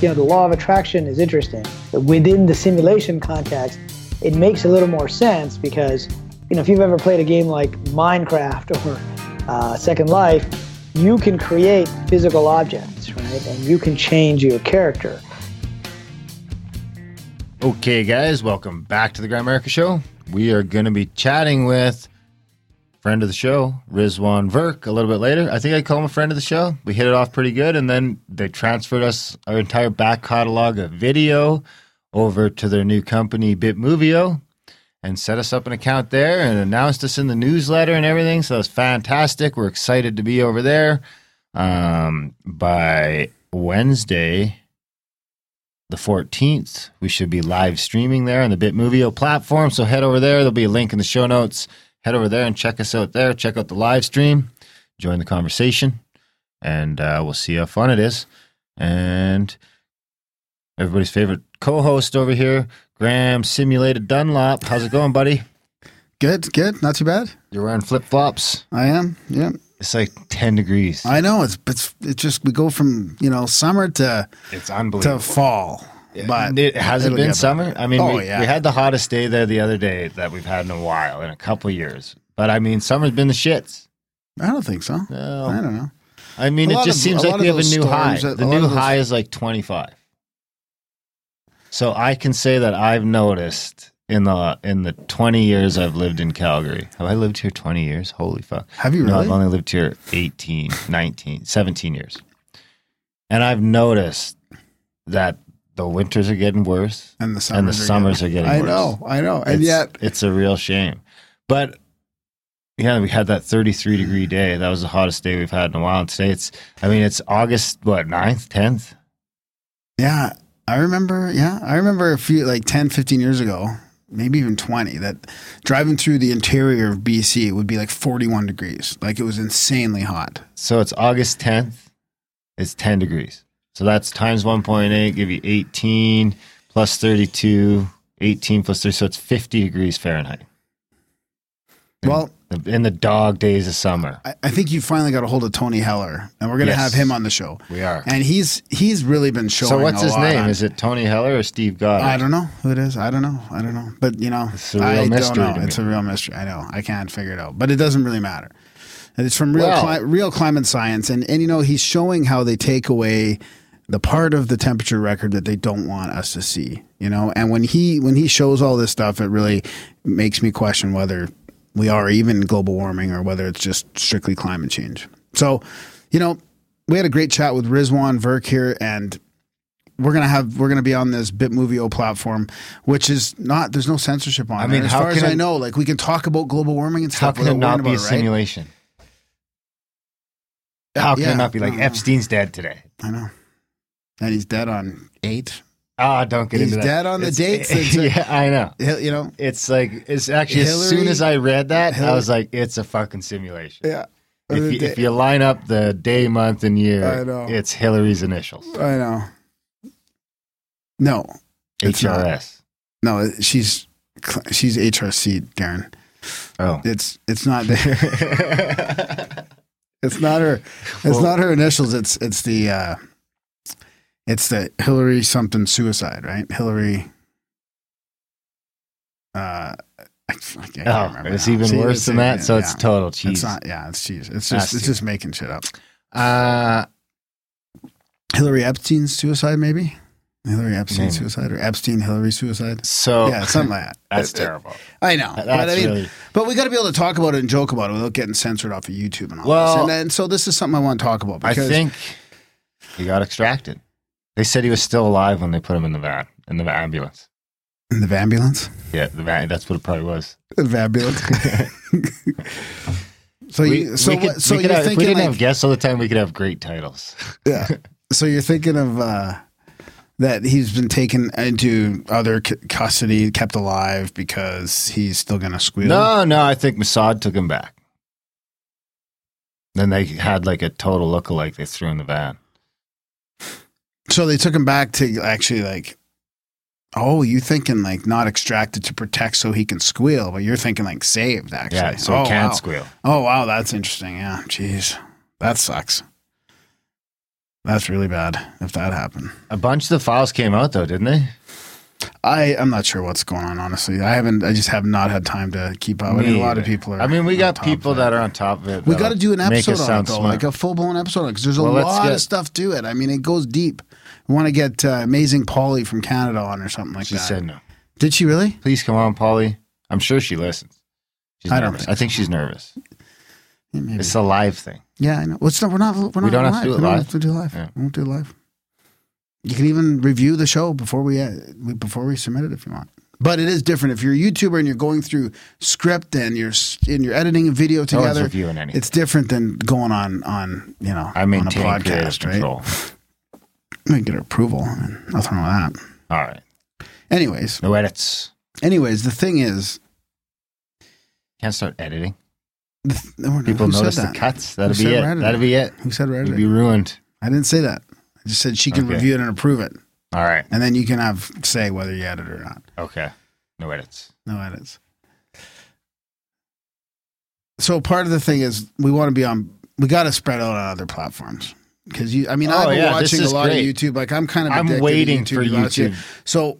You know, the law of attraction is interesting. Within the simulation context, it makes a little more sense because, you know, if you've ever played a game like Minecraft or uh, Second Life, you can create physical objects, right? And you can change your character. Okay, guys, welcome back to the Grimerica Show. We are going to be chatting with friend of the show, Rizwan Virk, a little bit later. I think I call him a friend of the show. We hit it off pretty good, and then they transferred us our entire back catalog of video over to their new company, Bitmovio, and set us up an account there and announced us in the newsletter and everything. So that's fantastic. We're excited to be over there. Um, by Wednesday, the 14th. We should be live streaming there on the Bitmovio platform. So head over there. There'll be a link in the show notes. Head over there and check us out there. Check out the live stream. Join the conversation. And uh, we'll see how fun it is. And everybody's favorite co host over here, Graham Simulated Dunlop. How's it going, buddy? Good, good, not too bad. You're wearing flip flops. I am. Yeah, It's like 10 degrees. I know. It's it's it's just we go from you know summer to It's unbelievable to unbelievable. Fall. But it hasn't it'll been summer. better. I mean, Oh, we, yeah. we had the hottest day there the other day that we've had in a while, in a couple years. But I mean, summer's been the shits. I don't think so. No. I don't know. I mean, A it just of- seems like we have a new high. that- The new those- high is like 25. So I can say that I've noticed in the in the 20 years I've lived in Calgary. Have I lived here 20 years? Holy fuck. Have you No, really? I've only lived here 18, 19, 17 years. And I've noticed that the winters are getting worse and the summers and the are summers getting- are getting I worse. know. I know. And it's, yet, it's a real shame. But yeah, we had that 33 degree day. That was the hottest day we've had in a while. And today it's, I mean, it's August, what, 9th, 10th? yeah, I remember. Yeah, I remember a few like 10, 15 years ago, maybe even twenty. That driving through the interior of BC it would be like forty one degrees. Like it was insanely hot. So it's August 10th. It's 10 degrees. So that's times 1.8, give you 18 plus 32, 18 plus 30. So it's 50 degrees Fahrenheit Well, in the dog days of summer. I, I think you finally got a hold of Tony Heller, and we're going to Yes. have him on the show. We are. And he's he's really been showing. So what's his name? on- Is it Tony Heller or Steve Goddard? I don't know who it is. I don't know. I don't know. But you know, It's a real I mystery don't know. It's a real mystery. I know. I can't figure it out. But it doesn't really matter. And it's from real Well- cli- real climate science, and and you know he's showing how they take away the part of the temperature record that they don't want us to see. You know, and when he when he shows all this stuff, it really makes me question whether we are even global warming or whether it's just strictly climate change. So, you know, we had a great chat with Rizwan Virk here, and we're gonna have we're gonna be on this Bitmovio platform, which is not there's no censorship on I it. mean, as how far as I know, like we can talk about global warming and How stuff. can it not be a it, right? simulation? How can Yeah, it not be like no. Epstein's dead today? I know, and he's dead on eight. Ah, don't get He's into that. dead on the It's- dates. It's a- yeah, I know. You know, It's like it's actually as soon as I read that, I was like, it's a fucking simulation. yeah. If you, if you line up the day, month, and year, I know. it's Hillary's initials. I know. No, It's not. HRS. no, she's she's HRC, Darren. Oh. It's it's not there. It's not her. It's Well- not her initials. It's it's the uh, it's the Hillary something suicide, right? Hillary. Uh, I, can't Oh, remember it's now. even See, worse than that. So it's total cheese. It's not. Yeah, it's cheese. It's That's just it's too- just making shit up. uh, Hillary Epstein's suicide, maybe. Hillary Epstein Maybe. suicide or Epstein Hillary suicide. so yeah, something like that. that's It- it- terrible. I know, That's but I mean, really- but we got to be able to talk about it and joke about it without getting censored off of YouTube and all Well- this. And, then so this is something I want to talk about I think he got extracted. They said he was still alive when they put him in the van in the ambulance. In the ambulance. Yeah, the van, that's what it probably was. The ambulance. so you, so we could, what, so we you're have, if we didn't like, have guests all the time, we could have great titles. yeah. So you're thinking of uh, that he's been taken into other c- custody, kept alive because he's still going to squeal. No, no, I think Mossad took him back. Then they had like a total lookalike they threw in the van. So they took him back to actually like. Oh, you thinking like not extracted to protect so he can squeal, but you're thinking like saved actually. Yeah, so oh, it can't wow. squeal. Oh wow, that's interesting. Yeah, jeez, that sucks. That's really bad if that happened. A bunch of the files came out though, didn't they? I I'm not sure what's going on. Honestly, I haven't. I just have not had time to keep up. I mean, a lot of people are. I mean, we got people that are on top of it. We got to do an episode on it though, smart. like a full blown episode because there's a Well, lot get- of stuff to it. I mean, it goes deep. We want to get uh, Amazing Polly from Canada on or something like she that. She said no. Did she really? Please come on, Polly. I'm sure she listens. She's I don't nervous. think I think she's nervous. Yeah, maybe. It's a live thing. Yeah, I know. Well, it's not, we're not. We're not don't have live. to do it we don't have to do live. Yeah. We won't do live. You can even review the show before we, uh, before we submit it if you want. But it is different if you're a YouTuber and you're going through script and you're and you're editing a video No together. reviewing anything. it's different than going on on you know I on a podcast, right? control. We get approval and nothing wrong with that. All right. Anyways, No edits. anyways, the thing is, Can't start editing. the th- no, People notice the cuts. That'll Who be it. That'll be it. Who said You'll editing? be ruined. I didn't say that. I just said she can Okay. review it and approve it, All right. and then you can have say whether you edit it or not. Okay. No edits. No edits. So part of the thing is we want to be on. We got to spread out on other platforms because you. I mean, Oh, I've been yeah, watching a lot great. of YouTube. Like I'm kind of. I'm waiting for to be honest YouTube. So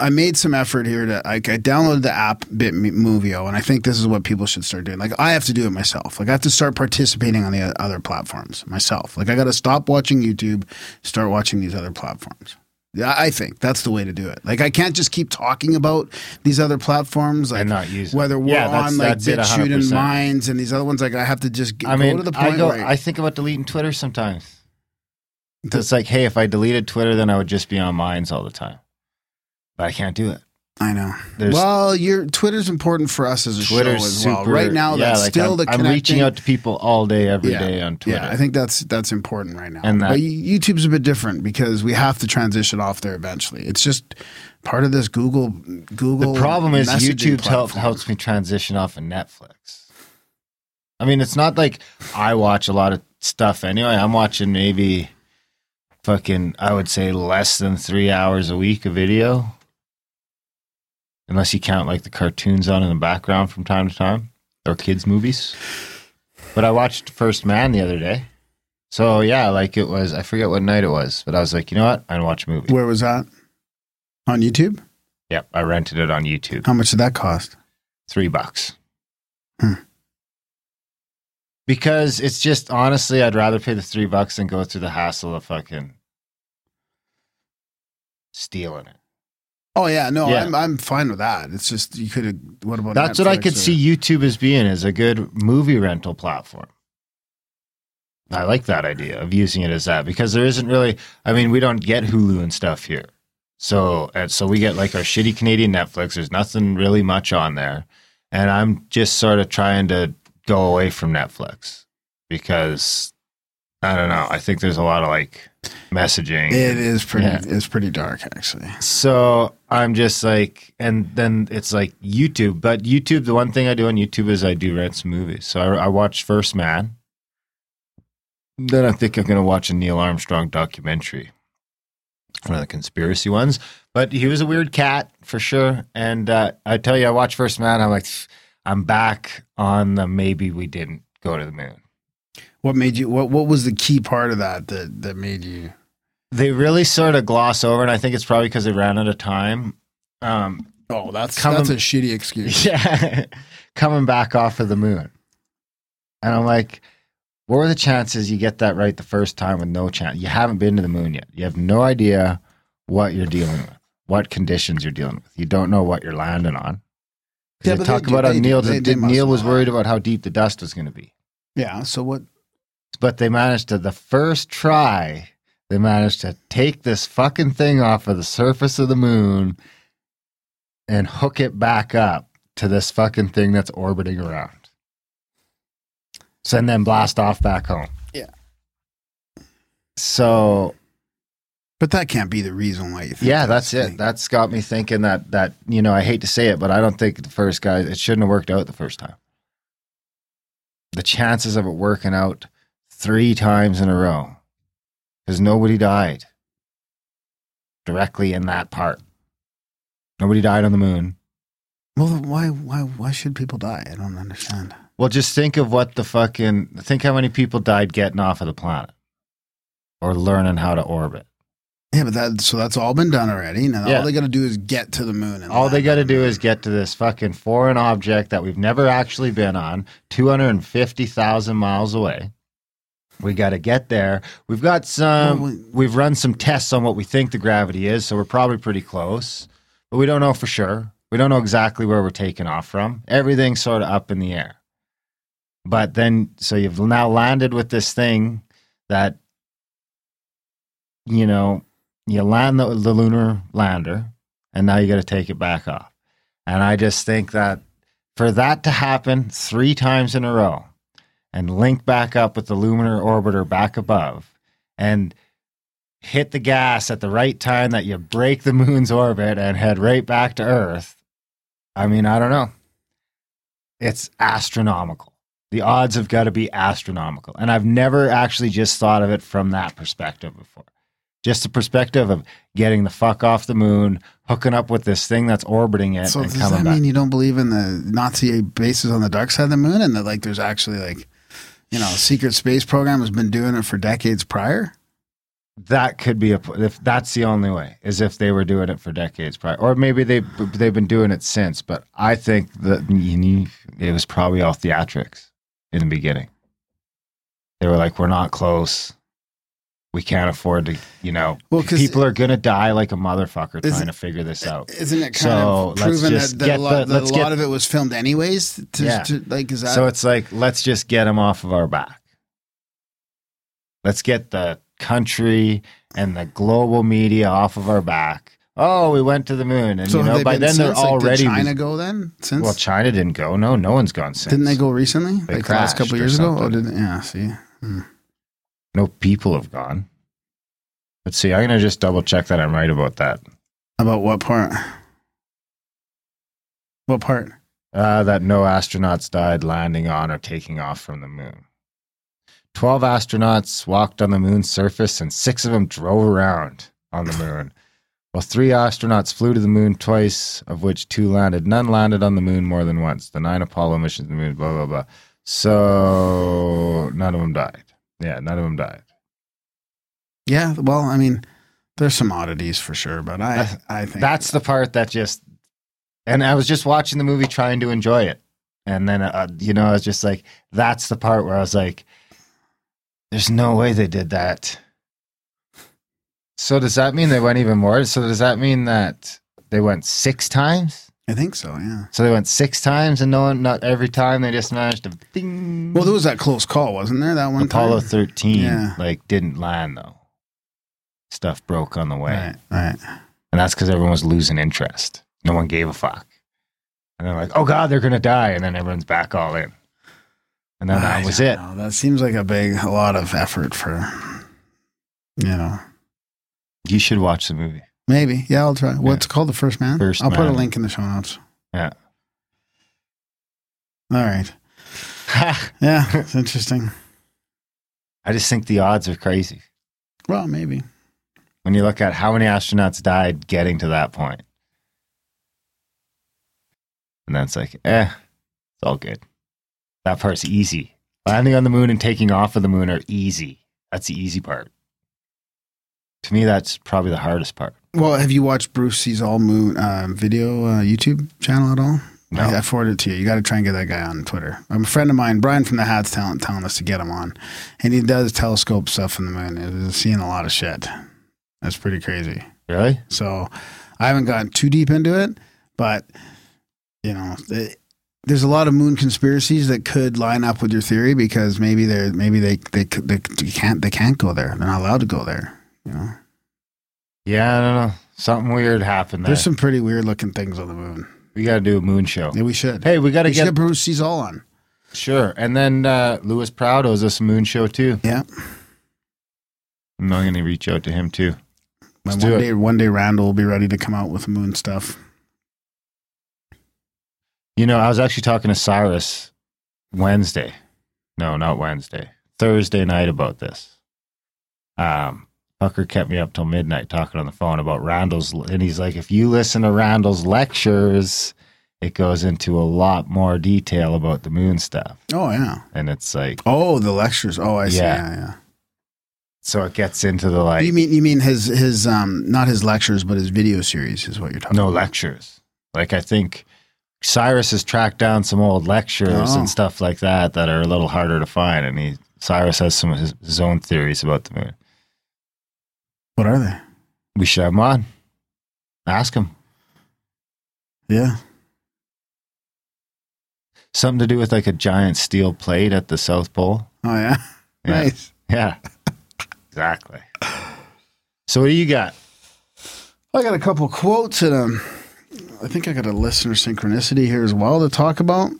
I made some effort here to. Like, I downloaded the app Bitmovio, and I think this is what people should start doing. Like I have to do it myself. Like I have to start participating on the other platforms myself. Like I got to stop watching YouTube, start watching these other platforms. I think that's the way to do it. Like I can't just keep talking about these other platforms, like And not use whether we're Yeah, that's- on like BitChute and Minds and these other ones. Like I have to just get, I mean, go to the point I go. where I think about deleting Twitter sometimes. It's like, hey, if I deleted Twitter, then I would just be on Minds all the time. But I can't do it. I know. There's- well, your Twitter's important for us as a Twitter's show as super. well. Right now, yeah, that's like still I'm, the I'm reaching out to people all day, every day Yeah. on Twitter. Yeah, I think that's that's important right now. And that- but YouTube's a bit different because we have to transition off there eventually. It's just part of this Google Google. the problem is YouTube help, helps me transition off of Netflix. I mean, it's not like I watch a lot of stuff anyway. I'm watching maybe fucking, I would say less than three hours a week of video. Unless you count like the cartoons on in the background from time to time or kids' movies. But I watched First Man the other day. So yeah, like it was, I forget what night it was, but I was like, you know what? Going watch a movie. Where was that? On YouTube? Yep, I rented it on YouTube. How much did that cost? three bucks. Hmm. Because it's just honestly, I'd rather pay the three bucks than go through the hassle of fucking stealing it. Oh yeah, no, Yeah. I'm I'm fine with that. It's just you could have. What about? That's what I could or- see YouTube as being as a good movie rental platform. I like that idea of using it as that because there isn't really. I mean, we don't get Hulu and stuff here, so and so we get like our shitty Canadian Netflix. There's nothing really much on there, and I'm just sort of trying to go away from Netflix because I don't know. I think there's a lot of like messaging. It is pretty. Yeah. It's pretty dark, actually. So I'm just like, and then it's like YouTube. But YouTube, the one thing I do on YouTube is I do rent some movies. So I, I watched First Man. Then I think I'm going to watch a Neil Armstrong documentary, one of the conspiracy ones. But he was a weird cat for sure. And uh, I tell you, I watched First Man. I'm like, I'm back on the maybe we didn't go to the moon. What made you? What What was the key part of that that that made you? They really sort of gloss over, and I think it's probably because they ran out of time. Um, Oh, that's Coming- that's a shitty excuse. Yeah, coming back off of the moon. And I'm like, what are the chances you get that right the first time with no chance? You haven't been to the moon yet. You have no idea what you're dealing with, what conditions you're dealing with. You don't know what you're landing on. Yeah, talk do- about how do- Neil, they- they must Neil was worried about how deep the dust was going to be. Yeah. So what? But they managed to, the first try, they managed to take this fucking thing off of the surface of the moon and hook it back up to this fucking thing that's orbiting around. So them blast off back home. Yeah. So But that can't be the reason why you think yeah, that's it. thing. That's got me thinking that that you know I hate to say it, but I don't think the first guy it shouldn't have worked out the first time. The chances of it working out three times in a row because nobody died directly in that part. Nobody died on the moon. Well, why, why, why should people die? I don't understand. Well, just think of what the fucking think how many people died getting off of the planet or learning how to orbit. Yeah, but that so that's all been done already. Now Yeah. all they got to do is get to the moon. And All they got to do is get to this fucking foreign object that we've never actually been on, 250,000 miles away. We got to get there. We've got some, Well, we- we've run some tests on what we think the gravity is, so we're probably pretty close, but we don't know for sure. We don't know exactly where we're taking off from. Everything's sort of up in the air. But then, so you've now landed with this thing that, you know, you land the, the lunar lander and now you got to take it back off. And I just think that for that to happen three times in a row and link back up with the lunar orbiter back above and hit the gas at the right time that you break the moon's orbit and head right back to Earth, I mean, I don't know. It's astronomical. The odds have got to be astronomical. And I've never actually just thought of it from that perspective before. Just the perspective of getting the fuck off the moon, hooking up with this thing that's orbiting it, So and does that back. mean you don't believe in the Nazi bases on the dark side of the moon, and that like there's actually like, you know, secret space program has been doing it for decades prior? that could be a if that's the only way is if they were doing it for decades prior. Or maybe they they've been doing it since but i think that it was probably all theatrics in the beginning. They were like we're not close we can't afford to you know Well, people are gonna die like a motherfucker trying to figure this out Isn't it kind So, of proven that, that, a lot, the- that a lot get- of it was filmed anyways? To, Yeah. to, like, is that so it's like let's just get them off of our back let's get the country and the global media off of our back oh we went to the moon and so you know by then they're since? Like, did China go then since? well china didn't go no no one's gone since didn't they go recently? They like the last couple years ago? Oh, did yeah. See, hmm. No people have gone. Let's see i'm gonna just double check that i'm right about that. About what part? What part? uh, that no astronauts died landing on or taking off from the moon. 12 astronauts walked on the moon's surface and six of them drove around on the moon. While three astronauts flew to the moon twice of which two landed. None landed on the moon more than once. The nine apollo missions to the moon blah blah blah. So none of them died yeah none of them died. Yeah. Well, I mean, there's some oddities for sure, but I I think that's the part that just and i was just watching the movie trying to enjoy it. And then uh, you know i was just like that's the part where i was like there's no way they did that. So does that mean they went even more? So does that mean that they went six times I think so. Yeah. so they went six times and no one not every time they just managed to ding. Well, there was that close call, wasn't there? That one apollo time. 13 Yeah. like didn't land though stuff broke on the way Right. Right. And that's because everyone was losing interest. No one gave a fuck. And they're like, oh God, they're going to die. And then everyone's back all in. And then I that was it. know. That seems like a big, a lot of effort for, you know, You should watch the movie. Maybe. Yeah, I'll try. What's it called? The First Man? First I'll put a link in the show notes. Yeah. All right. Yeah, it's interesting. I just think the odds are crazy. Well, maybe. When you look at how many astronauts died getting to that point. And then it's like, eh, it's all good. That part's easy. Landing on the moon and taking off of the moon are easy. That's the easy part. To me, that's probably the hardest part. Well, have you watched Bruce Sees All Moon uh, video uh, YouTube channel at all? No. I, I forwarded it to you. You got to try and get that guy on Twitter. I'm a friend of mine, Brian from the Hats, telling telling us to get him on, and he does telescope stuff in the moon. He's seeing a lot of shit. That's pretty crazy. Really? So I haven't gotten too deep into it, but you know, it, there's a lot of moon conspiracies that could line up with your theory because maybe they're maybe they they, they, they can't they can't go there. They're not allowed to go there. You know. Yeah, I don't know. Something weird happened there. There's some pretty weird looking things on the moon. we got to do a moon show. Yeah, we should. Hey, we got to get get Bruce Cesal on. sure. And then uh, Louis Proud owes us a moon show too. Yeah. I'm not going to reach out to him too. Let's one it. day, one day, Randall will be ready to come out with moon stuff. You know, I was actually talking to Cyrus Wednesday. No, not Wednesday. Thursday night about this. Um, Fucker kept me up till midnight talking on the phone about Randall's, and he's like, if you listen to Randall's lectures, it goes into a lot more detail about the moon stuff, Oh yeah. and it's like, Oh, the lectures. Oh, I see. Yeah. Yeah, yeah. so it gets into the like, you mean you mean his his um not his lectures, but his video series is what you're talking no about. lectures. Like I think Cyrus has tracked down some old lectures Oh. and stuff like that that are a little harder to find, and he Cyrus has some of his, his own theories about the moon. What are they? We should have him on. Ask him Yeah. something to do with like a giant steel plate at the South Pole. Oh yeah. Yeah. Nice. Yeah, exactly. So what do you got? I got a couple quotes and um I think I got a listener synchronicity here as well to talk about.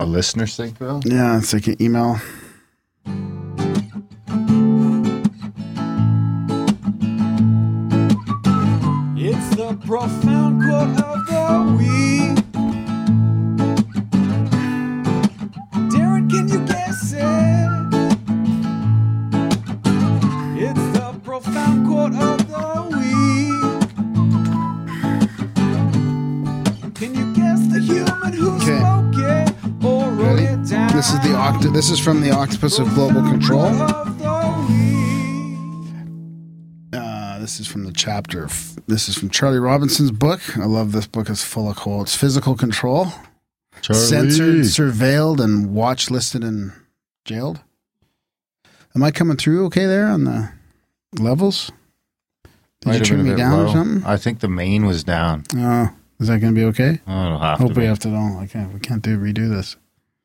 A listener synchro? Yeah, it's like an email. Profound quote of the week. Darren, can you guess it? It's the profound quote of the week. Can you guess the human who Okay. spoke it or wrote Ready? it down? This is the oct- this is from the Octopus of Global Control. This is from the chapter. This is from Charlie Robinson's book. I love this book. It's full of quotes. Physical control, censored, surveilled, and watch listed and jailed. Am I coming through okay there on the levels? Did Might you turn me down or something? I think the main was down. Oh, is that going to be okay? I don't have Hope to we be. have to know. I can't. We can't do redo this.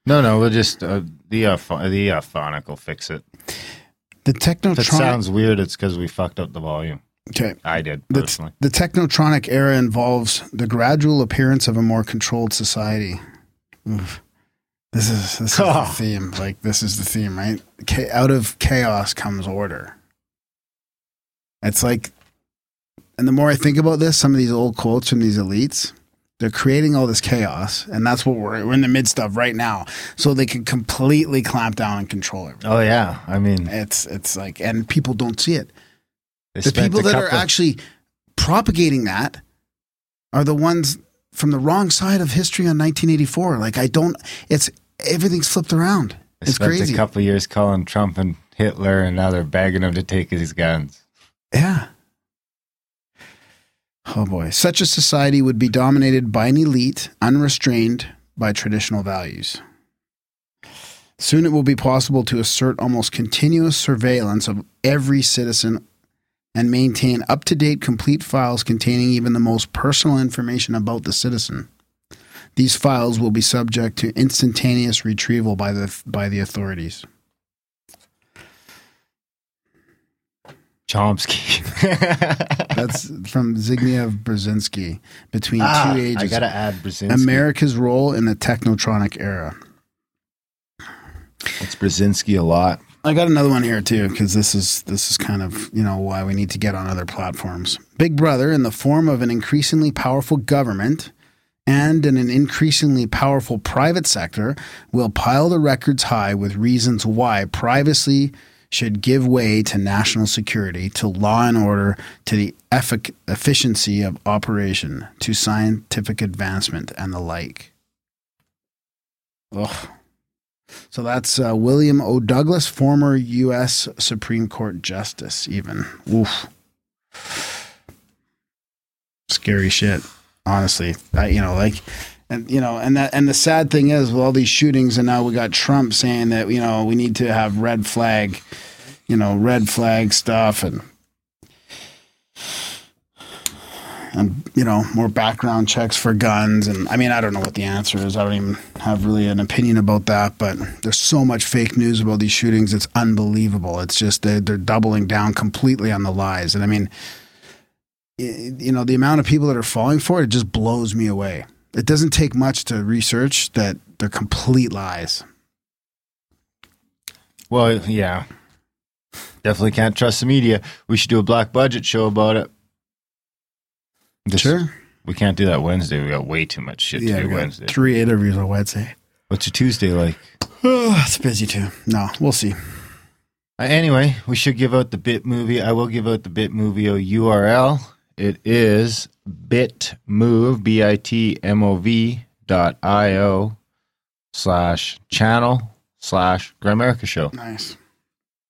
No, no, we'll just uh, the uh, the uh, phonic will fix it. The If it sounds weird, it's because we fucked up the volume. Okay. I did The, personally. the technotronic era involves the gradual appearance of a more controlled society. Oof. This is this is Oh. the theme. Like this is the theme, right? Cha- out of chaos comes order. It's like, and the more I think about this, some of these old quotes from these elites, they're creating all this chaos, and that's what we're, we're in the midst of right now. So they can completely clamp down and control everything. Oh yeah, I mean, It's it's like, and people don't see it they the people that are actually propagating that are the ones from the wrong side of history on 1984. Like I don't, it's everything's flipped around. they It's crazy. A couple years calling Trump and Hitler, and now they're begging him to take his guns. Yeah. Oh boy, such a society would be dominated by an elite, unrestrained by traditional values. Soon it will be possible to assert almost continuous surveillance of every citizen and maintain up to date complete files containing even the most personal information about the citizen. These files will be subject to instantaneous retrieval by the by the authorities. Chomsky. That's from Zbigniew Brzezinski. Between Ah, two ages, I gotta add Brzezinski. America's role in the technotronic era. It's Brzezinski a lot. I got another one here too because this is this is kind of you know why we need to get on other platforms. Big Brother, in the form of an increasingly powerful government and in an increasingly powerful private sector, will pile the records high with reasons why privacy should give way to national security, to law and order, to the effic- efficiency of operation, to scientific advancement, and the like. Ugh. So that's uh, William O. Douglas, former U.S. Supreme Court Justice, even. Oof. Scary shit, honestly. I, you know, like, and you know, and that, and the sad thing is, with all these shootings, and now we got Trump saying that you know we need to have red flag, you know, red flag stuff, and and you know more background checks for guns and i mean i don't know what the answer is i don't even have really an opinion about that but there's so much fake news about these shootings it's unbelievable it's just they're, they're doubling down completely on the lies and i mean you know, the amount of people that are falling for it, it just blows me away. It doesn't take much to research that they're complete lies. Well, yeah. Definitely can't trust the media. We should do a black budget show about it. Just- Sure. We can't do that Wednesday. We got way too much shit to do we got Wednesday. three interviews on Wednesday. What's your Tuesday like? Oh, it's busy too. No, we'll see. Uh, anyway, we should give out the Bit Movie. I will give out the Bit Movie URL. It is bitmove, B I T M O V dot I O slash channel slash Grimerica Show. Nice.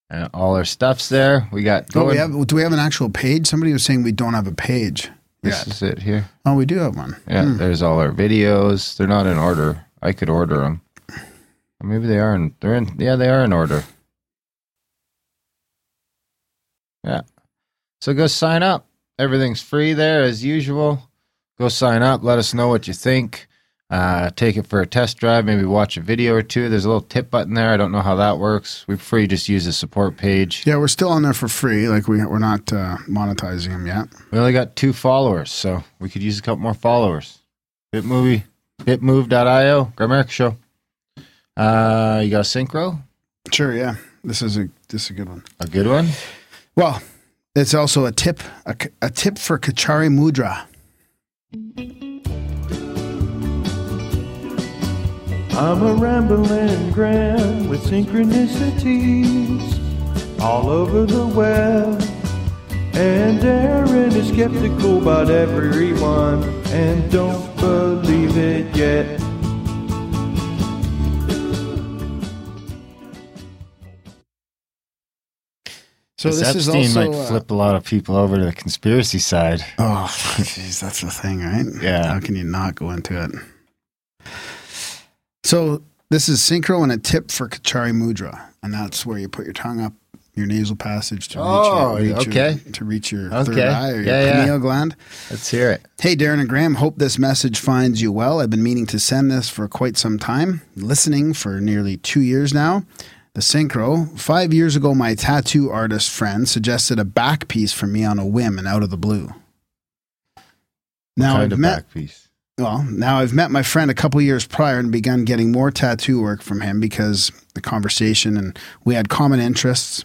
And all our stuff's there. We got Oh, we have, do we have an actual page? Somebody was saying we don't have a page. This Yeah. is it here. Oh, we do have one. Yeah, Hmm. there's all our videos. They're not in order. I could order them. Or maybe they are in. They're in. Yeah, they are in order. Yeah. So go sign up. Everything's free there as usual. Go sign up. Let us know what you think. Uh, take it for a test drive. Maybe watch a video or two. There's a little tip button there. I don't know how that works. We prefer you just use the support page. Yeah, we're still on there for free. Like we we're not uh, monetizing them yet. We only got two followers, so we could use a couple more followers. Bitmovie, bitmove.io, Grimerica Show. Uh, you got a synchro? Sure. Yeah. This is a this is a good one. A good one? Well, it's also a tip a, a tip for Khechari Mudra. I'm a rambling gram with synchronicities all over the web. And Aaron is skeptical about everyone and don't believe it yet. So this is Epstein also might uh, flip a lot of people over to the conspiracy side. Oh, jeez, that's the thing, right? Yeah. How can you not go into it? So this is synchro and a tip for Khechari Mudra, and that's where you put your tongue up your nasal passage to reach, Oh, your, reach okay. your, to reach your third Okay. eye or your Yeah, yeah. pineal gland. Let's hear it. Hey, Darren and Graham, hope this message finds you well. I've been meaning to send this for quite some time, listening for nearly two years now. The synchro. Five years ago, my tattoo artist friend suggested a back piece for me on a whim and out of the blue. Now I've met back piece. Well, now I've met my friend a couple years prior and begun getting more tattoo work from him because the conversation and we had common interests.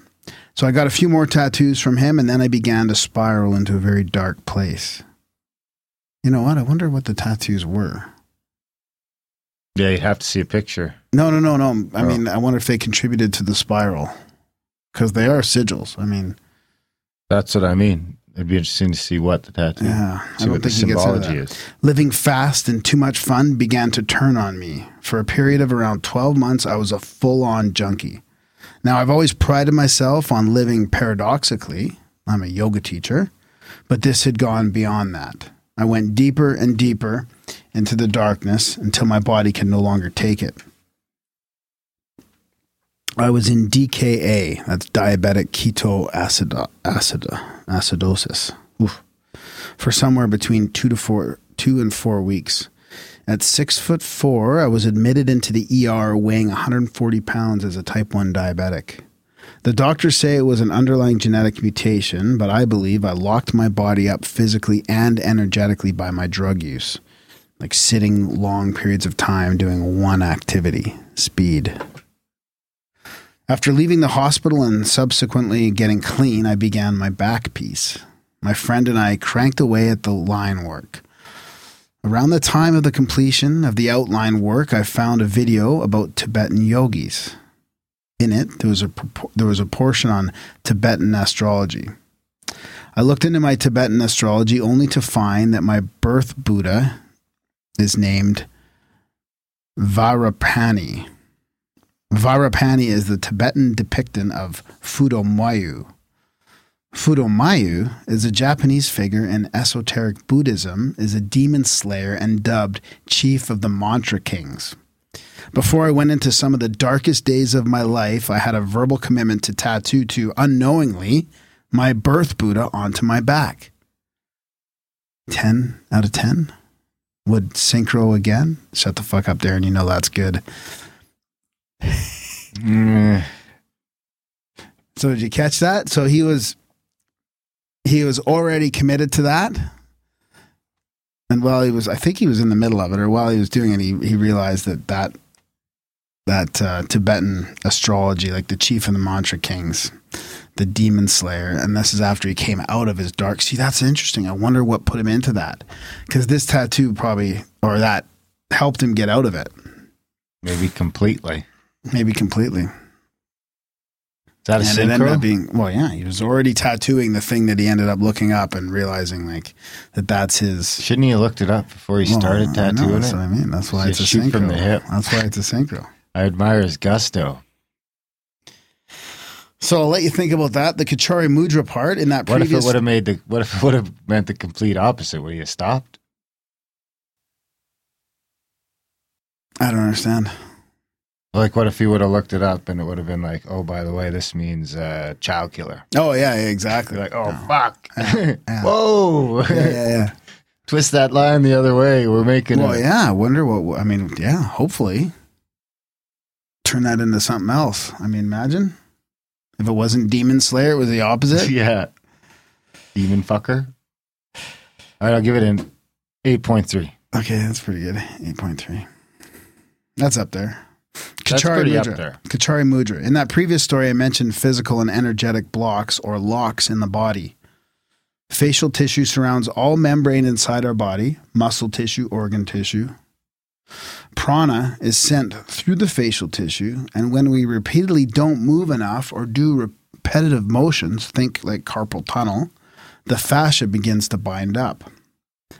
So I got a few more tattoos from him and then I began to spiral into a very dark place. You know what? I wonder what the tattoos were. Yeah, you'd have to see a picture. No, no, no, no. I Oh. mean, I wonder if they contributed to the spiral because they are sigils. I mean, That's what I mean. It'd be interesting to see what the tattoo, yeah, I see don't what the symbology is. Living fast and too much fun began to turn on me. For a period of around 12 months, I was a full on junkie. Now, I've always prided myself on living paradoxically. I'm a yoga teacher, but this had gone beyond that. I went deeper and deeper into the darkness until my body could no longer take it. I was in DKA, that's diabetic keto acid, acid, acidosis. Oof for somewhere between two to four, two and four weeks. At six foot four, I was admitted into the ER weighing 140 pounds as a type 1 diabetic. The doctors say it was an underlying genetic mutation, but I believe I locked my body up physically and energetically by my drug use, like sitting long periods of time doing one activity speed. After leaving the hospital and subsequently getting clean, I began my back piece. My friend and I cranked away at the line work. Around the time of the completion of the outline work, I found a video about Tibetan yogis. In it, there was a there was a portion on Tibetan astrology. I looked into my Tibetan astrology only to find that my birth Buddha is named Vajrapani. Vajrapani is the Tibetan depiction of Fudo Myoo. Fudomayu is a Japanese figure in esoteric Buddhism, is a demon slayer and dubbed chief of the mantra kings. Before I went into some of the darkest days of my life, I had a verbal commitment to tattoo to unknowingly my birth Buddha onto my back. 10 out of 10? Would synchro again? Shut the fuck up there and you know that's good. Mm, So did you catch that? So he was he was already committed to that. And while he was, I think he was in the middle of it, or while he was doing it, he, he realized that that that uh, Tibetan astrology, like the chief of the Mantra Kings, the demon slayer, and this is after he came out of his dark. See, that's interesting. I wonder what put him into that, because this tattoo probably, or that helped him get out of it, Maybe completely. Maybe completely. Is that a and it ended up being well, yeah. He was already tattooing the thing that he ended up looking up and realizing like that that's his. Shouldn't he have looked it up before he started Well, know, tattooing That's it? what I mean. That's why it's a shoot synchro. from the hip. That's why it's a synchro. I admire his gusto. So I'll let you think about that. The Khechari Mudra part in that What if previous. it would have made the? What if it would have meant the complete opposite? Would he have stopped? I don't understand. Like, what if he would have looked it up and it would have been like, oh, by the way, this means uh, child killer. Oh yeah, yeah exactly. You're like, oh, Yeah. fuck. yeah. Whoa. yeah, yeah, yeah. Twist that line the other way. We're making Well, it. yeah. I wonder what. I mean, yeah. Hopefully, turn that into something else. I mean, imagine if it wasn't Demon Slayer, it was the opposite. yeah. Demon fucker. All right, I'll give it an 8.3. Okay, that's pretty good. Eight point three. That's up there. That's Khechari Mudra. there. Khechari Mudra. In that previous story, I mentioned physical and energetic blocks or locks in the body. Facial tissue surrounds all membrane inside our body, muscle tissue, organ tissue. Prana is sent through the facial tissue, and when we repeatedly don't move enough or do repetitive motions, think like carpal tunnel, the fascia begins to bind up.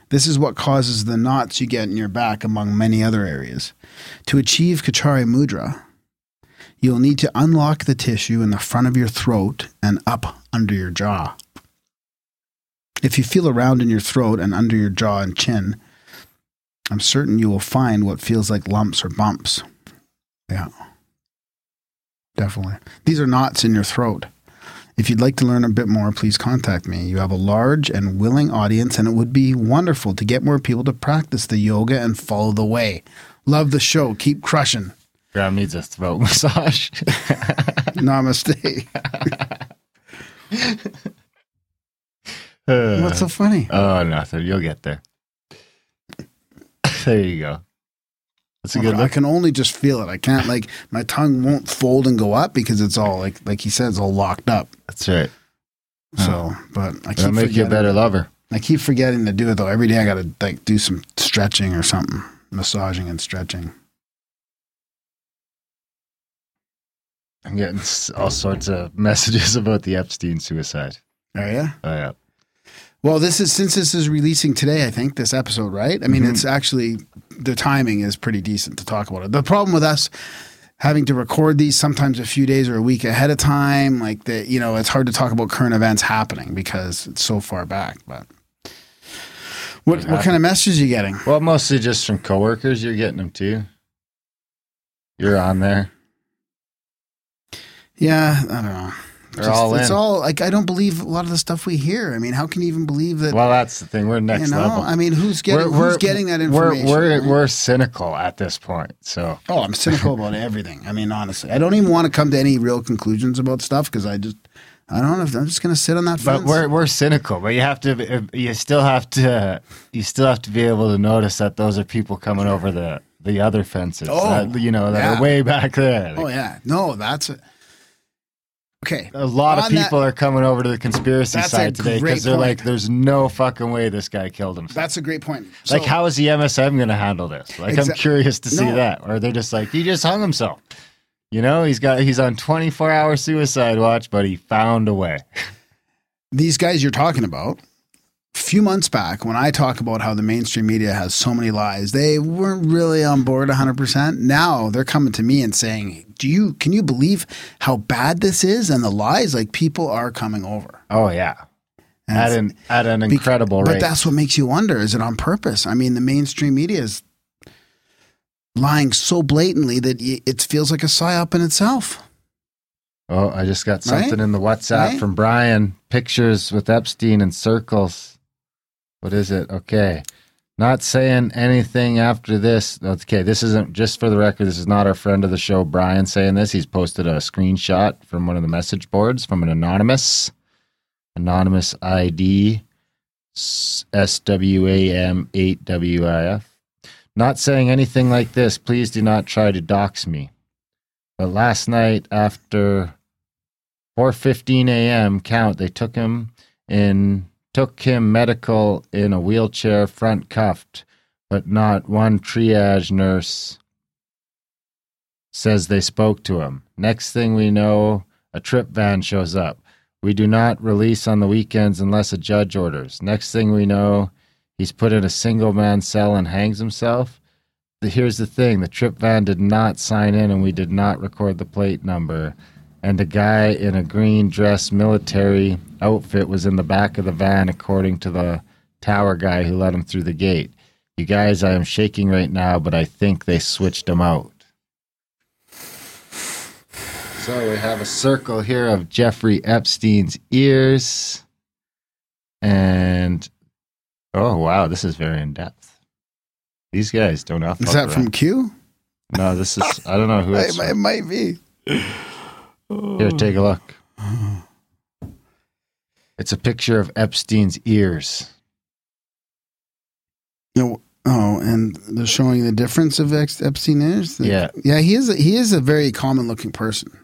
This is what causes the knots you get in your back, among many other areas. To achieve Khechari Mudra, you'll need to unlock the tissue in the front of your throat and up under your jaw. If you feel around in your throat and under your jaw and chin, I'm certain you will find what feels like lumps or bumps. Yeah. Definitely. These are knots in your throat. If you'd like to learn a bit more, please contact me. You have a large and willing audience, and it would be wonderful to get more people to practice the yoga and follow the way. Love the show. Keep crushing. Graham needs a throat massage. Namaste. What's so funny? Oh, nothing. You'll get there. there you go. That's a good Look. I can only just feel it. I can't like my tongue won't fold and go up because it's all like like he says all locked up. That's right. So, but I keep That'll make you a better lover. I keep forgetting to do it though. Every day I got to like do some stretching or something, massaging and stretching. I'm getting s- all sorts of messages about the Epstein suicide. Oh yeah. Oh, yeah. Well, this is since this is releasing today. I think this episode, right? I mean, Mhm. it's actually the timing is pretty decent to talk about it. The problem with us having to record these sometimes a few days or a week ahead of time, like that, you know, it's hard to talk about current events happening because it's so far back. But what what kind of messages are you getting? Well, mostly just from coworkers. You're getting them too. You're on there. Yeah, I don't know. They're all it's all like I don't believe a lot of the stuff we hear. I mean, how can you even believe that? Well, that's the thing. We're next you know, level. I mean, who's getting who's getting that we're- information? We're, right? we're, cynical at this point. So Oh, I'm cynical about everything. I mean, honestly, I don't even want to come to any real conclusions about stuff because I just, I don't know if I'm just going to sit on that But fence. we're we're cynical, but you have to you still have to you still have to be able to notice that those are people coming over the the other fences. Oh, that, you know that yeah. are way back there. oh yeah, no, that's a, okay. A lot of On that- people are coming over to the conspiracy side today because they're point. like, "There's no fucking way this guy killed himself." That's a great point. like, how is the MSM going to handle this? Like, I'm curious to see No. that. Or they're just like, he just hung himself. You know, he's got he's on 24 hour suicide watch, but he found a way. these guys you're talking about? A few months back, when I talk about how the mainstream media has so many lies, they weren't really on board 100%. Now they're coming to me and saying, "Do you can you believe how bad this is?" And the lies, like people are coming over. Oh yeah, And at an at an incredible rate. But that's what makes you wonder: is it on purpose? I mean, the mainstream media is lying so blatantly that it feels like a psyop in itself. Oh, I just got Right? something in the WhatsApp Right? from Brian. Pictures with Epstein in circles. What is it? Okay. Not saying anything after this. Okay, this isn't just for the record. This is not our friend of the show, Brian, saying this. He's posted a screenshot from one of the message boards from an anonymous. anonymous ID SWAM8WIF. Not saying anything like this. Please do not try to dox me. But last night after 4:15 a.m. count, they took him in took him medical in a wheelchair front cuffed, but not one triage nurse says they spoke to him. Next thing we know, a trip van shows up. We do not release on the weekends unless a judge orders. Next thing we know, he's put in a single man cell and hangs himself. Here's the thing the trip van did not sign in and we did not record the plate number. And a guy in a green dress military outfit was in the back of the van, according to the tower guy who let him through the gate. You guys, I am shaking right now, but I think they switched him out. So we have a circle here of Jeffrey Epstein's ears. And oh wow, this is very in depth. These guys don't often. Is that from Q? No, this is I don't know who it's It, it might be. Here, take a look. It's a picture of Epstein's ears. You know, oh, and they're showing the difference of Epstein is. Yeah. yeah. He is. A, he is a very common looking person.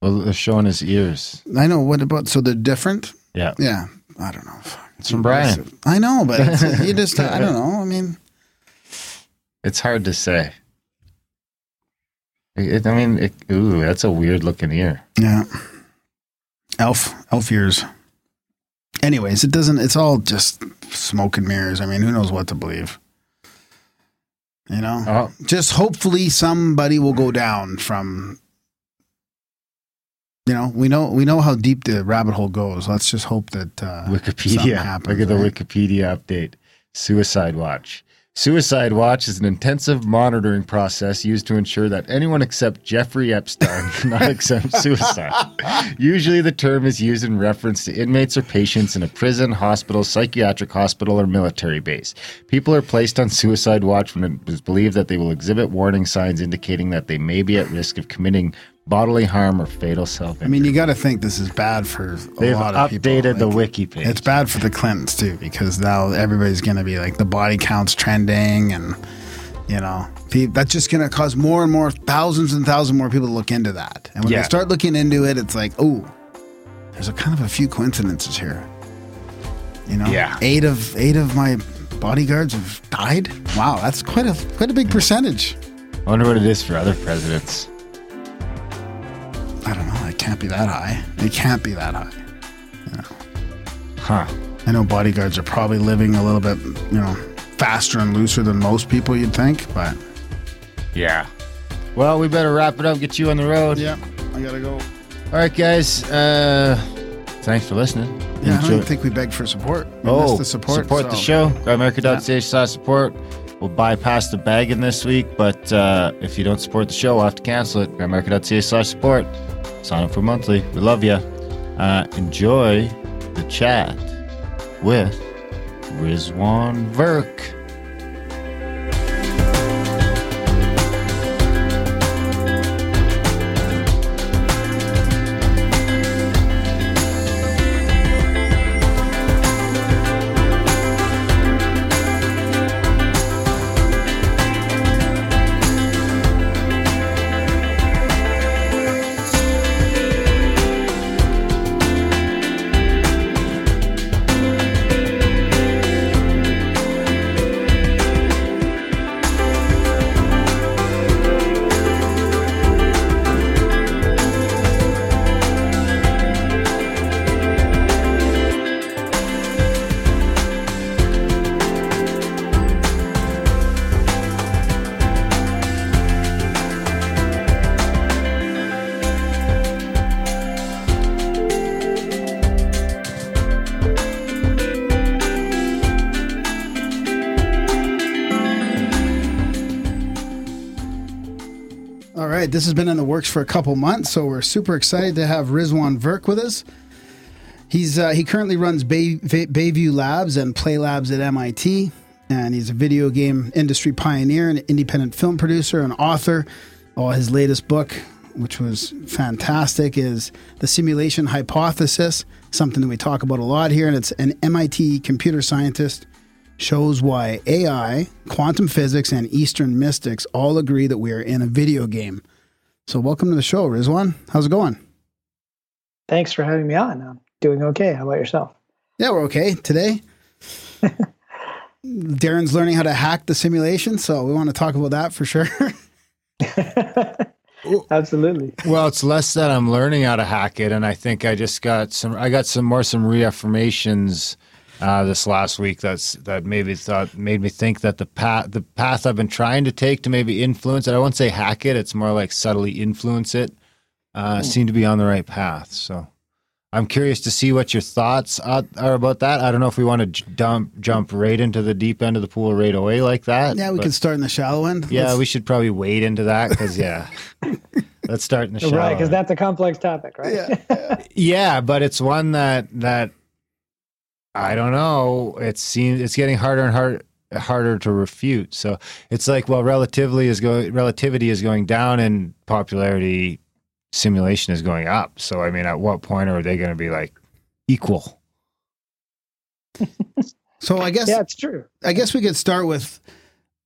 Well, they're showing his ears. I know. What about? So they're different. Yeah. Yeah. I don't know. It's from Brian. I know, but you just. I don't know. I mean, It's hard to say. It, I mean, it, ooh, that's a weird looking ear. yeah. Elf. Elf ears. Anyways, it doesn't. It's all just smoke and mirrors. I mean, who knows what to believe? You know. Oh, just hopefully somebody will go down from you know we know we know how deep the rabbit hole goes let's just hope that uh Wikipedia. happens, Look at the right? Wikipedia update. Suicide Watch. Suicide Watch is an intensive monitoring process used to ensure that anyone except Jeffrey Epstein cannot accept suicide. Usually, the term is used in reference to inmates or patients in a prison, hospital, psychiatric hospital, or military base. People are placed on suicide watch when it is believed that they will exhibit warning signs indicating that they may be at risk of committing bodily harm or fatal self i mean you got to think this is bad for a They've lot of people updated the Like, wiki page. it's bad for the clintons too because now everybody's gonna be like the body counts trending and you know pe- that's just gonna cause more and more thousands and thousands more people to look into that and when Yeah. they start looking into it it's like oh there's a kind of a few coincidences here you know Yeah. eight of eight of my bodyguards have died wow that's quite a quite a big percentage I wonder what it is for other presidents. I don't know it can't be that high it can't be that high Huh. i know bodyguards are probably living a little bit you know faster and looser than most people you'd think but Yeah. Well, we better wrap it up, get you on the road. yeah i gotta go All right, guys. Uh, thanks for listening. yeah i don't think we begged for support we oh, the support Support the so- show. Grimerica.ca slash support. We'll bypass the bagging this week, but uh, if you don't support the show, we'll have to cancel it. Grimerica.ca slash support. Sign up for monthly. We love you. Uh, enjoy the chat with Rizwan Virk. This has been in the works for a couple months, so we're super excited to have Rizwan Virk with us. He's uh, he currently runs Bay, Bay, Bayview Labs and Play Labs at MIT, and he's a video game industry pioneer, an independent film producer, and author. Oh, his latest book, which was fantastic, is the simulation hypothesis, something that we talk about a lot here. And it's an MIT computer scientist shows why AI, quantum physics, and Eastern mystics all agree that we are in a video game. So, welcome to the show, Rizwan. How's it going? Thanks for having me on. I'm doing okay. How about yourself? Yeah, we're okay today. Darren's learning how to hack the simulation, so we want to talk about that for sure. Absolutely. Well, it's less that I'm learning how to hack it, and I think I just got some. I got some more some reaffirmations uh, this last week. That's that maybe thought made me think that the path the path I've been trying to take to maybe influence it. I won't say hack it. It's more like subtly influence it. Uh, Seem to be on the right path. So I'm curious to see what your thoughts are are about that. I don't know if we want to j- dump jump right into the deep end of the pool right away like that. yeah, we but- can start in the shallow end. Yeah, Let's- we should probably wade into that because yeah. Let's start in the shallow. Right, because that's a complex topic, right? yeah. Yeah, but it's one that that I don't know. It seems it's getting harder and harder harder to refute. So it's like well, relatively is going relativity is going down and popularity simulation is going up. So I mean, at what point are they going to be like equal? So I guess yeah, it's true. I guess we could start with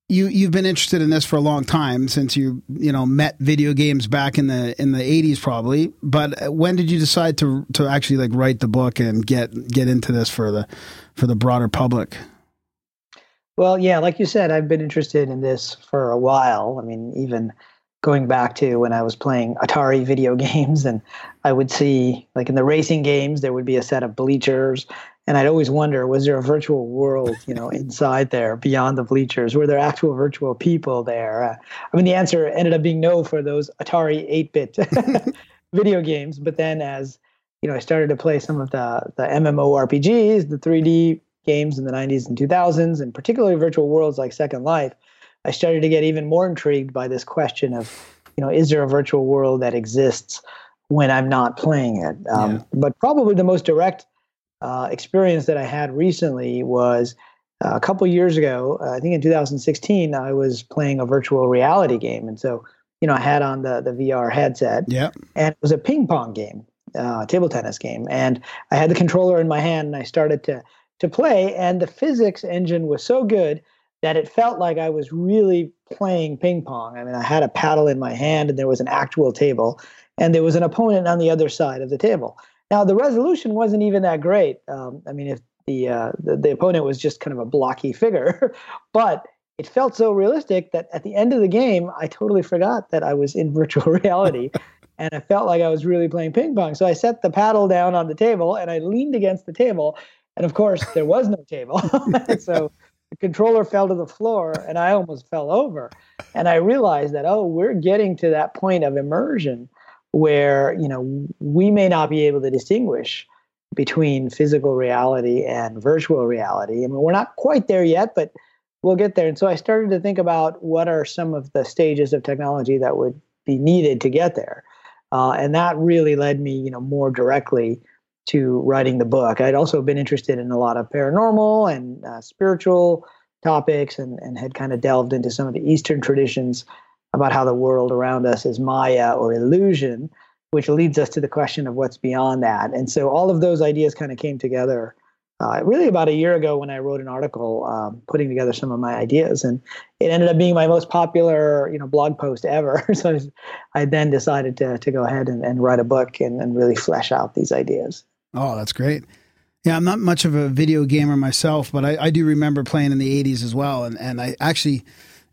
you. You've been interested in this for a long time since you you know met video games back in the in the eighties probably. But uh, when did you decide to to actually like write the book and get get into this for the for the broader public? Well, yeah, like you said, I've been interested in this for a while. I mean, even going back to when I was playing Atari video games, and I would see, like in the racing games, there would be a set of bleachers, and I'd always wonder, was there a virtual world, you know, inside there beyond the bleachers? Were there actual virtual people there? Uh, I mean, the answer ended up being no for those Atari 8-bit video games. But then, as you know, I started to play some of the the MMORPGs, the 3D games in the 90s and 2000s, and particularly virtual worlds like Second Life, I started to get even more intrigued by this question of, you know, is there a virtual world that exists when I'm not playing it? Um, Yeah. But probably the most direct uh, experience that I had recently was uh, a couple years ago. Uh, I think in 2016, I was playing a virtual reality game, and so you know I had on the the VR headset, Yeah. and it was a ping pong game, uh, table tennis game, and I had the controller in my hand, and I started to to play, and the physics engine was so good that it felt like I was really playing ping pong. I mean, I had a paddle in my hand, and there was an actual table, and there was an opponent on the other side of the table. Now, the resolution wasn't even that great. Um, I mean, if the, uh, the the opponent was just kind of a blocky figure, but it felt so realistic that at the end of the game, I totally forgot that I was in virtual reality. and I felt like I was really playing ping pong. So I set the paddle down on the table and I leaned against the table. And of course, there was no table. so the controller fell to the floor and I almost fell over. And I realized that, oh, we're getting to that point of immersion where, you know, we may not be able to distinguish between physical reality and virtual reality. I mean, we're not quite there yet, but we'll get there. And so I started to think about what are some of the stages of technology that would be needed to get there. Uh, and that really led me, you know, more directly to writing the book. I'd also been interested in a lot of paranormal and uh, spiritual topics and, and had kind of delved into some of the Eastern traditions about how the world around us is Maya or illusion, which leads us to the question of what's beyond that. And so all of those ideas kind of came together uh, really about a year ago when I wrote an article um, putting together some of my ideas, and it ended up being my most popular, you know, blog post ever. so I, then decided to to go ahead and, and write a book and, and really flesh out these ideas. Oh, that's great. Yeah, I'm not much of a video gamer myself, but I, I do remember playing in the 80s as well. And, and I actually,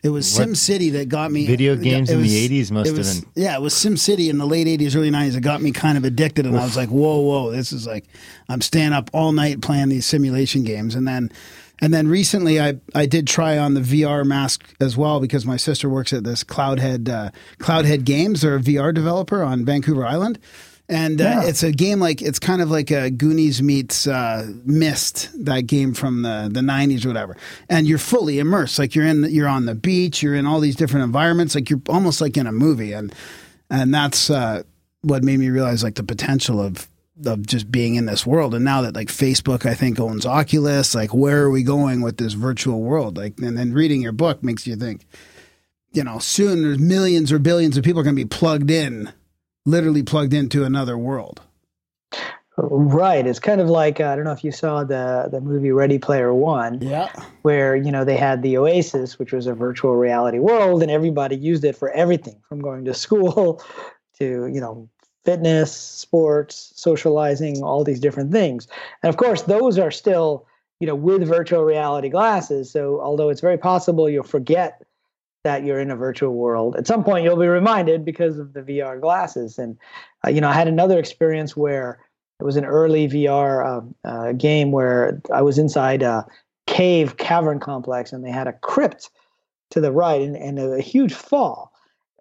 it was Sim City that got me. Video games it in was- the 80s must it have been. Yeah, it was Sim City in the late 80s, early 90s. It got me kind of addicted. And I was like, whoa, whoa, this is like, I'm staying up all night playing these simulation games. And then, and then recently I, I did try on the VR mask as well because my sister works at this Cloudhead, uh, Cloudhead Games. They're a VR developer on Vancouver Island. And uh, Yeah. it's a game like it's kind of like a Goonies meets uh, Myst, that game from the the '90s or whatever. And you're fully immersed, like you're in you're on the beach, you're in all these different environments, like you're almost like in a movie. And and that's uh, what made me realize like the potential of of just being in this world. And now that like Facebook, I think owns Oculus, like where are we going with this virtual world? Like, and then reading your book makes you think, you know, soon there's millions or billions of people are going to be plugged in literally plugged into another world. Right. It's kind of like uh, I don't know if you saw the the movie Ready Player One. Yeah. Where you know they had the Oasis, which was a virtual reality world, and everybody used it for everything from going to school to you know fitness, sports, socializing, all these different things. And of course, those are still you know with virtual reality glasses. So although it's very possible you'll forget that you're in a virtual world, at some point you'll be reminded because of the VR glasses. And uh, you know, I had another experience where it was an early VR uh, uh, game where I was inside a cave cavern complex and they had a crypt to the right and, and a huge fall.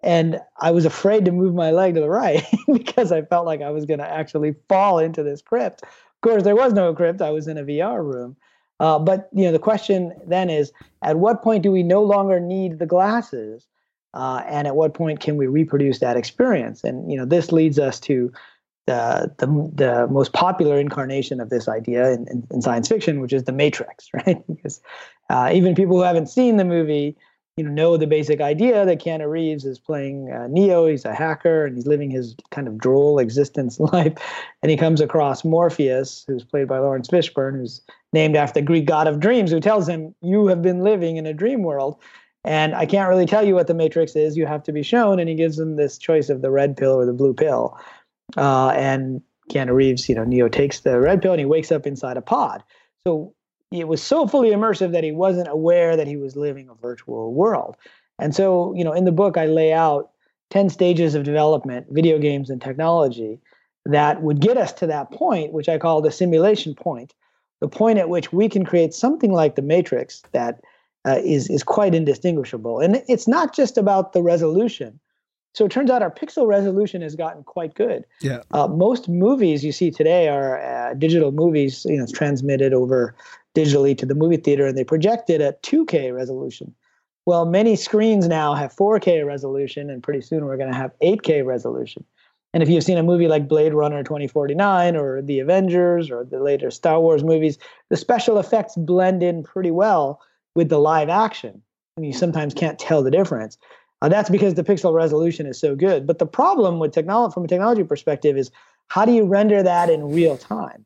And I was afraid to move my leg to the right because I felt like I was going to actually fall into this crypt. Of course, there was no crypt. I was in a VR room. Uh, but you know, the question then is, at what point do we no longer need the glasses, uh, and at what point can we reproduce that experience? And you know, this leads us to the, the, the most popular incarnation of this idea in, in, in, science fiction, which is the Matrix, right? because uh, even people who haven't seen the movie, you know, know the basic idea that Keanu Reeves is playing uh, Neo. He's a hacker and he's living his kind of droll existence life, and he comes across Morpheus, who's played by Laurence Fishburne, who's named after the Greek god of dreams, who tells him, "You have been living in a dream world." And I can't really tell you what the Matrix is. You have to be shown. And he gives him this choice of the red pill or the blue pill. Uh, and Keanu Reeves, you know, Neo takes the red pill and he wakes up inside a pod. So it was so fully immersive that he wasn't aware that he was living a virtual world. And so, you know, in the book, I lay out 10 stages of development, video games and technology that would get us to that point, which I call the simulation point, the point at which we can create something like the Matrix that uh, is is quite indistinguishable. And it's not just about the resolution, so it turns out our pixel resolution has gotten quite good. Yeah. Uh, most movies you see today are uh, digital movies. You know, transmitted over digitally to the movie theater, and they project it at 2K resolution. Well, many screens now have 4K resolution, and pretty soon we're going to have 8K resolution. And if you've seen a movie like Blade Runner 2049 or The Avengers or the later Star Wars movies, the special effects blend in pretty well with the live action. And you sometimes can't tell the difference. Uh, that's because the pixel resolution is so good. But the problem with technology, from a technology perspective, is how do you render that in real time,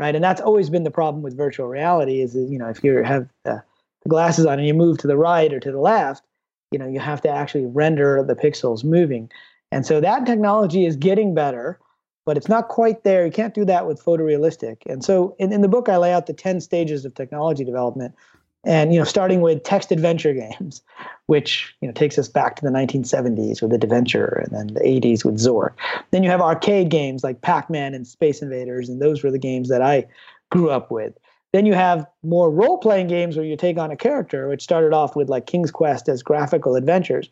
right? And that's always been the problem with virtual reality. Is you know if you have the glasses on and you move to the right or to the left, you know you have to actually render the pixels moving. And so that technology is getting better, but it's not quite there. You can't do that with photorealistic. And so in, in the book, I lay out the 10 stages of technology development and you know starting with text adventure games which you know takes us back to the 1970s with adventure and then the 80s with zork then you have arcade games like pac-man and space invaders and those were the games that i grew up with. Then you have more role-playing games where you take on a character which started off with like king's quest as graphical adventures.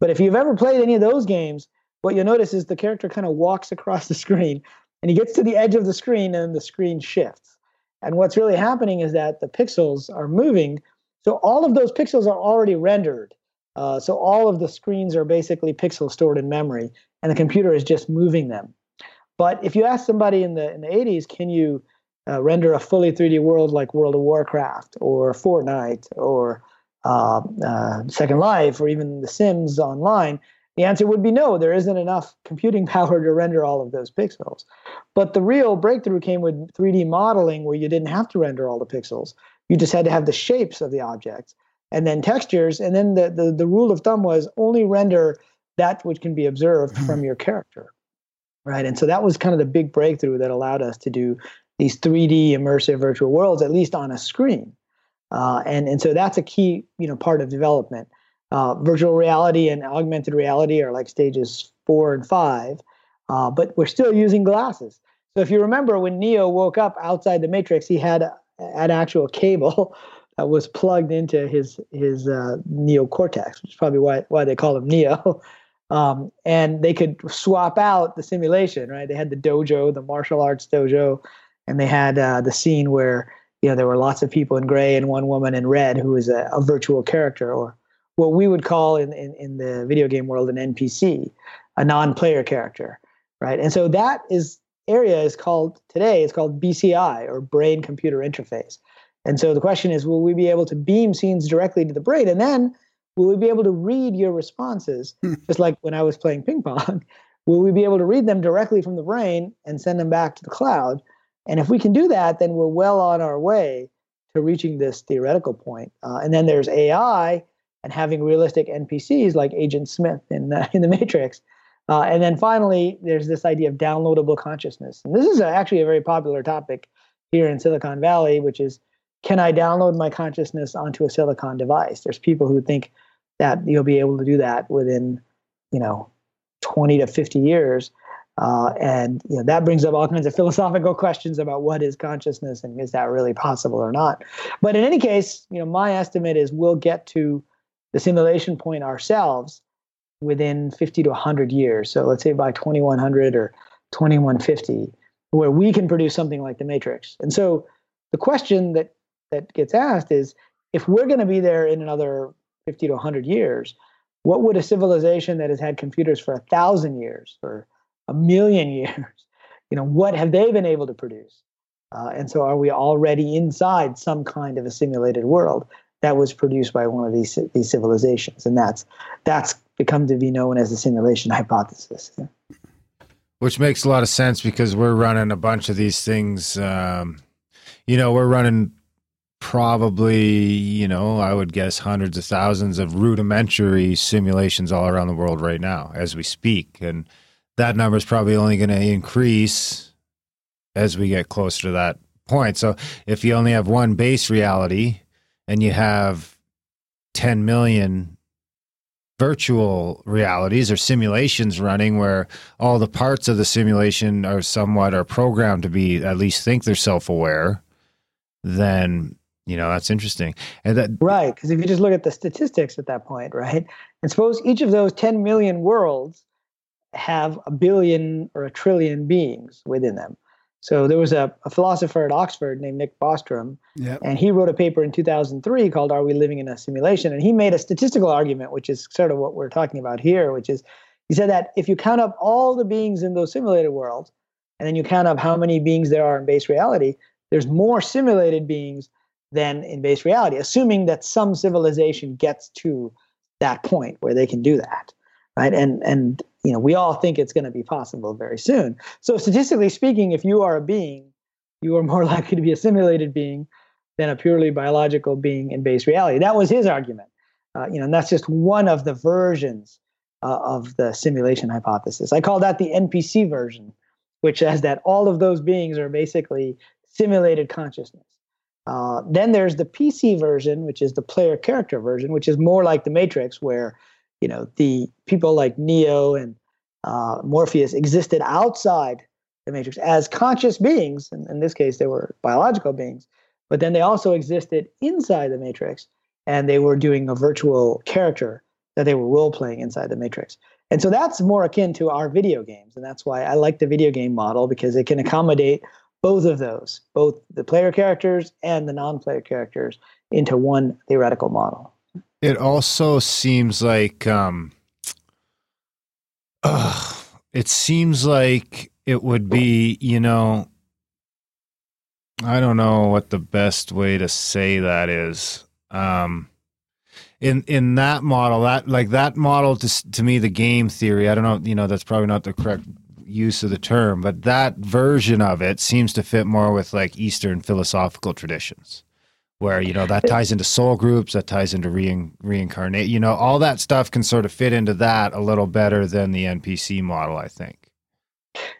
But if you've ever played any of those games what you'll notice is the character kind of walks across the screen and he gets to the edge of the screen and the screen shifts and what's really happening is that the pixels are moving. So all of those pixels are already rendered. Uh, so all of the screens are basically pixels stored in memory, and the computer is just moving them. But if you ask somebody in the in the 80s, can you uh, render a fully 3D world like World of Warcraft or Fortnite or uh, uh Second Life or even The Sims online? The answer would be no, there isn't enough computing power to render all of those pixels. But the real breakthrough came with 3D modeling where you didn't have to render all the pixels. You just had to have the shapes of the objects and then textures. And then the, the, the rule of thumb was only render that which can be observed mm-hmm. from your character. Right. And so that was kind of the big breakthrough that allowed us to do these 3D immersive virtual worlds, at least on a screen. Uh, and, and so that's a key you know, part of development. Uh, virtual reality and augmented reality are like stages four and five, uh, but we're still using glasses. So if you remember when Neo woke up outside the Matrix, he had an actual cable that was plugged into his his uh, neocortex, which is probably why why they call him Neo. Um, and they could swap out the simulation, right? They had the dojo, the martial arts dojo, and they had uh, the scene where you know there were lots of people in gray and one woman in red who was a, a virtual character or what we would call in, in, in the video game world an NPC, a non-player character, right? And so that is area is called today it's called BCI or brain computer interface. And so the question is, will we be able to beam scenes directly to the brain, and then will we be able to read your responses, hmm. just like when I was playing ping pong? will we be able to read them directly from the brain and send them back to the cloud? And if we can do that, then we're well on our way to reaching this theoretical point. Uh, and then there's AI and having realistic NPCs like Agent Smith in uh, in the Matrix. Uh, and then finally, there's this idea of downloadable consciousness. And this is a, actually a very popular topic here in Silicon Valley, which is can I download my consciousness onto a silicon device? There's people who think that you'll be able to do that within, you know, 20 to 50 years. Uh, and you know, that brings up all kinds of philosophical questions about what is consciousness and is that really possible or not. But in any case, you know, my estimate is we'll get to the simulation point ourselves within 50 to 100 years. So let's say by 2100 or 2150, where we can produce something like the Matrix. And so the question that that gets asked is if we're going to be there in another 50 to 100 years, what would a civilization that has had computers for a thousand years or a million years, you know, what have they been able to produce? Uh, and so, are we already inside some kind of a simulated world that was produced by one of these these civilizations? And that's that's become to be known as the simulation hypothesis. Which makes a lot of sense because we're running a bunch of these things. Um, you know, we're running probably, you know, I would guess hundreds of thousands of rudimentary simulations all around the world right now as we speak. And that number is probably only going to increase as we get closer to that point. So if you only have one base reality and you have 10 million virtual realities or simulations running where all the parts of the simulation are somewhat are programmed to be at least think they're self-aware then you know that's interesting. And that right because if you just look at the statistics at that point right and suppose each of those 10 million worlds have a billion or a trillion beings within them so there was a, a philosopher at oxford named nick bostrom Yep. and he wrote a paper in 2003 called are we living in a simulation and he made a statistical argument which is sort of what we're talking about here which is he said that if you count up all the beings in those simulated worlds and then you count up how many beings there are in base reality there's more simulated beings than in base reality, assuming that some civilization gets to that point where they can do that, right? And and you know we all think it's going to be possible very soon. So statistically speaking, if you are a being, you are more likely to be a simulated being than a purely biological being in base reality. That was his argument, uh, you know, and that's just one of the versions uh, of the simulation hypothesis. I call that the NPC version, which says that all of those beings are basically simulated consciousness. Uh, then there's the PC version, which is the player character version, which is more like the Matrix, where you know the people like Neo and uh, Morpheus existed outside the Matrix as conscious beings. And in this case, they were biological beings, but then they also existed inside the Matrix, and they were doing a virtual character that they were role playing inside the Matrix. And so that's more akin to our video games, and that's why I like the video game model because it can accommodate both of those, both the player characters and the non-player characters, into one theoretical model. It also seems like um ugh, it seems like it would be, you know, I don't know what the best way to say that is. Um in in that model, that like that model to to me the game theory, I don't know, you know, that's probably not the correct use of the term, but that version of it seems to fit more with like Eastern philosophical traditions where you know that ties into soul groups that ties into rein, reincarnate you know all that stuff can sort of fit into that a little better than the npc model i think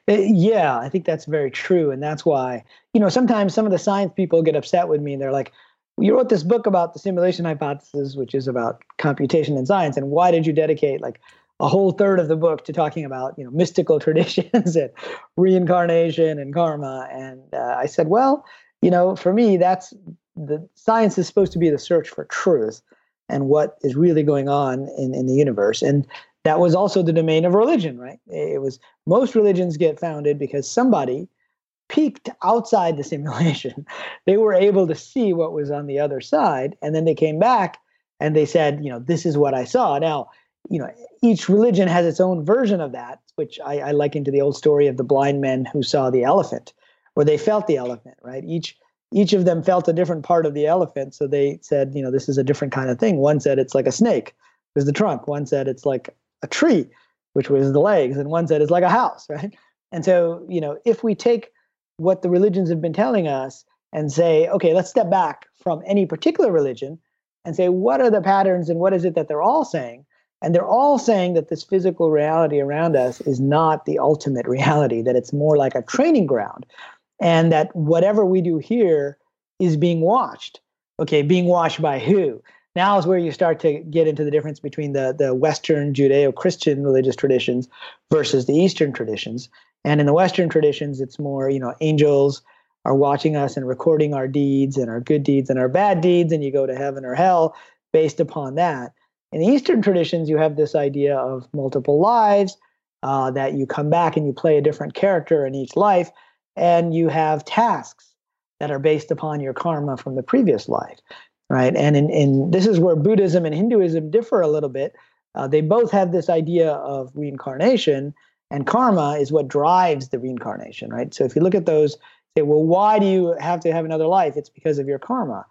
Uh, Yeah, I think that's very true. And that's why, you know, sometimes some of the science people get upset with me and they're like, you wrote this book about the simulation hypothesis, which is about computation and science. And why did you dedicate like a whole third of the book to talking about, you know, mystical traditions and reincarnation and karma? And uh, I said, well, you know, for me, that's the science is supposed to be the search for truth and what is really going on in, in the universe. And that was also the domain of religion, right? It was most religions get founded because somebody peeked outside the simulation. They were able to see what was on the other side, and then they came back and they said, you know, this is what I saw. Now, you know, each religion has its own version of that, which I, I liken to the old story of the blind men who saw the elephant, or they felt the elephant, right? Each each of them felt a different part of the elephant, so they said, you know, this is a different kind of thing. One said it's like a snake, there's the trunk. One said it's like a tree. which was the legs, and one said it's like a house, right? And so, you know, if we take what the religions have been telling us and say, okay, let's step back from any particular religion and say, what are the patterns and what is it that they're all saying? And they're all saying that this physical reality around us is not the ultimate reality, that it's more like a training ground, and that whatever we do here is being watched. Okay, being watched by who? Now is where you start to get into the difference between the, the Western Judeo Christian religious traditions versus the Eastern traditions. And in the Western traditions, it's more, you know, angels are watching us and recording our deeds and our good deeds and our bad deeds, and you go to heaven or hell based upon that. In the Eastern traditions, you have this idea of multiple lives, uh, that you come back and you play a different character in each life, and you have tasks that are based upon your karma from the previous life, right? And in, in this is where Buddhism and Hinduism differ a little bit. Uh, they both have this idea of reincarnation, and karma is what drives the reincarnation, right? So if you look at those, say, well, why do you have to have another life? It's because of your karma.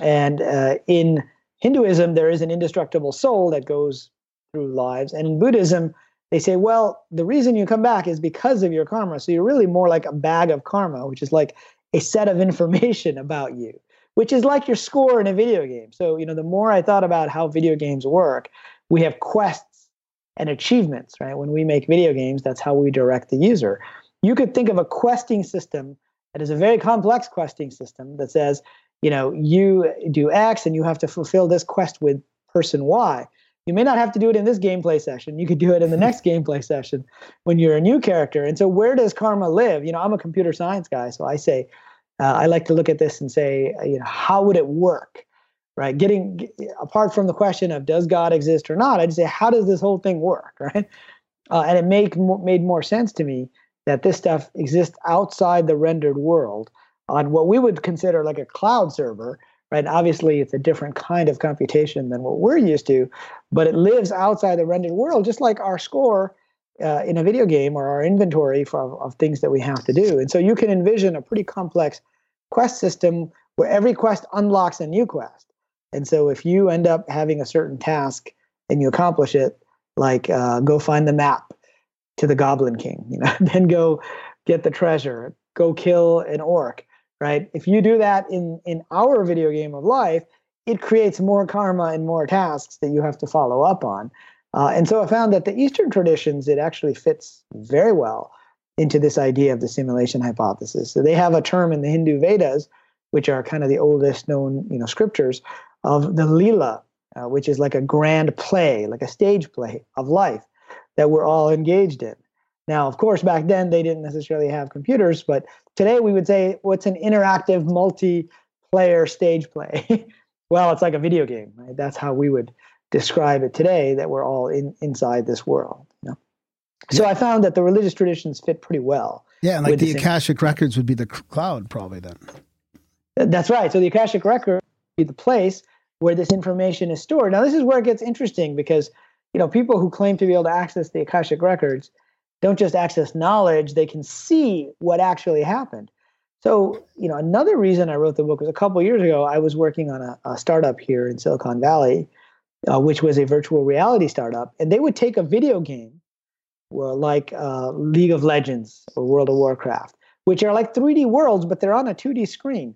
And uh, in Hinduism, there is an indestructible soul that goes through lives. And in Buddhism, they say, well, the reason you come back is because of your karma. So you're really more like a bag of karma, which is like a set of information about you, which is like your score in a video game. So, you know, the more I thought about how video games work, we have quests and achievements, right? When we make video games, that's how we direct the user. You could think of a questing system that is a very complex questing system that says, you know, you do X and you have to fulfill this quest with person Y. You may not have to do it in this gameplay session. You could do it in the next gameplay session when you're a new character. And so, where does karma live? You know, I'm a computer science guy, so I say, uh, I like to look at this and say, uh, you know, how would it work? Right? Getting apart from the question of does God exist or not, I'd say, how does this whole thing work? Right? Uh, and it make made more sense to me that this stuff exists outside the rendered world on what we would consider like a cloud server right? Obviously it's a different kind of computation than what we're used to but it lives outside the rendered world just like our score uh, in a video game or our inventory for, of things that we have to do. And so you can envision a pretty complex quest system where every quest unlocks a new quest. And so if you end up having a certain task and you accomplish it like uh, go find the map to the Goblin King, you know, then go get the treasure, go kill an orc, right? If you do that in in our video game of life, it creates more karma and more tasks that you have to follow up on. Uh, and so I found that the Eastern traditions it actually fits very well into this idea of the simulation hypothesis. So they have a term in the Hindu Vedas, which are kind of the oldest known you know scriptures, of the lila, uh, which is like a grand play, like a stage play of life that we're all engaged in. Now, of course, back then they didn't necessarily have computers, but today we would say what's an interactive multiplayer stage play? well, it's like a video game, right? That's how we would describe it today that we're all in inside this world. You know? So yeah. I found that the religious traditions fit pretty well. Yeah, and like the Akashic records would be the cloud probably then. That's right. So the Akashic record would be the place where this information is stored. Now this is where it gets interesting because you know, people who claim to be able to access the Akashic records don't just access knowledge, they can see what actually happened. So, you know, another reason I wrote the book was a couple years ago, I was working on a, a startup here in Silicon Valley, uh, which was a virtual reality startup. And they would take a video game well, like uh, League of Legends or World of Warcraft, which are like 3D worlds, but they're on a 2D screen.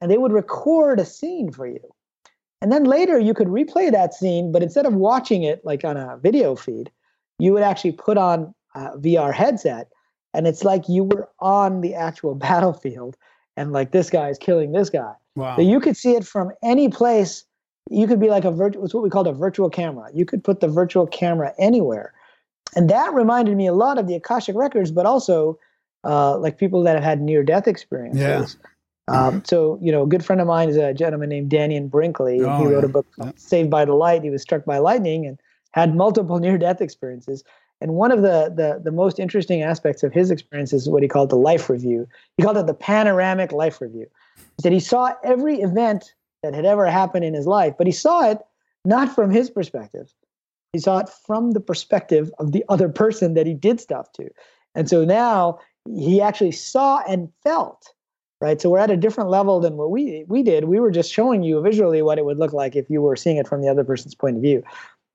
And they would record a scene for you. And then later you could replay that scene, but instead of watching it like on a video feed, you would actually put on a VR headset and it's like you were on the actual battlefield and like this guy is killing this guy. Wow. So you could see it from any place. You could be like a virtual, it's what we called a virtual camera. You could put the virtual camera anywhere. And that reminded me a lot of the Akashic records, but also uh, like people that have had near death experiences. Yeah. Um, so, you know, a good friend of mine is a gentleman named Dannion Brinkley. Oh, he wrote yeah. a book yeah. Saved by the Light. He was struck by lightning and had multiple near-death experiences. And one of the, the the most interesting aspects of his experience is what he called the life review. He called it the panoramic life review. He said he saw every event that had ever happened in his life, but he saw it not from his perspective. He saw it from the perspective of the other person that he did stuff to. And so now he actually saw and felt right? So we're at a different level than what we we did. We were just showing you visually what it would look like if you were seeing it from the other person's point of view.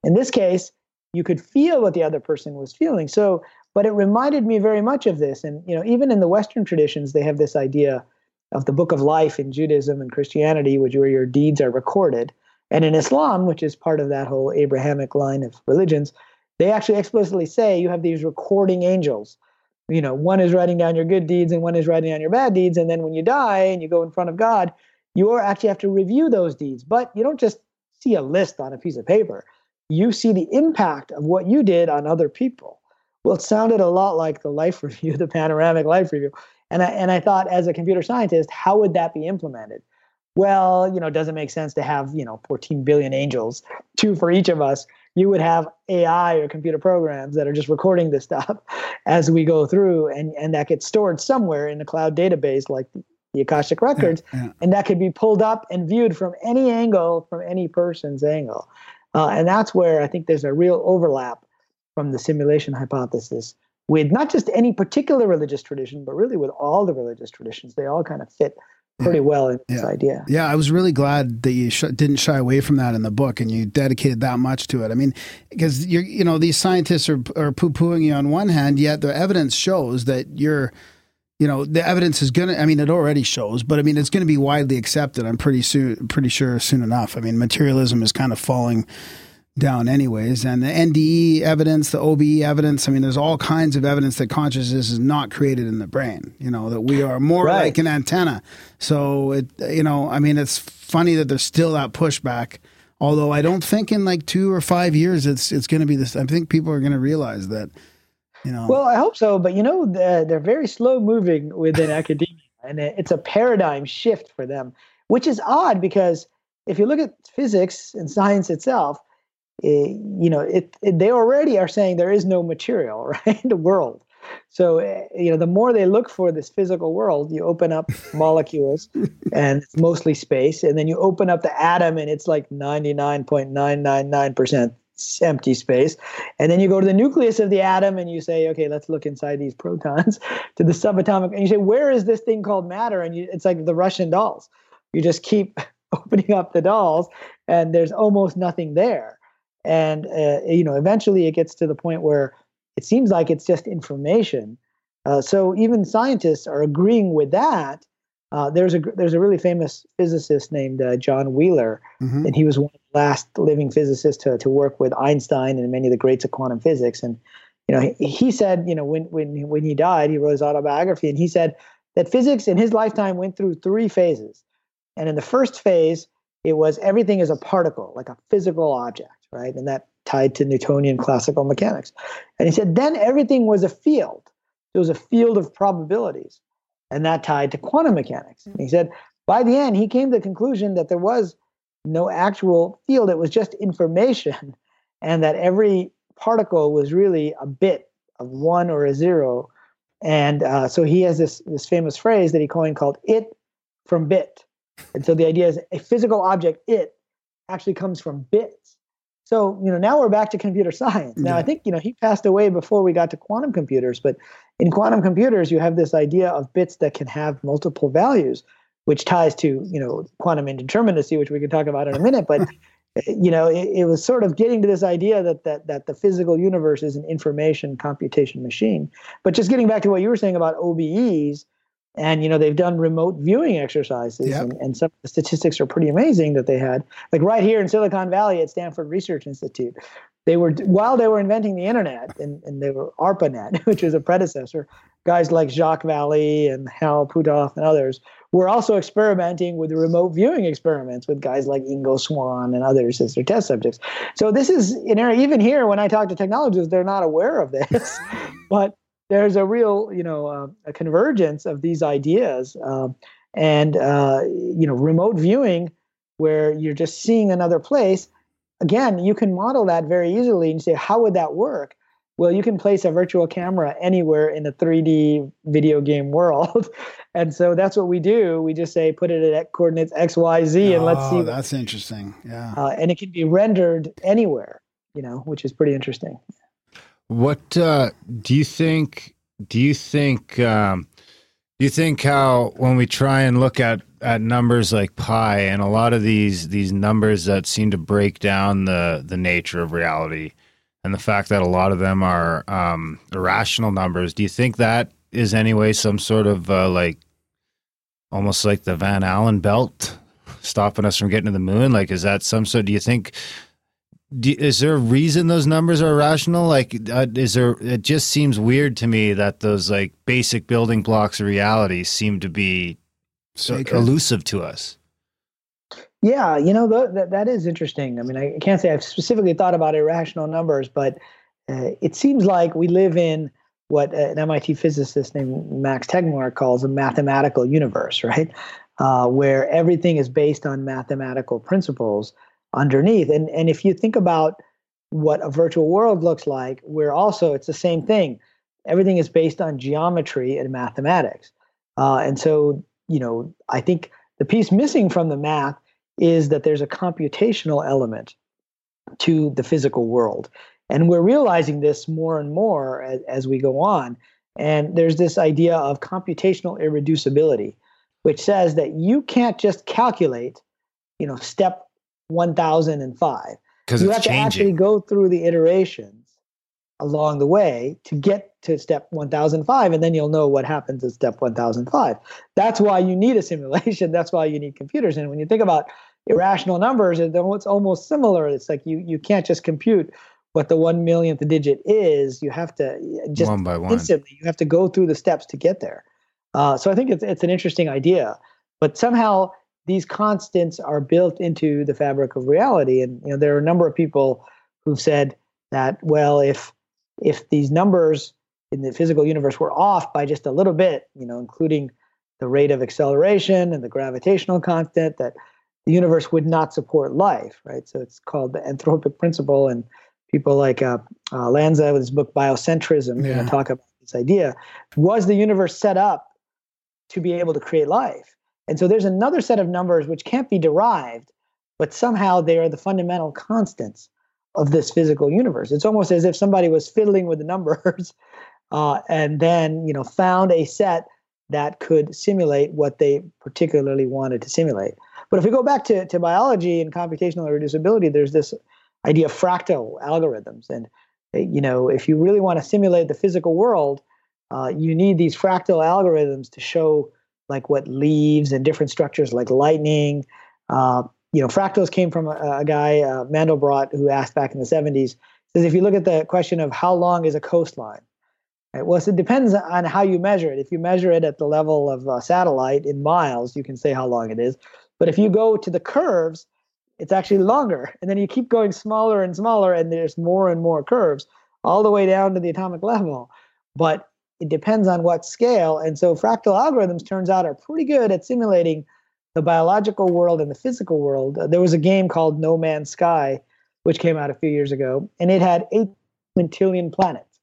In this case, you could feel what the other person was feeling. So, but it reminded me very much of this. And you know, even in the Western traditions, they have this idea of the book of life in Judaism and Christianity, which where your deeds are recorded. And in Islam, which is part of that whole Abrahamic line of religions, they actually explicitly say you have these recording angels. You know, one is writing down your good deeds and one is writing down your bad deeds. And then when you die and you go in front of God, you actually have to review those deeds. But you don't just see a list on a piece of paper. You see the impact of what you did on other people. Well, it sounded a lot like the life review, the panoramic life review. And I, and I thought, as a computer scientist, how would that be implemented? Well, you know, does it make sense to have, you know, 14 billion angels, two for each of us? You would have AI or computer programs that are just recording this stuff as we go through, and, and that gets stored somewhere in the cloud database like the, the Akashic Records, Yeah, yeah. and that could be pulled up and viewed from any angle, from any person's angle. Uh, and that's where I think there's a real overlap from the simulation hypothesis with not just any particular religious tradition, but really with all the religious traditions. They all kind of fit pretty well in this Yeah. idea. Yeah, I was really glad that you sh- didn't shy away from that in the book and you dedicated that much to it. I mean, because you're, you know, these scientists are are poo pooing you on one hand, yet the evidence shows that you're, you know, the evidence is gonna. I mean, it already shows, but I mean, it's going to be widely accepted. I'm pretty soon, pretty sure soon enough. I mean, materialism is kind of falling down anyways and the NDE evidence the OBE evidence I mean there's all kinds of evidence that consciousness is not created in the brain you know that we are more Right. like an antenna so it you know I mean it's funny that there's still that pushback although I don't think in like 2 or 5 years it's it's going to be this I think people are going to realize that you know Well, I hope so, but you know, they're, they're very slow moving within academia, and it's a paradigm shift for them, which is odd because if you look at physics and science itself, eh, you know, it, it they already are saying there is no material, right? The world. So, eh, you know, the more they look for this physical world, you open up molecules and it's mostly space. And then you open up the atom and it's like 99.999% empty space. And then you go to the nucleus of the atom and you say, okay, let's look inside these protons to the subatomic. And you say, where is this thing called matter? And you, it's like the Russian dolls. You just keep opening up the dolls and there's almost nothing there. And, uh, you know, eventually it gets to the point where it seems like it's just information. Uh, so even scientists are agreeing with that. Uh, there's a there's a really famous physicist named uh, John Wheeler, Mhm. and he was one of the last living physicists to, to work with Einstein and many of the greats of quantum physics. And you know, he, he said, you know, when when when he died, he wrote his autobiography, and he said that physics in his lifetime went through three phases. And in the first phase, it was everything is a particle, like a physical object, right? And that tied to Newtonian classical mechanics. And he said then everything was a field. It was a field of probabilities, and that tied to quantum mechanics. And he said by the end, he came to the conclusion that there was no actual field; it was just information, and that every particle was really a bit of one or a zero. And uh, so he has this this famous phrase that he coined called "it from bit." And so the idea is a physical object, it actually comes from bits. So, you know, now we're back to computer science. Now, I think, you know, he passed away before we got to quantum computers, but in quantum computers, you have this idea of bits that can have multiple values, which ties to, you know, quantum indeterminacy, which we can talk about in a minute. But, eh, you know, it, it was sort of getting to this idea that, that, that the physical universe is an information computation machine. But just getting back to what you were saying about OBEs, and you know they've done remote viewing exercises Yep. and, and some of the statistics are pretty amazing that they had like right here in silicon valley at stanford research institute they were while they were inventing the internet and, and they were arpanet which was a predecessor guys like jacques vallée and hal puthoff and others were also experimenting with remote viewing experiments with guys like ingo swann and others as their test subjects so this is you know even here when i talk to technologists they're not aware of this but there's a real you know uh, a convergence of these ideas um, and uh, you know remote viewing where you're just seeing another place. Again you can model that very easily and say how would that work? Well you can place a virtual camera anywhere in the 3d video game world. And so that's what we do. We just say put it at coordinates x y z and let's Oh, see what- that's interesting. Yeah. uh, and it can be rendered anywhere you know which is pretty interesting What uh, do you think? Do you think? Um, do you think how when we try and look at at numbers like pi and a lot of these these numbers that seem to break down the the nature of reality, and the fact that a lot of them are um, irrational numbers. Do you think that is anyway some sort of uh, like almost like the Van Allen belt stopping us from getting to the moon? Like, is that some sort? Do you think? Do, is there a reason those numbers are irrational? Like, uh, is there? It just seems weird to me that those like basic building blocks of reality seem to be so Sacred. elusive to us. Yeah, you know th- that that is interesting. I mean, I can't say I've specifically thought about irrational numbers, but uh, it seems like we live in what an MIT physicist named Max Tegmark calls a mathematical universe, right? Uh, where everything is based on mathematical principles underneath. And and if you think about what a virtual world looks like, we're also it's the same thing. Everything is based on geometry and mathematics. Uh, and so, you know, I think the piece missing from the math is that there's a computational element to the physical world. And we're realizing this more and more as, as we go on. And there's this idea of computational irreducibility, which says that you can't just calculate, you know, step 1005. Because You have to actually go through the iterations along the way to get to step 1005 and then you'll know what happens at step 1005 that's why you need a simulation. That's why you need computers. And when you think about irrational numbers it- it's almost similar. It's like you you can't just compute what the one millionth digit is. You have to just one by one. instantly you have to go through the steps to get there. Uh, so i think it's it's an interesting idea. But somehow these constants are built into the fabric of reality. And you know there are a number of people who've said that well if if these numbers in the physical universe were off by just a little bit you know including the rate of acceleration and the gravitational constant that the universe would not support life right? So it's called the anthropic principle. And people like uh, uh, lanza with his book biocentrism you know, Yeah. talk about this idea. Was the universe set up to be able to create life and so there's another set of numbers which can't be derived but somehow they are the fundamental constants of this physical universe. It's almost as if somebody was fiddling with the numbers uh, and then you know found a set that could simulate what they particularly wanted to simulate. But if we go back to, to biology and computational irreducibility, there's this idea of fractal algorithms. And uh, you know, if you really want to simulate the physical world, uh, you need these fractal algorithms to show like what leaves and different structures like lightning. Uh, you know, fractals came from a, a guy, uh, Mandelbrot, who asked back in the 70s, says if you look at the question of how long is a coastline, right, well, it depends on how you measure it. If you measure it at the level of a satellite in miles, you can say how long it is. But if you go to the curves, it's actually longer. And then you keep going smaller and smaller, and there's more and more curves all the way down to the atomic level. But it depends on what scale. And so fractal algorithms turns out are pretty good at simulating the biological world and the physical world. Uh, there was a game called No Man's Sky, which came out a few years ago, and it had eight quintillion planets,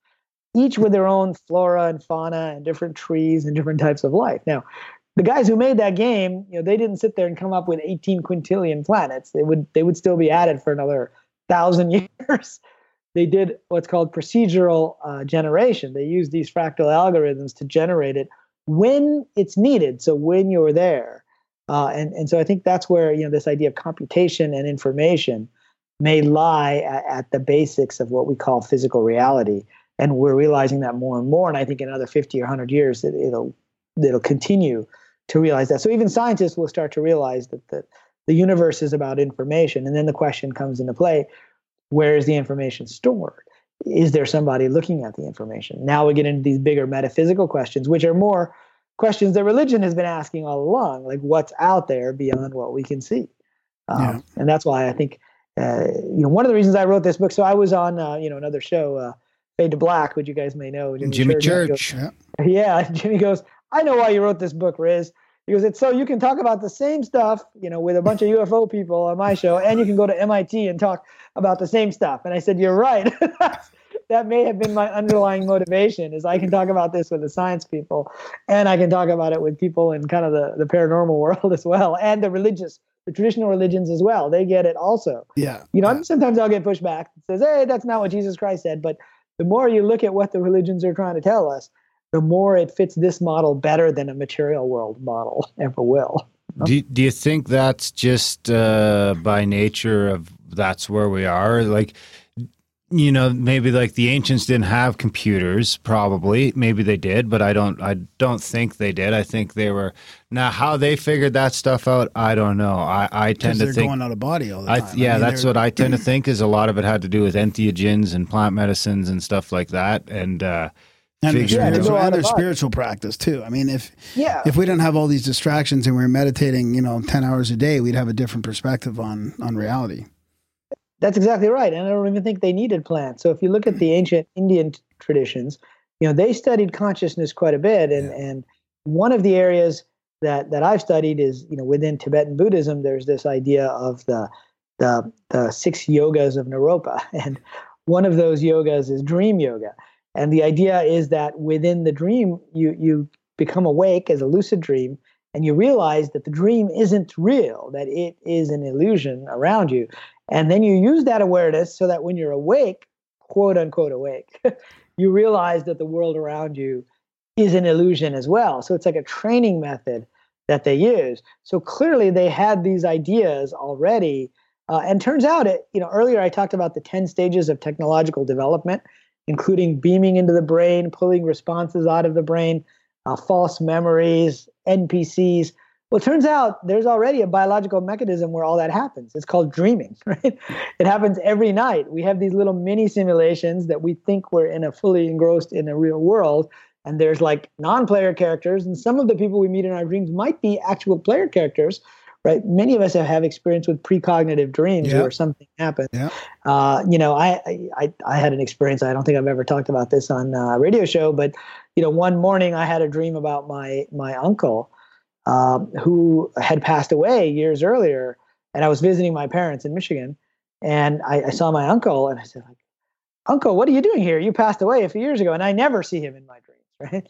each with their own flora and fauna and different trees and different types of life. Now, the guys who made that game, you know, they didn't sit there and come up with 18 quintillion planets. They would they would still be added for another thousand years. They did what's called procedural uh, generation. They used these fractal algorithms to generate it when it's needed. So when you're there. Uh, and, and so I think that's where you know this idea of computation and information may lie at, at the basics of what we call physical reality, and we're realizing that more and more. And I think in another fifty or hundred years, it, it'll it'll continue to realize that. So even scientists will start to realize that the the universe is about information, and then the question comes into play: Where is the information stored? Is there somebody looking at the information? Now we get into these bigger metaphysical questions, which are more questions that religion has been asking all along, like what's out there beyond what we can see. Um, Yeah. And that's why I think, uh, you know, one of the reasons I wrote this book. So I was on, uh, you know, another show, uh, Fade to Black, which you guys may know. Jimmy Church. Church. Yeah. Yeah, Jimmy goes, I know why you wrote this book, Riz. He goes, it's so you can talk about the same stuff, you know, with a bunch of UFO people on my show, and you can go to MIT and talk about the same stuff. And I said, you're right. that may have been my underlying motivation is I can talk about this with the science people, and I can talk about it with people in kind of the, the paranormal world as well, and the religious, the traditional religions as well. They get it also. Yeah. You know, sometimes I'll get pushback that says, hey, that's not what Jesus Christ said. But the more you look at what the religions are trying to tell us, the more it fits this model better than a material world model ever will. Do, do you think that's just uh, by nature of that's where we are? Like, you know, maybe like the ancients didn't have computers. Probably, maybe they did, but I don't. I don't think they did. I think they were. Now, how they figured that stuff out, I don't know. I, I tend Because to they're think. going out of body all the I, time. yeah, mean, that's what I tend to think. Is a lot of it had to do with entheogens and plant medicines and stuff like that. And uh, and their figuring Yeah, they spiritual, go and their of spiritual practice too. I mean, if Yeah. if we didn't have all these distractions and we were meditating, you know, ten hours a day, we'd have a different perspective on on reality. That's exactly right. And I don't even think they needed plants. So if you look at the mm. ancient Indian t- traditions, you know, they studied consciousness quite a bit. And, and one of the areas that, that I've studied is, you know, within Tibetan Buddhism, there's this idea of the, the, the six yogas of Naropa. And one of those yogas is dream yoga. And the idea is that within the dream, you, you become awake as a lucid dream and you realize that the dream isn't real, that it is an illusion around you. And then you use that awareness so that when you're awake, quote unquote awake, you realize that the world around you is an illusion as well. So it's like a training method that they use. So clearly they had these ideas already. Uh, and turns out it, you know, earlier I talked about the 10 stages of technological development, including beaming into the brain, pulling responses out of the brain, uh, false memories, NPCs. Well, it turns out there's already a biological mechanism where all that happens. It's called dreaming, right? It happens every night. We have these little mini simulations that we think we're in a fully engrossed in a real world. And there's like non player characters, and some of the people we meet in our dreams might be actual player characters, right? Many of us have, have experience with precognitive dreams Yeah. where something happens. Yeah. Uh, you know, I, I I had an experience. I don't think I've ever talked about this on a radio show, but you know, one morning I had a dream about my my uncle um, who had passed away years earlier, and I was visiting my parents in Michigan, and I, I saw my uncle, and I said, like, "Uncle, what are you doing here? You passed away a few years ago," and I never see him in my dreams, right?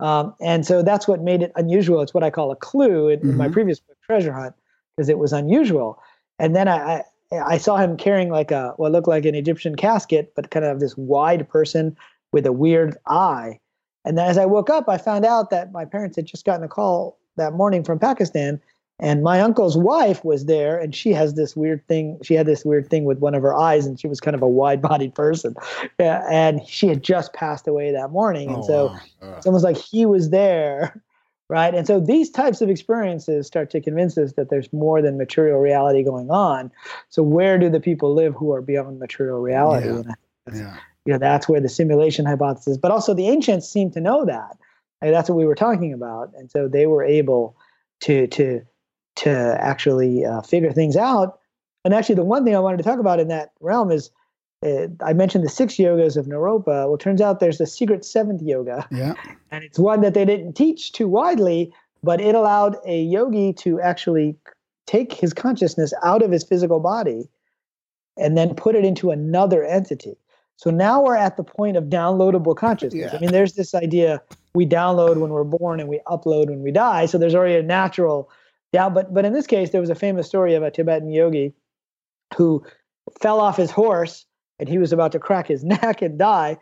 Um, and so that's what made it unusual. It's what I call a clue in, in my Mhm. previous book, Treasure Hunt, because it was unusual. And then I, I, I saw him carrying like a what looked like an Egyptian casket, but kind of this wide person with a weird eye. And then as I woke up, I found out that my parents had just gotten a call that morning from Pakistan, and my uncle's wife was there, and she has this weird thing. She had this weird thing with one of her eyes, and she was kind of a wide-bodied person, yeah, and she had just passed away that morning, and Oh, so wow. it's almost like he was there, right? And so these types of experiences start to convince us that there's more than material reality going on. So where do the people live who are beyond material reality? Yeah. And I think that's- yeah. you know that's where the simulation hypothesis but also the ancients seem to know that Like, that's what we were talking about and so they were able to to to actually uh, figure things out and actually the one thing i wanted to talk about in that realm is uh, i mentioned the six yogas of naropa. Well it turns out there's the secret seventh yoga. Yeah. and it's one that they didn't teach too widely but it allowed a yogi to actually take his consciousness out of his physical body and then put it into another entity. So now we're at the point of downloadable consciousness. I mean there's this idea we download when we're born and we upload when we die. So there's already a natural down but but in this case there was a famous story of a tibetan yogi who fell off his horse and he was about to crack his neck and die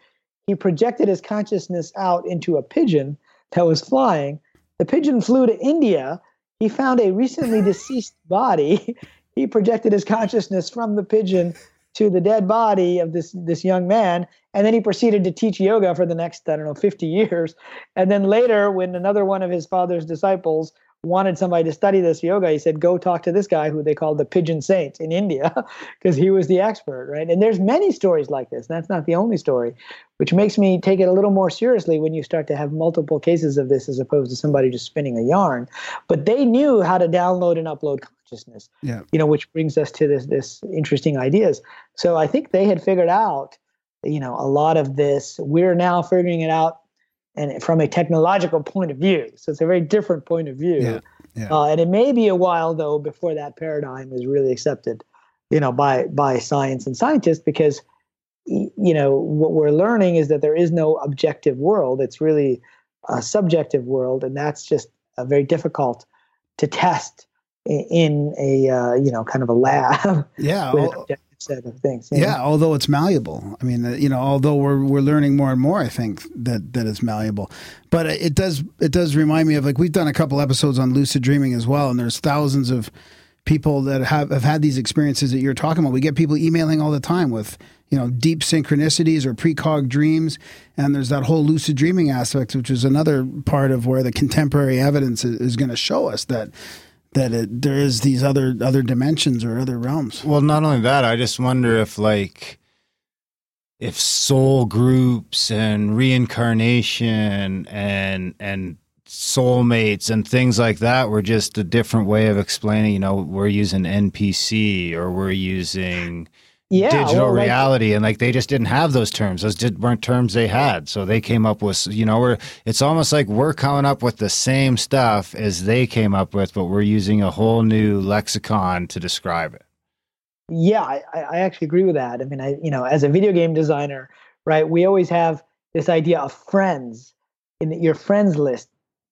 he projected his consciousness out into a pigeon that was flying. The pigeon flew to India. He found a recently deceased body. He projected his consciousness from the pigeon to the dead body of this this young man, and then he proceeded to teach yoga for the next I don't know 50 years. And then later, when another one of his father's disciples wanted somebody to study this yoga, he said, "Go talk to this guy who they called the Pigeon Saint in India, because he was the expert." Right? And there's many stories like this. And that's not the only story which makes me take it a little more seriously when you start to have multiple cases of this as opposed to somebody just spinning a yarn. But they knew how to download and upload consciousness. Yeah. You know, which brings us to this this interesting ideas. So I think they had figured out, you know, a lot of this. We're now figuring it out and from a technological point of view. So it's a very different point of view. Yeah, yeah. Uh, and it may be a while though before that paradigm is really accepted, you know, by by science and scientists because you know what we're learning is that there is no objective world. It's really a subjective world, and that's just uh, very difficult to test in a uh, you know kind of a lab Yeah. with set of things. you know? Yeah, although it's malleable. I mean, uh, you know, although we're we're learning more and more, I think that that it's malleable. But it does it does remind me of like we've done a couple episodes on lucid dreaming as well, and there's thousands of people that have have had these experiences that you're talking about. We get people emailing all the time with you know deep synchronicities or precog dreams, and there's that whole lucid dreaming aspect, which is another part of where the contemporary evidence is, is going to show us that that it, there is these other other dimensions or other realms. Well, not only that, I just wonder if like if soul groups and reincarnation and and soulmates and things like that were just a different way of explaining, you know, we're using NPC or we're using Yeah, digital well, like- reality and like they just didn't have those terms those did, weren't terms they had so they came up with you know we're it's almost like we're coming up with the same stuff as they came up with but we're using a whole new lexicon to describe it Yeah, I, I actually agree with that. I mean, I you know, as a video game designer, right, we always have this idea of friends in the, your friends list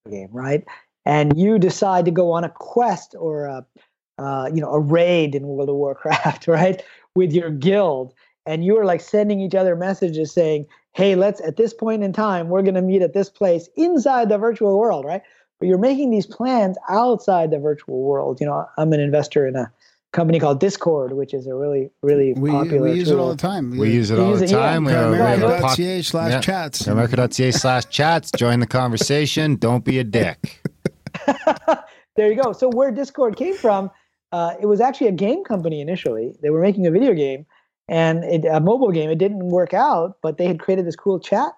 game, right? And you decide to go on a quest or a uh, you know a raid in World of Warcraft, right, with your guild, and you are like sending each other messages saying, "Hey, let's at this point in time, we're going to meet at this place inside the virtual world," right? But you're making these plans outside the virtual world. You know, I'm an investor in a company called Discord, which is a really, really We, popular we use tool. it all the time. we use it We all use the it, time we have, we have a poc- Grimerica.ca slash Yeah. chats. Grimerica.ca slash chats join the conversation don't be a dick there you go. So where Discord came from, uh, it was actually a game company initially. They were making a video game and it, a mobile game. It didn't work out, but they had created this cool chat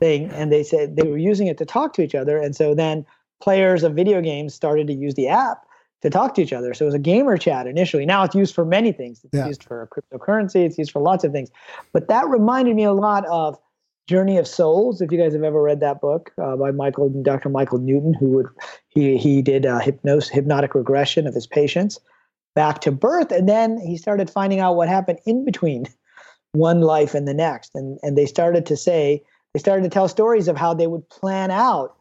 thing, and they said they were using it to talk to each other. And so then players of video games started to use the app to talk to each other. So it was a gamer chat initially. Now it's used for many things. It's Yeah. used for cryptocurrency. It's used for lots of things. But that reminded me a lot of Journey of Souls. If you guys have ever read that book uh, by Michael, Dr. Michael Newton, who would he he did uh, hypnosis, hypnotic regression of his patients back to birth, and then he started finding out what happened in between one life and the next, and and they started to say they started to tell stories of how they would plan out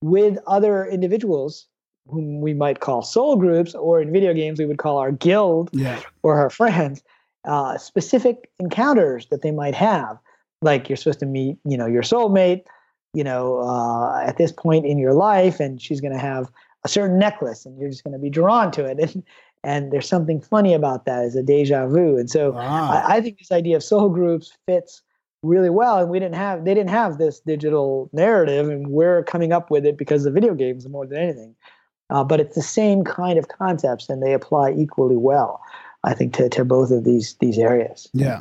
with other individuals whom we might call soul groups, or in video games we would call our guild Yeah. or our friends, uh, specific encounters that they might have. Like you're supposed to meet, you know, your soulmate, you know, uh, at this point in your life, and she's going to have a certain necklace, and you're just going to be drawn to it. And and there's something funny about that as a deja vu. And so Wow. I, I think this idea of soul groups fits really well. And we didn't have they didn't have this digital narrative, and we're coming up with it because of video games more than anything. Uh, but it's the same kind of concepts, and they apply equally well, I think, to, to both of these these areas. Yeah.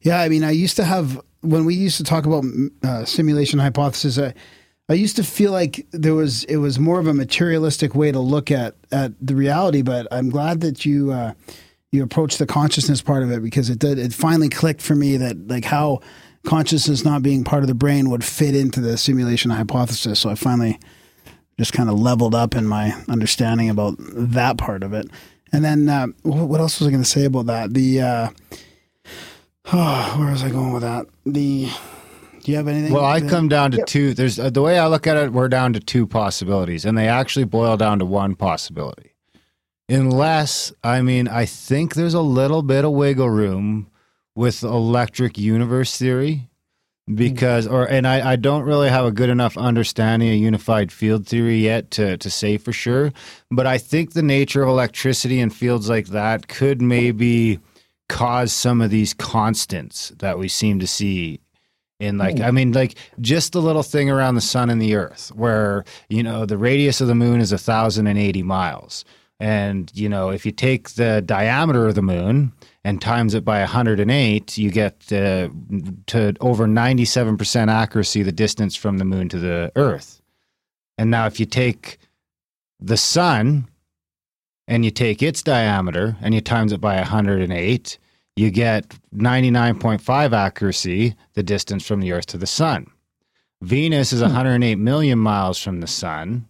Yeah. I mean, I used to have, when we used to talk about uh, simulation hypothesis, I, I used to feel like there was, it was more of a materialistic way to look at, at the reality, but I'm glad that you, uh, you approached the consciousness part of it because it did, it finally clicked for me that like how consciousness not being part of the brain would fit into the simulation hypothesis. So I finally just kind of leveled up in my understanding about that part of it. And then uh, what else was I going to say about that? The uh, oh, where was I going with that? The do you have anything? Well, I come down to two. There's uh, the way I look at it. We're down to two possibilities, and they actually boil down to one possibility. Unless, I mean, I think there's a little bit of wiggle room with electric universe theory, because, or and I, I don't really have a good enough understanding of unified field theory yet to to say for sure. But I think the nature of electricity and fields like that could maybe cause some of these constants that we seem to see in like i mean like just the little thing around the sun and the earth where you know the radius of the moon is 1080 miles. And you know if you take the diameter of the moon and times it by 108 you get uh, to over 97% accuracy the distance from the moon to the earth. And now if you take the sun and you take its diameter and you times it by 108 you get 99.5 accuracy the distance from the earth to the sun. Venus is 108 million miles from the sun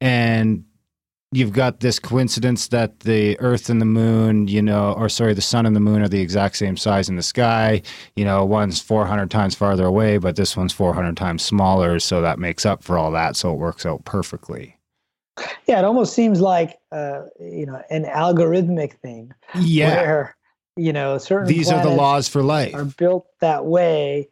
and you've got this coincidence that the earth and the moon you know or sorry the sun and the moon are the exact same size in the sky. You know one's 400 times farther away but this one's 400 times smaller so that makes up for all that so it works out perfectly. Yeah, it almost seems like uh, you know an algorithmic thing yeah. where you know certain these are the laws for life. are built that way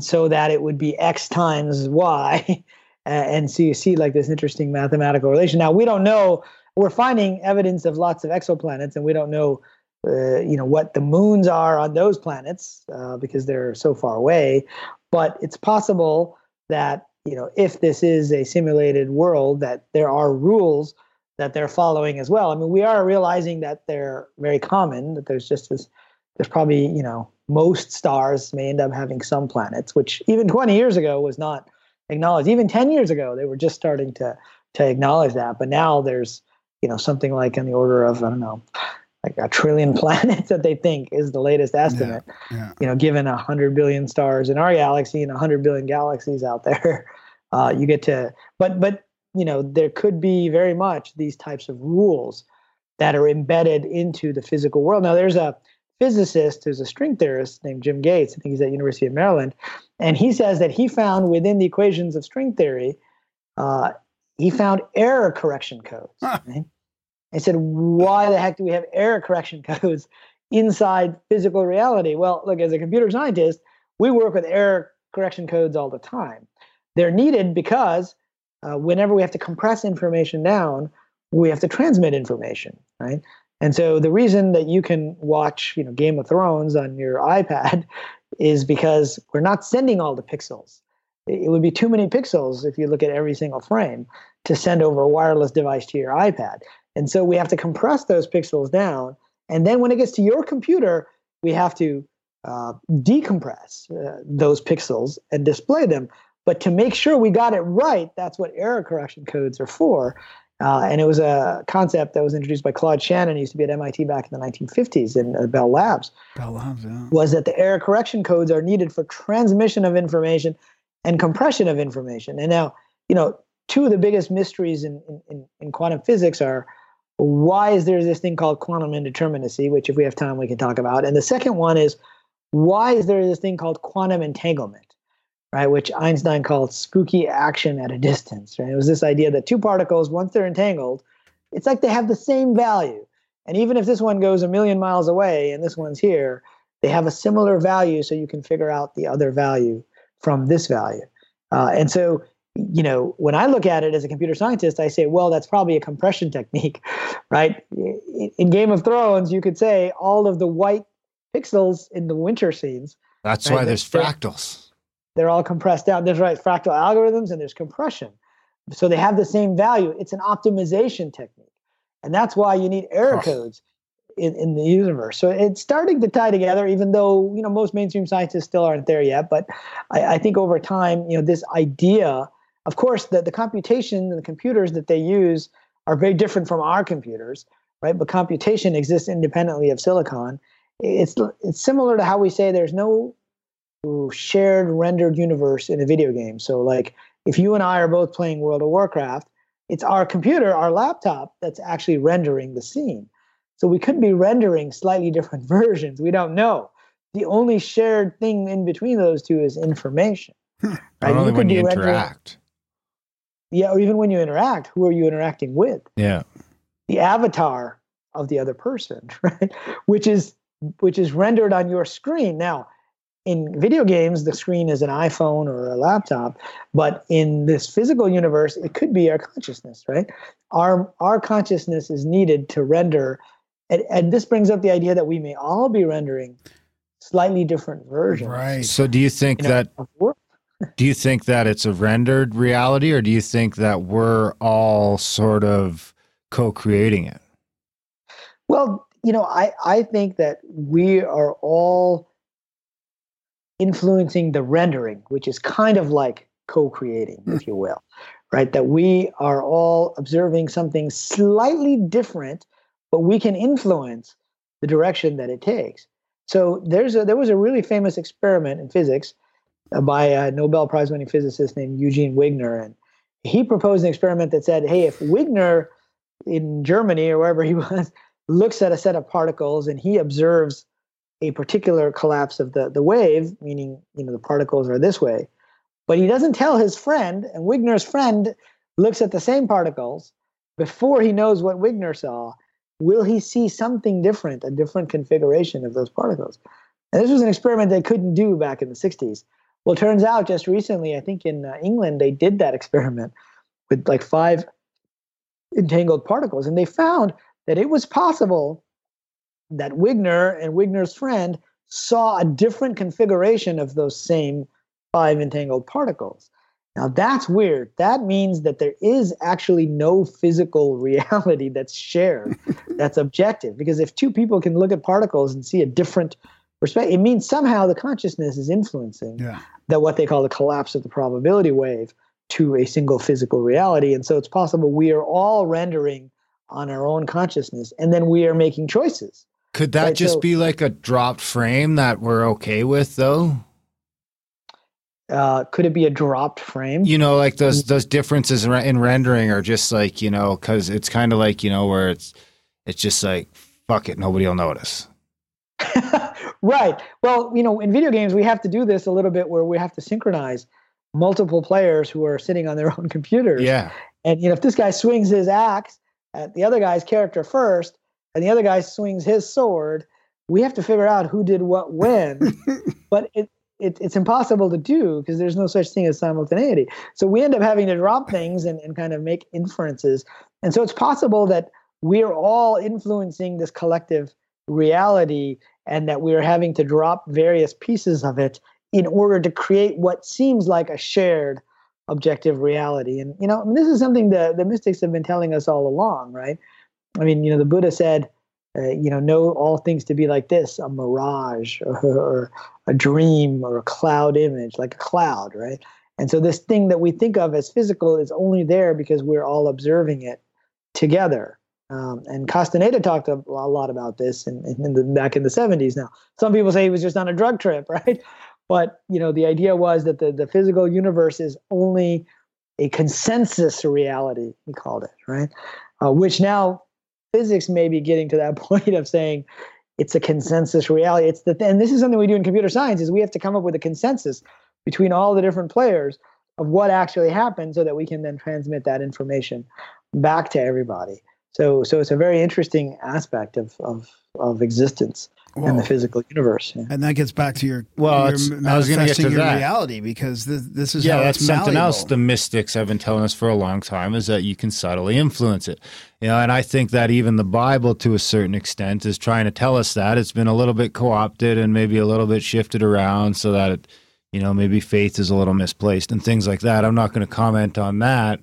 so that it would be x times y. And so you see like this interesting mathematical relation. Now we don't know. We're finding evidence of lots of exoplanets and we don't know uh, you know what the moons are on those planets uh, because they're so far away. But it's possible that you know if this is a simulated world that there are rules that they're following as well i mean we are realizing that they're very common that there's just this there's probably you know most stars may end up having some planets which even 20 years ago was not acknowledged even 10 years ago they were just starting to to acknowledge that but now there's you know something like in the order of i don't know like a trillion planets that they think is the latest estimate. Yeah, yeah. You know, given a hundred billion stars in our galaxy and a hundred billion galaxies out there, uh, you get to. But but you know, there could be very much these types of rules that are embedded into the physical world. Now, there's a physicist who's a string theorist named Jim Gates. I think he's at University of Maryland, and he says that he found within the equations of string theory, uh, he found error correction codes. Huh. Right? I said, why the heck do we have error correction codes inside physical reality? Well, look, as a computer scientist, we work with error correction codes all the time. They're needed because uh, whenever we have to compress information down, we have to transmit information, right? And so the reason that you can watch, you know, Game of Thrones on your iPad is because we're not sending all the pixels. It would be too many pixels if you look at every single frame to send over a wireless device to your iPad. And so we have to compress those pixels down. And then when it gets to your computer, we have to uh, decompress uh, those pixels and display them. But to make sure we got it right, that's what error correction codes are for. Uh, and it was a concept that was introduced by Claude Shannon, He used to be at MIT back in the 1950s in uh, Bell Labs Bell Labs, yeah. was that the error correction codes are needed for transmission of information and compression of information. And now, you know, two of the biggest mysteries in, in, in quantum physics are why is there this thing called quantum indeterminacy, which if we have time we can talk about. And the second one is why is there this thing called quantum entanglement, right? Which Einstein called spooky action at a distance. Right? It was this idea that two particles, once they're entangled, it's like they have the same value. And even if this one goes a million miles away and this one's here, they have a similar value, so you can figure out the other value from this value. Uh, and so, you know, when I look at it as a computer scientist, I say, well, that's probably a compression technique, right? In- Game of Thrones, you could say all of the white pixels in the winter scenes, That's Right, why there's fractals. They're all compressed down. There's right fractal algorithms and there's compression. So they have the same value. It's an optimization technique. And that's why you need error Huh. codes in, in the universe. So it's starting to tie together, even though, you know, most mainstream scientists still aren't there yet. But I, I think over time, you know, this idea, of course, the, the computation and the computers that they use are very different from our computers, right? But computation exists independently of silicon. It's it's similar to how we say there's no shared rendered universe in a video game. So like if you and I are both playing World of Warcraft, it's our computer, our laptop that's actually rendering the scene. So we could be rendering slightly different versions. We don't know. The only shared thing in between those two is information. Hmm. Right? only could when you interact. Yeah, or even when you interact, who are you interacting with? Yeah. the avatar of the other person, right? Which is which is rendered on your screen. Now, in video games, the screen is an iPhone or a laptop, but in this physical universe, it could be our consciousness, right? Our our consciousness is needed to render, and, and this brings up the idea that we may all be rendering slightly different versions. Right. So do you think you know, that of work. do you think that it's a rendered reality or do you think that we're all sort of co-creating it? Well, you know, I, I think that we are all influencing the rendering, which is kind of like co-creating, if you will, right? That we are all observing something slightly different, but we can influence the direction that it takes. So there's a there was a really famous experiment in physics uh, by a Nobel Prize winning physicist named Eugene Wigner, and he proposed an experiment that said, hey, if Wigner in Germany or wherever he was looks at a set of particles and he observes a particular collapse of the, the wave, meaning you know the particles are this way, but he doesn't tell his friend, and Wigner's friend looks at the same particles before he knows what Wigner saw. Will he see something different, a different configuration of those particles? And this was an experiment they couldn't do back in the 60s. Well, turns out just recently, I think in uh, England, they did that experiment with like five entangled particles, and they found that it was possible that Wigner and Wigner's friend saw a different configuration of those same five entangled particles. Now that's weird. That means that there is actually no physical reality that's shared, that's objective. Because if two people can look at particles and see a different perspective, it means somehow the consciousness is influencing Yeah. that what they call the collapse of the probability wave to a single physical reality. And so it's possible we are all rendering on our own consciousness, and then we are making choices. Could that Right, just so- be like a dropped frame that we're okay with, though? Uh, could it be a dropped frame? You know, like those those differences in, in rendering are just like you know, because it's kind of like you know where it's it's just like fuck it, nobody will notice. right. Well, you know, in video games, we have to do this a little bit where we have to synchronize multiple players who are sitting on their own computers. Yeah, And you know, if this guy swings his axe at the other guy's character first, and the other guy swings his sword, we have to figure out who did what when. but it, it it's impossible to do because there's no such thing as simultaneity. So we end up having to drop things and, and kind of make inferences. And so it's possible that we're all influencing this collective reality and that we're having to drop various pieces of it in order to create what seems like a shared objective reality. And you know, I mean, this is something the the mystics have been telling us all along, right? I mean, you know, the Buddha said, uh, you know, know all things to be like this: a mirage, or, or a dream, or a cloud image, like a cloud, right? And so this thing that we think of as physical is only there because we're all observing it together. Um, and Castaneda talked a, a lot about this in, in, the, back in the 70s. Now, some people say he was just on a drug trip, right? But you know, the idea was that the, the physical universe is only a consensus reality. He called it right, uh, which now physics may be getting to that point of saying it's a consensus reality. It's the and this is something we do in computer science is we have to come up with a consensus between all the different players of what actually happened, so that we can then transmit that information back to everybody. So so it's a very interesting aspect of of of existence in the physical universe. yeah. And that gets back to your Well, your it's- I was gonna get to your that. reality because this, this is yeah, how that's it's something else the mystics have been telling us for a long time is that you can subtly influence it. You know, and I think that even the Bible, to a certain extent, is trying to tell us that it's been a little bit co-opted and maybe a little bit shifted around so that it, you know, maybe faith is a little misplaced and things like that. I'm not going to comment on that,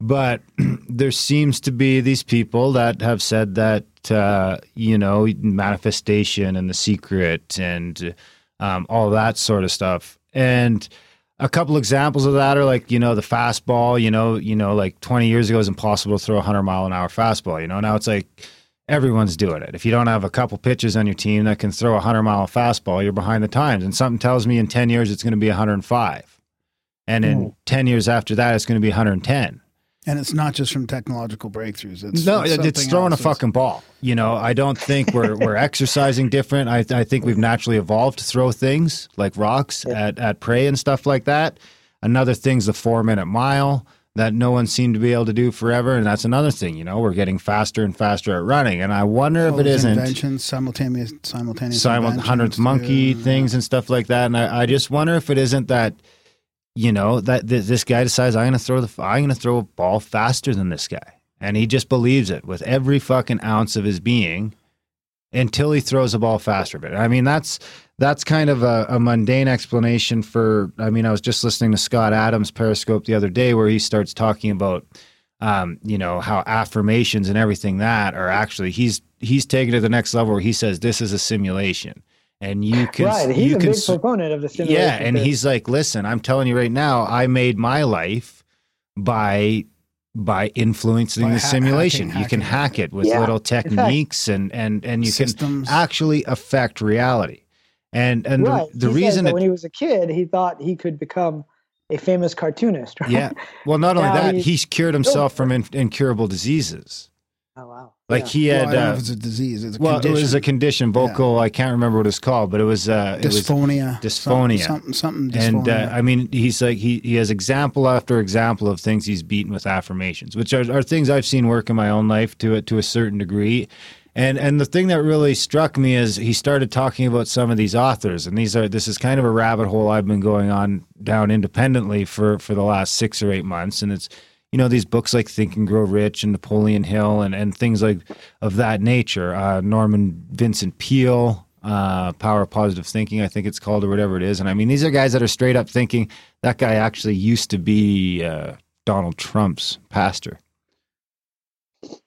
but there seems to be these people that have said that uh, you know manifestation and the secret and um, all that sort of stuff. And a couple examples of that are like you know the fastball you know you know like 20 years ago it was impossible to throw a 100 mile an hour fastball you know? Now it's like everyone's doing it. If you don't have a couple pitchers on your team that can throw a 100 mile fastball you're behind the times. And something tells me in 10 years it's going to be 105 and in 10 years after that it's going to be 110 and it's not just from technological breakthroughs. It's no, it's, something throwing else. a fucking ball. You know, I don't think we're we're exercising different. I I think we've naturally evolved to throw things like rocks at at prey and stuff like that. Another thing's the four minute mile that no one seemed to be able to do forever, and that's another thing. You know, we're getting faster and faster at running, and I wonder All if it isn't inventions, simultaneous, simultaneous, simul- hundredth monkey things and stuff like that. And I, I just wonder if it isn't that, you know, that th- this guy decides I'm to throw the I'm to throw a ball faster than this guy, and he just believes it with every fucking ounce of his being until he throws a ball faster. But I mean, that's that's kind of a, a mundane explanation for. I mean, I was just listening to Scott Adams Periscope the other day where he starts talking about um, you know, how affirmations and everything that are actually he's he's taken to the next level where he says this is a simulation. And you can right. He's you a can big proponent of the simulation. yeah, and theory. he's like, listen, I'm telling you right now, I made my life by by influencing By the ha- simulation. hacking- you can hack it with Yeah, little in fact- techniques and and and you Systems. can actually affect reality. And and the- right. the, He reason that it, when he was a kid, he thought he could become a famous cartoonist. Right? yeah, well, not only Now that, he's- he's cured himself from in, incurable diseases. Oh wow. Like Yeah. he Well, had. I don't know uh, if it's a disease. It's a well, condition. it was a condition, vocal. I can't remember what it's called, but it was uh, it was dysphonia. dysphonia. Something, something, something and uh. I mean, he's like he he has example after example of things he's beaten with affirmations, which are, are things I've seen work in my own life to a, to a certain degree. And and the thing that really struck me is he started talking about some of these authors, and these are this is kind of a rabbit hole I've been going on down independently for for the last six or eight months, and it's you know these books like Think and Grow Rich and Napoleon Hill and and things like of that nature. Uh, Norman Vincent Peale, uh, Power of Positive Thinking, I think it's called or whatever it is. And I mean these are guys that are straight up thinking that guy actually used to be uh, Donald Trump's pastor.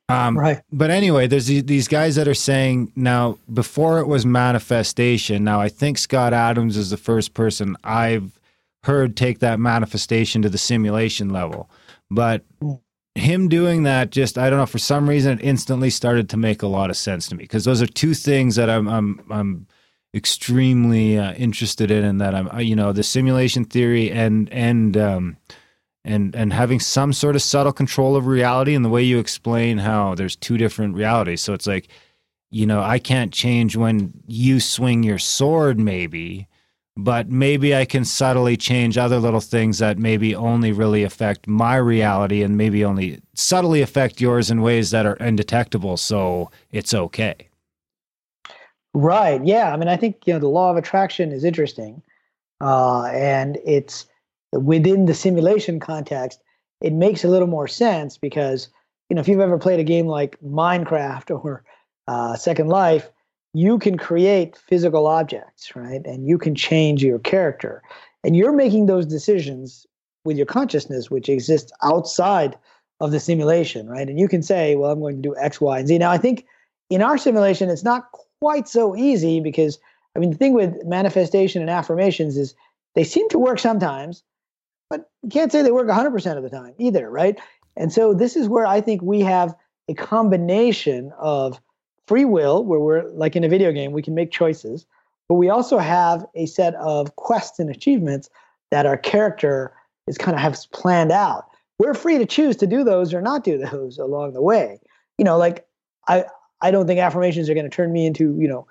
Um, Right. But anyway, there's these guys that are saying now before it was manifestation. Now I think Scott Adams is the first person I've heard take that manifestation to the simulation level. But him doing that just I don't know for some reason it instantly started to make a lot of sense to me because those are two things that I'm I'm I'm extremely uh, interested in and that I'm uh, you know the simulation theory and and um and and having some sort of subtle control of reality and the way you explain how there's two different realities. So it's like you know I can't change when you swing your sword maybe but maybe I can subtly change other little things that maybe only really affect my reality and maybe only subtly affect yours in ways that are undetectable so it's okay Right. Yeah. I mean, I think you know the law of attraction is interesting, uh, and it's within the simulation context. It makes a little more sense because you know if you've ever played a game like Minecraft or uh, Second Life, you can create physical objects, right? And you can change your character, and you're making those decisions with your consciousness, which exists outside of the simulation, right? And you can say, well, I'm going to do X, Y, and Z. Now, I think in our simulation, it's not quite so easy because I mean the thing with manifestation and affirmations is they seem to work sometimes, but you can't say they work 100% of the time either, right? And so this is where I think we have a combination of free will, where we're like in a video game, we can make choices, but we also have a set of quests and achievements that our character is kind of has planned out. We're free to choose to do those or not do those along the way. You know, like I I don't think affirmations are going to turn me into, you know,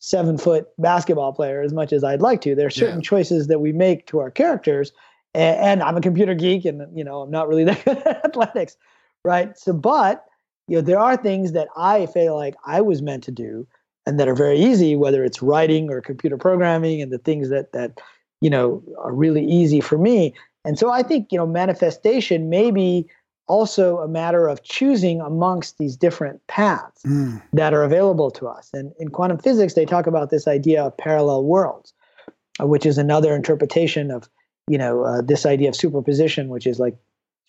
seven foot basketball player as much as I'd like to. There are certain Yeah. choices that we make to our characters. And, and I'm a computer geek and, you know, I'm not really that good at athletics. Right. So, but, you know, there are things that I feel like I was meant to do and that are very easy, whether it's writing or computer programming and the things that, that, you know, are really easy for me. And so I think, you know, manifestation may be also a matter of choosing amongst these different paths Mm. that are available to us. And in quantum physics, they talk about this idea of parallel worlds, uh, which is another interpretation of, you know, uh, this idea of superposition, which is like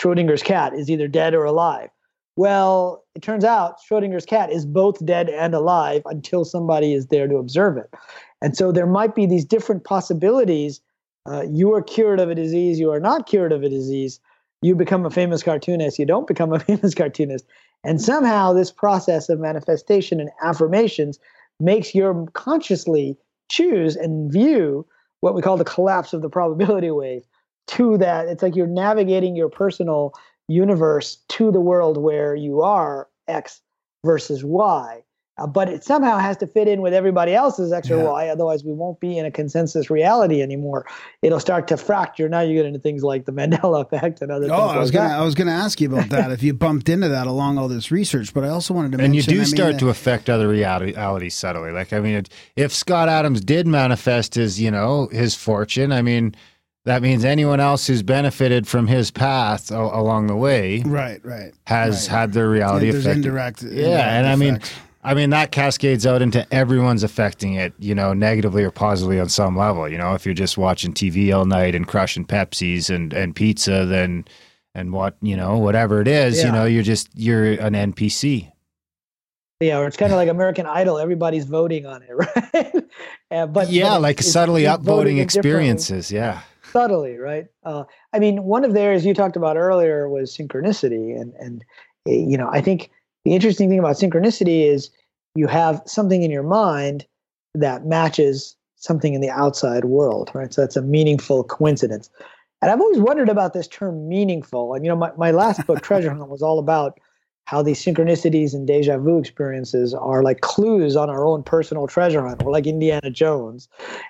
Schrodinger's cat is either dead or alive. Well, it turns out Schrodinger's cat is both dead and alive until somebody is there to observe it. And so there might be these different possibilities. Uh, you are cured of a disease, you are not cured of a disease. You become a famous cartoonist, you don't become a famous cartoonist. And somehow this process of manifestation and affirmations makes you consciously choose and view what we call the collapse of the probability wave to that. It's like you're navigating your personal universe to the world where you are X versus Y. Uh, but it somehow has to fit in with everybody else's X or Y. Otherwise, we won't be in a consensus reality anymore. It'll start to fracture. Now you get into things like the Mandela effect and other Oh, things I was like gonna that. I was gonna ask you about that if you bumped into that along all this research, but I also wanted to mention and you do I start that- to affect other reality- realities subtly. Like, I mean, it, if Scott Adams did manifest his, you know, his fortune, I mean, that means anyone else who's benefited from his path a- along the way right, right. has right. had their reality There's affected. indirect, yeah, and I mean. I mean that cascades out into everyone's affecting it, you know, negatively or positively on some level. You know, if you're just watching TV all night and crushing Pepsis and and pizza, then and what you know, whatever it is, you know, you're just you're an NPC. Yeah, or it's kind of like American Idol. Everybody's voting on it, right? Uh, but yeah, but like it's- subtly it's upvoting voting in different- experiences. Yeah. Subtly, right? Uh, I mean, one of the areas you talked about earlier was synchronicity, and and eh, you know, I think the interesting thing about synchronicity is you have something in your mind that matches something in the outside world, right? So that's a meaningful coincidence. And I've always wondered about this term meaningful. And you know, my, my last book, Treasure Hunt, was all about how these synchronicities and deja vu experiences are like clues on our own personal treasure hunt. We're like Indiana Jones,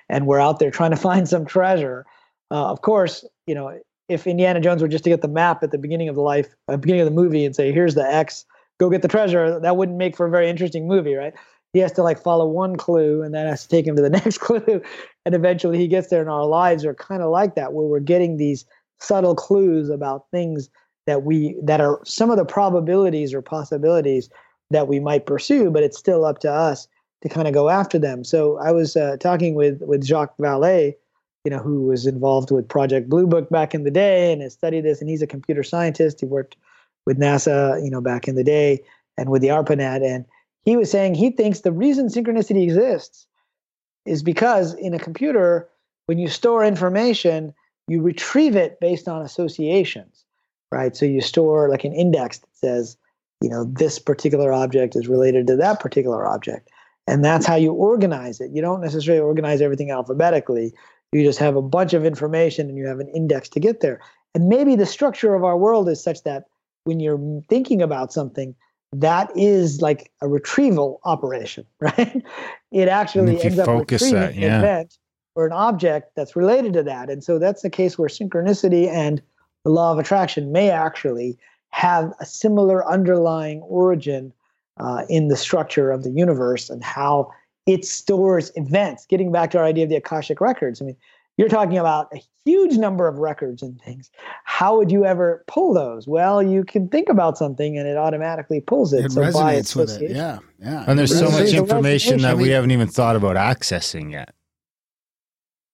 and we're out there trying to find some treasure. Uh, of course, you know, if Indiana Jones were just to get the map at the beginning of the life, uh, beginning of the movie, and say, "Here's the X, go get the treasure," that wouldn't make for a very interesting movie, right? He has to like follow one clue, and that has to take him to the next clue, and eventually he gets there. And our lives are kind of like that, where we're getting these subtle clues about things that we that are some of the probabilities or possibilities that we might pursue, but it's still up to us to kind of go after them. So I was uh, talking with with Jacques Vallée, you know, who was involved with Project Blue Book back in the day and has studied this, and he's a computer scientist. He worked with NASA, you know, back in the day, and with the ARPANET, and he was saying he thinks the reason synchronicity exists is because in a computer, when you store information, you retrieve it based on associations, right? So you store like an index that says, you know, this particular object is related to that particular object. And that's how you organize it. You don't necessarily organize everything alphabetically. You just have a bunch of information and you have an index to get there. And maybe the structure of our world is such that when you're thinking about something, that is like a retrieval operation, right? It actually ends up retrieving that, yeah. an event or an object that's related to that. And so that's the case where synchronicity and the law of attraction may actually have a similar underlying origin uh, in the structure of the universe and how it stores events. Getting back to our idea of the Akashic records, I mean, you're talking about a huge number of records and things. How would you ever pull those? Well, you can think about something and it automatically pulls it. It so resonates with it. Yeah, yeah. And there's so much information that we haven't even thought about accessing yet.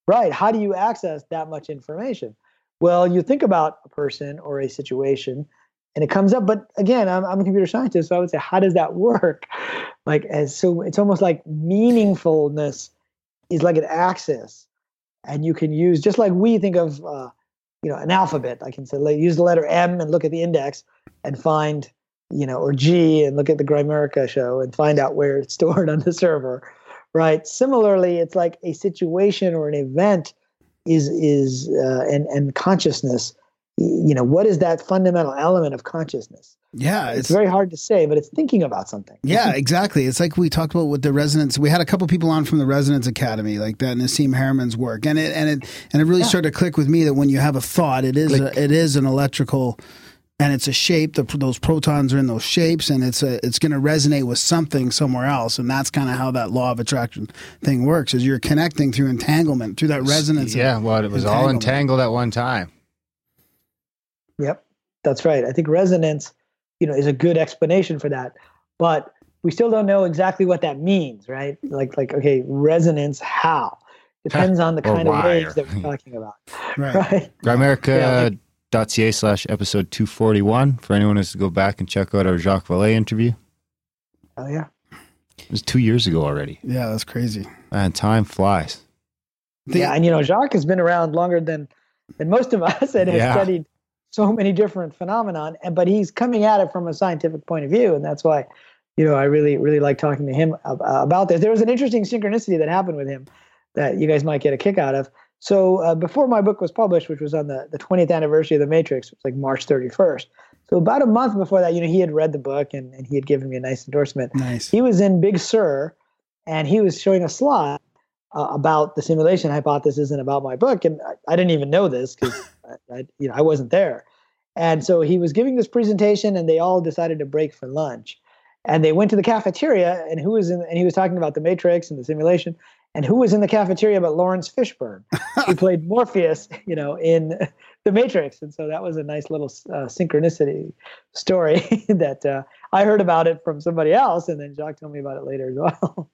Right. How do you access that much information? Well, you think about a person or a situation and it comes up. But again, I'm, I'm a computer scientist, so I would say, how does that work? Like, as so it's almost like meaningfulness is like an axis, and you can use just like we think of, uh, you know, an alphabet. I can say use the letter M and look at the index and find, you know, or G and look at the Grimerica show and find out where it's stored on the server, right? Similarly, it's like a situation or an event is is uh, and and consciousness you know what is that fundamental element of consciousness? Yeah it's, it's, very hard to say but it's thinking about something. Yeah exactly. It's like we talked about with the resonance. We had a couple people on from the resonance academy like that Nassim Haramein's work and it and it and it really yeah. started to click with me that when you have a thought it is a, it is an electrical and it's a shape the, those protons are in those shapes and it's a it's going to resonate with something somewhere else and that's kind of how that law of attraction thing works is you're connecting through entanglement through that resonance yeah well it was all entangled at one time Yep, that's right. I think resonance, you know, is a good explanation for that, but we still don't know exactly what that means, right? Like, like okay, resonance, how? Depends on the kind of waves that we're talking about, right? right? Grimerica.ca slash episode 241 for anyone who wants to go back and check out our Jacques Vallée interview. Oh, yeah. It was two years ago already. Yeah, that's crazy. And time flies. yeah, and you know, Jacques has been around longer than than most of us and has studied so many different phenomenon and but he's coming at it from a scientific point of view and that's why you know i really really like talking to him about this. There was an interesting synchronicity that happened with him that you guys might get a kick out of. So uh, before my book was published which was on the, the 20th anniversary of the matrix it was like march 31st so about a month before that you know he had read the book and, and he had given me a nice endorsement. Nice. He was in big sur and he was showing a slide uh, about the simulation hypothesis and about my book and i, I didn't even know this because I, you know, I wasn't there. And so he was giving this presentation, and they all decided to break for lunch. And they went to the cafeteria, and who was in? And he was talking about the Matrix and the simulation. And who was in the cafeteria but Laurence Fishburne, who played Morpheus, you know, in the Matrix. And so that was a nice little uh, synchronicity story that uh, I heard about it from somebody else, and then Jacques told me about it later as well.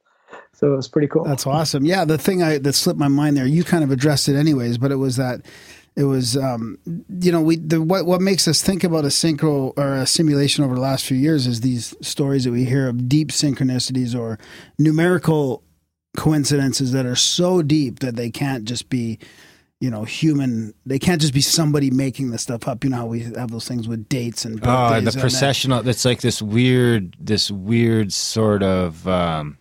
So it was pretty cool. That's awesome. Yeah, the thing I, that slipped my mind there, you kind of addressed it anyways, but it was that it was um, you know we the, what what makes us think about a synchro or a simulation over the last few years is these stories that we hear of deep synchronicities or numerical coincidences that are so deep that they can't just be you know human they can't just be somebody making this stuff up you know how we have those things with dates and oh the precessional that's like this weird this weird sort of um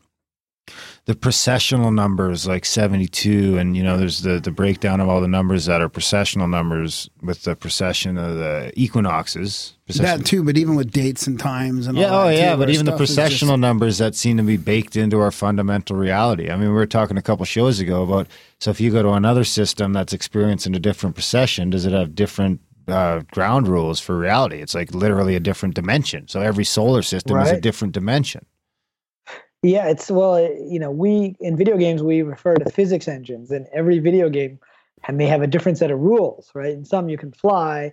the precessional numbers like 72 and you know there's the the breakdown of all the numbers that are precessional numbers with the precession of the equinoxes. That too but even with dates and times and yeah oh yeah too, but even the precessional just... numbers that seem to be baked into our fundamental reality. I mean we were talking a couple shows ago about so if you go to another system that's experiencing a different precession does it have different uh, ground rules for reality? It's like literally a different dimension. So every solar system right. is a different dimension yeah, it's well, you know, we in video games we refer to physics engines, and every video game may have a different set of rules, right? In some you can fly,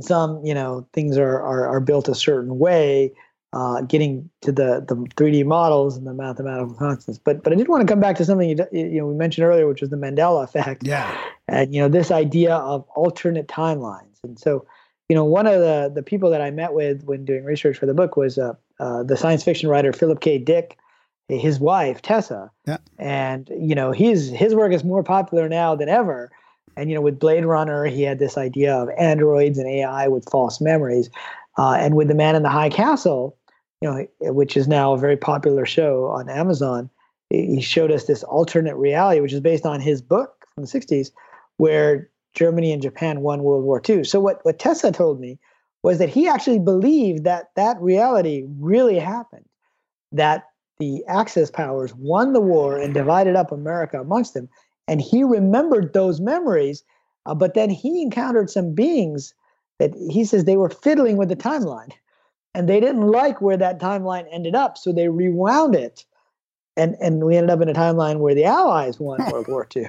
some you know things are are, are built a certain way uh, getting to the the 3D models and the mathematical constants. But but I did want to come back to something you, you know we mentioned earlier, which was the Mandela effect. Yeah. And you know this idea of alternate timelines. And so you know one of the the people that I met with when doing research for the book was uh, uh, the science fiction writer Philip K. Dick, his wife Tessa. Yeah. And you know his his work is more popular now than ever. And you know with Blade Runner, he had this idea of androids and AI with false memories. Uh, and with the Man in the High Castle, you know, which is now a very popular show on Amazon, he showed us this alternate reality, which is based on his book from the 60s, where Germany and Japan won World War II. So what, what Tessa told me was that he actually believed that that reality really happened, that the Axis powers won the war and divided up America amongst them. And he remembered those memories, uh, but then he encountered some beings that he says they were fiddling with the timeline and they didn't like where that timeline ended up, so they rewound it, and and we ended up in a timeline where the Allies won World War II.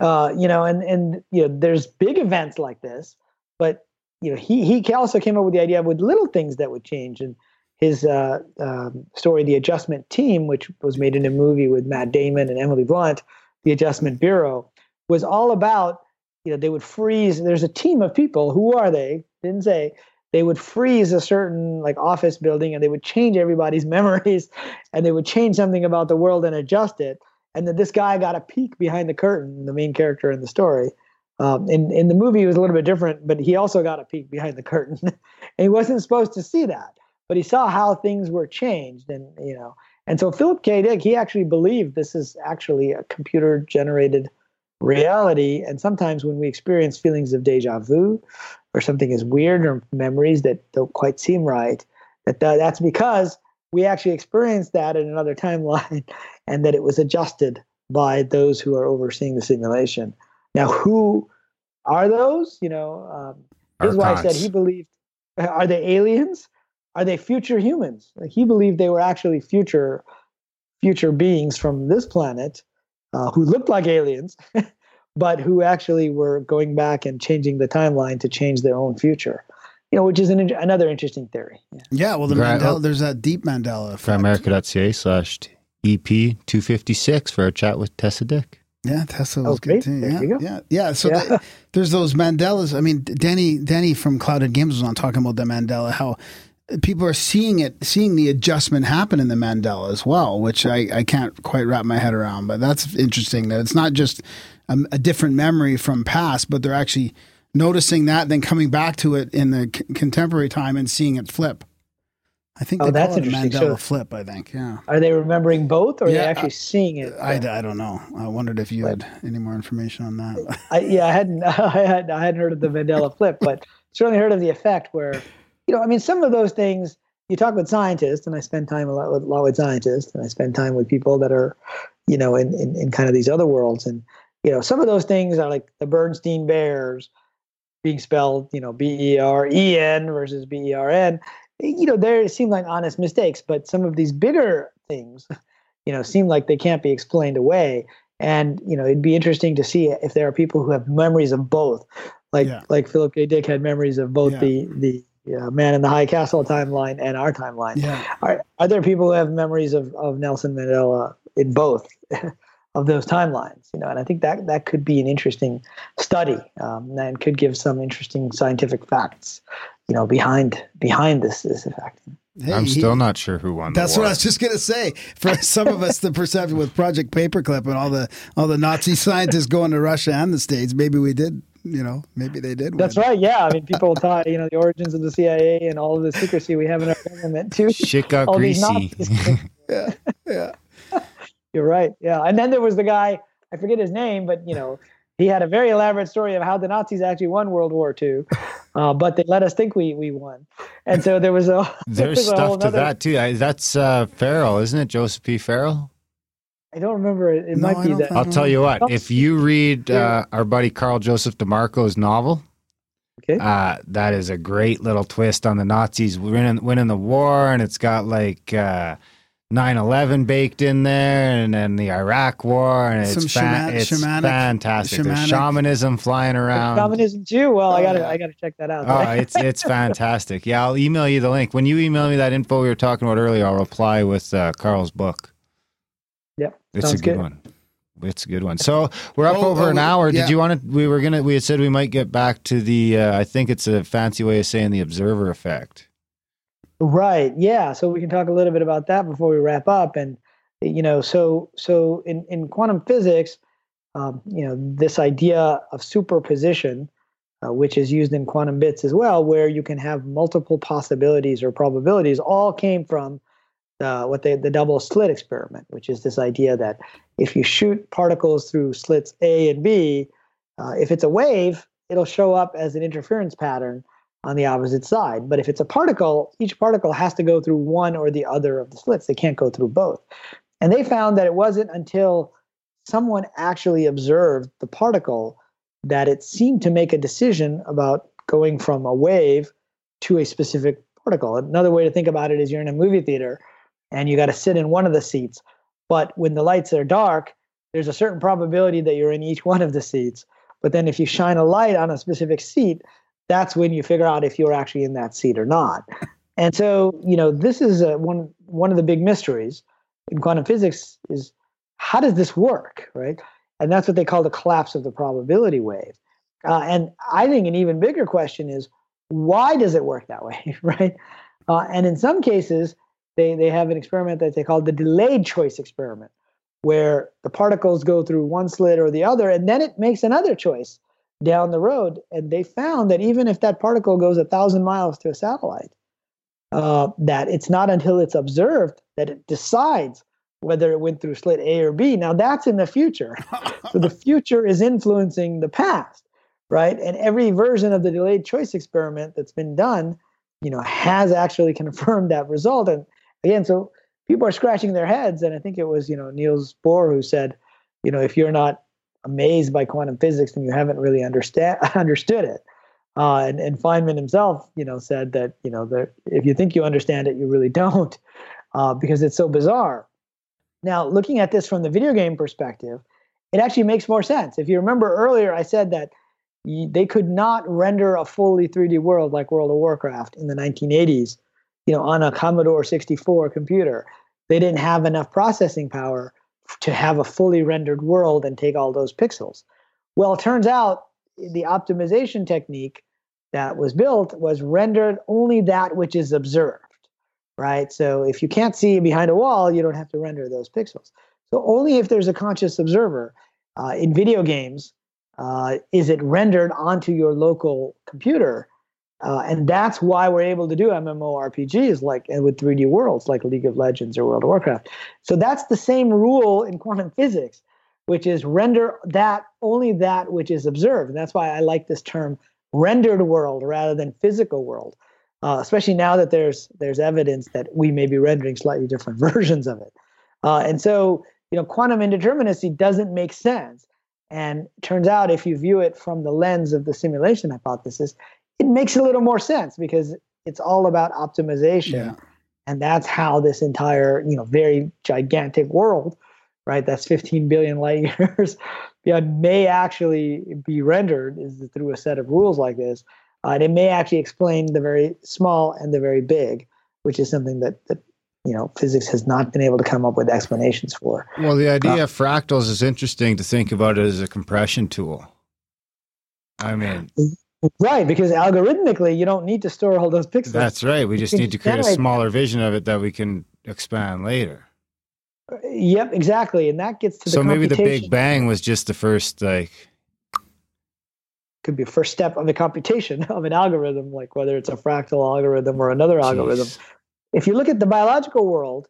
Uh, you know, and and you know, there's big events like this, but you know, he he also came up with the idea of with little things that would change, and his uh, um, story, The Adjustment Team, which was made in a movie with Matt Damon and Emily Blunt, The Adjustment Bureau, was all about you know they would freeze. There's a team of people. Who are they? Didn't say they would freeze a certain like office building and they would change everybody's memories and they would change something about the world and adjust it and then this guy got a peek behind the curtain the main character in the story um, in, in the movie it was a little bit different but he also got a peek behind the curtain and he wasn't supposed to see that but he saw how things were changed and you know and so philip k dick he actually believed this is actually a computer generated reality and sometimes when we experience feelings of deja vu or something is weird or memories that don't quite seem right, that that's because we actually experienced that in another timeline and that it was adjusted by those who are overseeing the simulation. Now, who are those? You know, um, his wife said he believed, are they aliens? Are they future humans? Like he believed they were actually future future beings from this planet uh, who looked like aliens but who actually were going back and changing the timeline to change their own future. You know, which is an, another interesting theory. Yeah, yeah well, the Gra- Mandela, there's that deep Mandela effect. Grimerica.ca slash EP 256 for a chat with Tessa Dick. Yeah, Tessa was oh, good too. Yeah, go. yeah, yeah. So yeah. The, there's those Mandelas. I mean, Danny, Danny from Clouded Games was on talking about the Mandela, how people are seeing it, seeing the adjustment happen in the Mandela as well, which I, I can't quite wrap my head around. But that's interesting that it's not just a, a different memory from past, but they're actually noticing that, then coming back to it in the c- contemporary time and seeing it flip. I think oh, they that's call it a Mandela so, flip. I think, yeah. Are they remembering both, or yeah, are they actually uh, seeing it? I, I, don't know. I wondered if you but, had any more information on that. I, yeah, I hadn't. I had I hadn't heard of the Mandela flip, but certainly heard of the effect where, you know, I mean, some of those things you talk with scientists, and I spend time a lot with, a lot with scientists, and I spend time with people that are, you know, in, in, in kind of these other worlds, and you know, some of those things are like the Bernstein Bears being spelled, you know, B E R E N versus B E R N. You know, they seem like honest mistakes, but some of these bigger things, you know, seem like they can't be explained away. And you know, it'd be interesting to see if there are people who have memories of both, like yeah. like Philip K. Dick had memories of both yeah. the the yeah, Man in the High Castle timeline and our timeline. Yeah. Are, are there people who have memories of, of Nelson Mandela in both? of those timelines, you know, and I think that that could be an interesting study um, and could give some interesting scientific facts, you know, behind behind this this effect. Hey, I'm still he, not sure who won. That's what I was just gonna say. For some of us, the perception with Project Paperclip and all the all the Nazi scientists going to Russia and the states, maybe we did. You know, maybe they did. That's right. Yeah, I mean, people taught you know the origins of the CIA and all of the secrecy we have in our government too. Shit got all greasy. yeah, yeah. You're right. Yeah. And then there was the guy, I forget his name, but you know, he had a very elaborate story of how the Nazis actually won World War II, uh, but they let us think we we won. And so there was a there's was stuff a to that too. I, that's uh, Farrell, isn't it? Joseph P. Farrell. I don't remember. It, it no, might be that. I'll tell you what. If you read uh, our buddy Carl Joseph DeMarco's novel, okay, uh, that is a great little twist on the Nazis winning winning the war, and it's got like uh, 9/11 baked in there, and then the Iraq War, and it's, Some fa- shaman- it's shamanic- fantastic. There's shamanism flying around. Shamanism too. Well, I Oh, gotta yeah. I gotta check that out. Oh, it's it's fantastic. Yeah, I'll email you the link. When you email me that info we were talking about earlier, I'll reply with uh, Carl's book. Yep, It's sounds a good, good. one. It's a good one. So we're up Oh, over oh, an hour. yeah. Did you want to? We were gonna. We had said we might get back to the. Uh, I think it's a fancy way of saying the observer effect. Right. Yeah. So we can talk a little bit about that before we wrap up. And you know, so so in in quantum physics, um, you know, this idea of superposition, uh, which is used in quantum bits as well, where you can have multiple possibilities or probabilities, all came from uh, what they the double slit experiment, which is this idea that if you shoot particles through slits A and B, uh, if it's a wave, it'll show up as an interference pattern on the opposite side. But if it's a particle, each particle has to go through one or the other of the slits. They can't go through both. And they found that it wasn't until someone actually observed the particle that it seemed to make a decision about going from a wave to a specific particle. Another way to think about it is you're in a movie theater and you got to sit in one of the seats. But when the lights are dark, there's a certain probability that you're in each one of the seats. But then if you shine a light on a specific seat, that's when you figure out if you're actually in that seat or not. And so, you know, this is a, one one of the big mysteries in quantum physics is how does this work, right? And that's what they call the collapse of the probability wave. Uh, and I think an even bigger question is why does it work that way, right? Uh, and in some cases, they they have an experiment that they call the delayed choice experiment, where the particles go through one slit or the other, and then it makes another choice down the road. And they found that even if that particle goes a thousand miles to a satellite, uh, that it's not until it's observed that it decides whether it went through slit A or B. Now that's in the future. so the future is influencing the past, right? And every version of the delayed choice experiment that's been done, you know, has actually confirmed that result. And again, so people are scratching their heads. And I think it was, you know, Niels Bohr who said, you know, if you're not amazed by quantum physics, then you haven't really understand understood it. Uh, and, and Feynman himself, you know, said that you know that if you think you understand it, you really don't, uh, because it's so bizarre. Now, looking at this from the video game perspective, it actually makes more sense. If you remember earlier, I said that they could not render a fully 3D world like World of Warcraft in the 1980s, you know, on a Commodore 64 computer. They didn't have enough processing power to have a fully rendered world and take all those pixels. Well, it turns out the optimization technique that was built was rendered only that which is observed, right? So if you can't see behind a wall, you don't have to render those pixels. So only if there's a conscious observer uh, in video games uh, is it rendered onto your local computer. Uh, and that's why we're able to do MMORPGs like with 3D worlds like League of Legends or World of Warcraft. So that's the same rule in quantum physics, which is render that only that which is observed. And that's why I like this term rendered world rather than physical world, uh, especially now that there's there's evidence that we may be rendering slightly different versions of it. Uh, and so, you know, quantum indeterminacy doesn't make sense. And turns out, if you view it from the lens of the simulation hypothesis, it makes a little more sense because it's all about optimization. Yeah. And that's how this entire, you know, very gigantic world, right? That's 15 billion light years, yeah, may actually be rendered is through a set of rules like this. Uh, and it may actually explain the very small and the very big, which is something that, that you know physics has not been able to come up with explanations for. Well, the idea of fractals is interesting to think about it as a compression tool. I mean, Right, because algorithmically you don't need to store all those pixels. that's right. We just need to create a smaller vision of it that we can expand later. Yep, exactly, and that gets to the So maybe the. Big Bang was just the first, like, could be a first step of the computation of an algorithm, like whether it's a fractal algorithm or another algorithm. If you look at the biological world,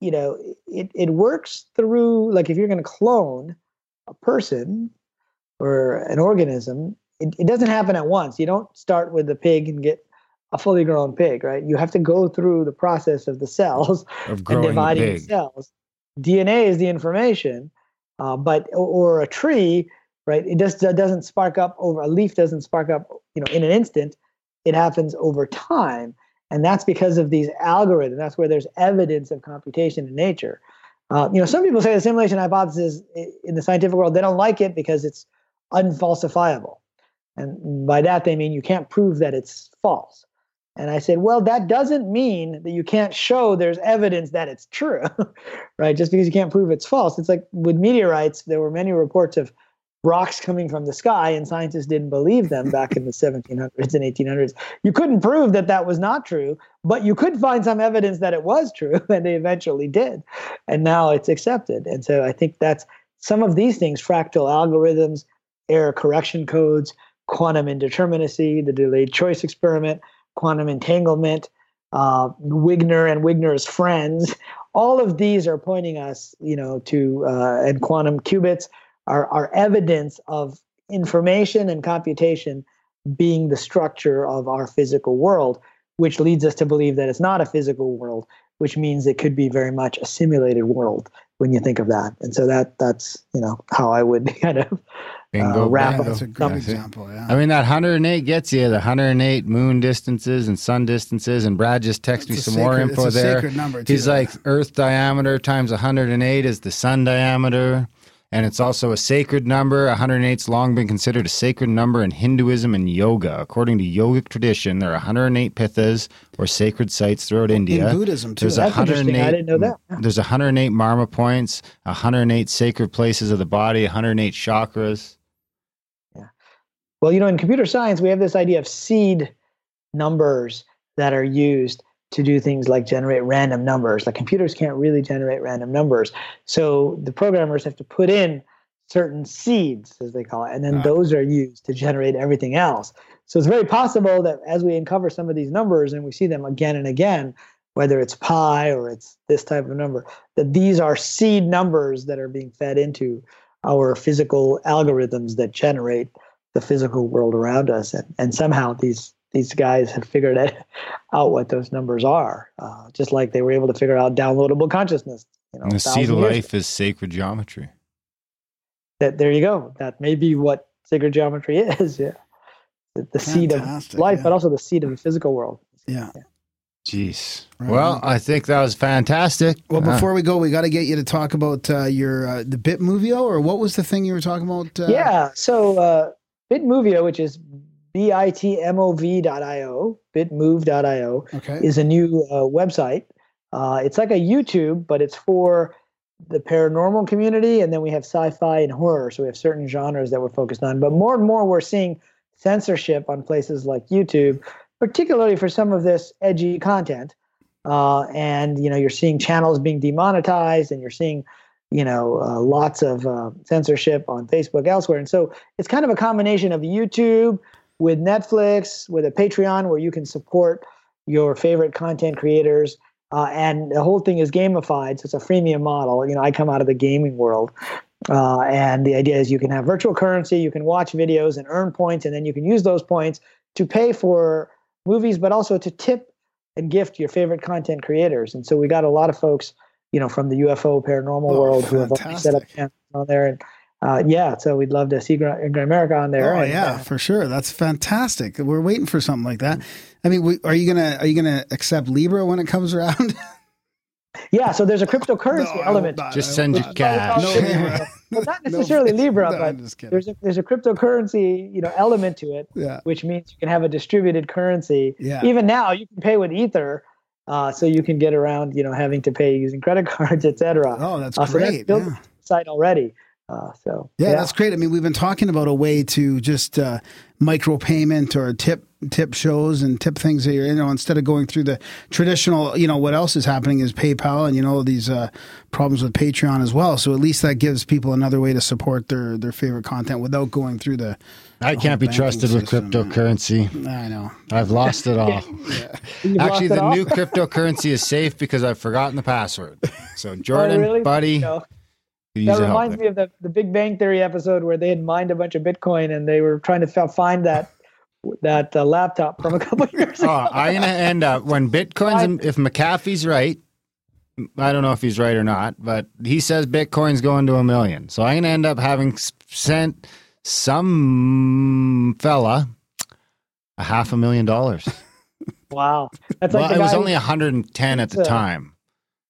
you know, it, it works through, like if you're going to clone a person or an organism, it, it doesn't happen at once. You don't start with the pig and get a fully grown pig, right? You have to go through the process of the cells of and dividing the cells. DNA is the information, uh, but or, a tree, right? It just doesn't spark up over a leaf doesn't spark up, you know, in an instant. It happens over time, and that's because of these algorithms. That's where there's evidence of computation in nature. Uh, you know, some people say the simulation hypothesis in the scientific world they don't like it because it's unfalsifiable, and by that they mean you can't prove that it's false. And I said, well, that doesn't mean that you can't show there's evidence that it's true, right? Just because you can't prove it's false. It's like with meteorites, there were many reports of rocks coming from the sky, and scientists didn't believe them back in the 1700s and 1800s. You couldn't prove that that was not true, but you could find some evidence that it was true, and they eventually did. And now it's accepted. And so I think that's some of these things fractal algorithms, error correction codes, quantum indeterminacy, the delayed choice experiment quantum entanglement, uh, Wigner and Wigner's friends. All of these are pointing us, you know, to uh, and quantum qubits are, are evidence of information and computation being the structure of our physical world, which leads us to believe that it's not a physical world, which means it could be very much a simulated world when you think of that. And so that that's you know how I would kind of Bingo, uh, wrap bango. up That's a great some- example. Yeah. I mean, that 108 gets you the 108 moon distances and sun distances. And Brad just texted me It's a some more sacred- info it's a there. sacred number, too. He's like, Earth diameter times 108 is the sun diameter. And it's also a sacred number. 108's long been considered a sacred number in Hinduism and yoga. According to yogic tradition, there are 108 pithas or sacred sites throughout India. in Buddhism too. There's That's interesting. I didn't know that. There's 108 marma points, 108 sacred places of the body, 108 chakras. Well, you know, in computer science, we have this idea of seed numbers that are used to do things like generate random numbers. Like computers can't really generate random numbers. So the programmers have to put in certain seeds, as they call it, and then Ah. those are used to generate everything else. So it's very possible that as we uncover some of these numbers and we see them again and again, whether it's pi or it's this type of number, that these are seed numbers that are being fed into our physical algorithms that generate the physical world around us, and, and somehow these these guys have figured out what those numbers are, uh, just like they were able to figure out downloadable consciousness. You know, And the seed of years life is sacred geometry. That there you go. That may be what sacred geometry is. Yeah, the, the seed of life, yeah. but also the seed of the physical world. yeah. Jeez. Right well, on. I think that was fantastic. Well, Uh, before we go, we got to get you to talk about uh, your uh, the Bitmovio, or what was the thing you were talking about? Uh, yeah. So uh, Bitmovio, which is b i t m o v dot i o, bitmov.io, Okay. is a new uh, website. Uh, it's like a YouTube, but it's for the paranormal community, and then we have sci-fi and horror. So we have certain genres that we're focused on. But more and more, we're seeing censorship on places like YouTube, particularly for some of this edgy content. Uh, and you know, you're seeing channels being demonetized, and you're seeing you know uh, lots of uh, censorship on Facebook elsewhere. And so it's kind of a combination of YouTube with Netflix, with a Patreon where you can support your favorite content creators. Uh, and the whole thing is gamified, so it's a freemium model. You know, I come out of the gaming world, uh, and the idea is you can have virtual currency, you can watch videos and earn points, and then you can use those points to pay for movies, but also to tip and gift your favorite content creators. And so we got a lot of folks, you know, from the UFO paranormal Oh, world who have set up fantastic. channels on there, and uh, yeah, so we'd love to see Gra- Grimerica on there. Oh and, yeah, uh, for sure. That's fantastic. We're waiting for something like that. I mean, we, are you gonna are you gonna accept Libra when it comes around? yeah. So there's a cryptocurrency No, element. not. Just send hope your cash. No, Libra. well, not No, necessarily Libra, no, but just there's a there's a cryptocurrency you know element to it, Yeah. which means you can have a distributed currency. Yeah. Even now, you can pay with Ether, uh, so you can get around you know having to pay using credit cards, etc. Oh, that's Uh, so that's great. built yeah. site already. Uh, so Yeah, that's great. I mean, we've been talking about a way to just uh, micropayment or tip tip shows and tip things that you're, you know, instead of going through the traditional, you know, what else is happening is PayPal and you know these uh, problems with Patreon as well. So at least that gives people another way to support their their favorite content without going through the. I can't be banking trusted with system. cryptocurrency. I know. I've lost it all. You've Actually, the all? new cryptocurrency is safe because I've forgotten the password. So, Jordan, oh, really? buddy, No. That reminds me of the, the Big Bang Theory episode where they had mined a bunch of Bitcoin and they were trying to find that that uh, laptop from a couple years Oh, ago. I'm gonna end up when Bitcoin's. If McAfee's right, I don't know if he's right or not, but he says Bitcoin's going to a million. So I'm gonna end up having sent some fella a half a million dollars. Wow, that's well, like the it was only 110 at the uh, time.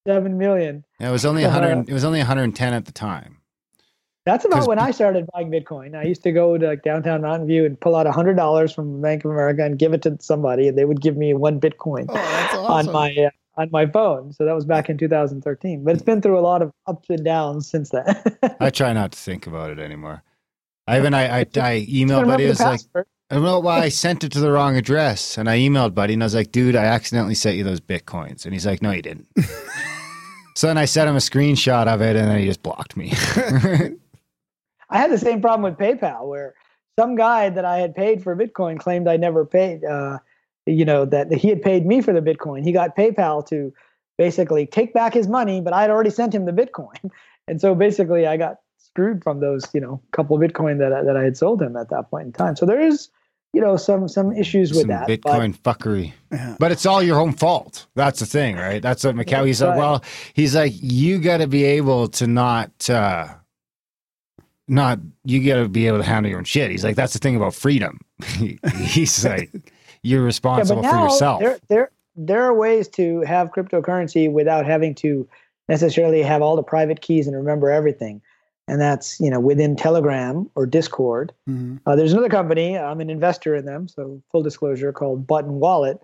Seven million. It was only 100. It was only 110 at the time. That's about when I started buying Bitcoin. I used to go to like downtown Mountain View and pull out hundred dollars from Bank of America and give it to somebody, and they would give me one Bitcoin Oh, that's on my uh, on my phone. So that was back in 2013. But it's been through a lot of ups and downs since then. I try not to think about it anymore. I even I I, I emailed buddy. It was like, password. I don't know why I sent it to the wrong address, and I emailed buddy, and I was like, dude, I accidentally sent you those bitcoins, and he's like, no, you didn't. so then I sent him a screenshot of it, and then he just blocked me. I had the same problem with PayPal, where some guy that I had paid for Bitcoin claimed I never paid. Uh, you know that he had paid me for the Bitcoin. He got PayPal to basically take back his money, but I had already sent him the Bitcoin, and so basically I got screwed from those you know couple of Bitcoin that that I had sold him at that point in time. So there is you know some some issues with Some that. but- Bitcoin fuckery. Yeah. But it's all your own fault. That's the thing, right? That's what Macau. He's like, well, he's like, you got to be able to not, uh not, you got to be able to handle your own shit. He's like, that's the thing about freedom. he's like, you're responsible but for yourself. there there there are ways to have cryptocurrency without having to necessarily have all the private keys and remember everything. And that's you know within Telegram or Discord. Mhm. Uh, there's another company. I'm an investor in them, so full disclosure, called Button Wallet.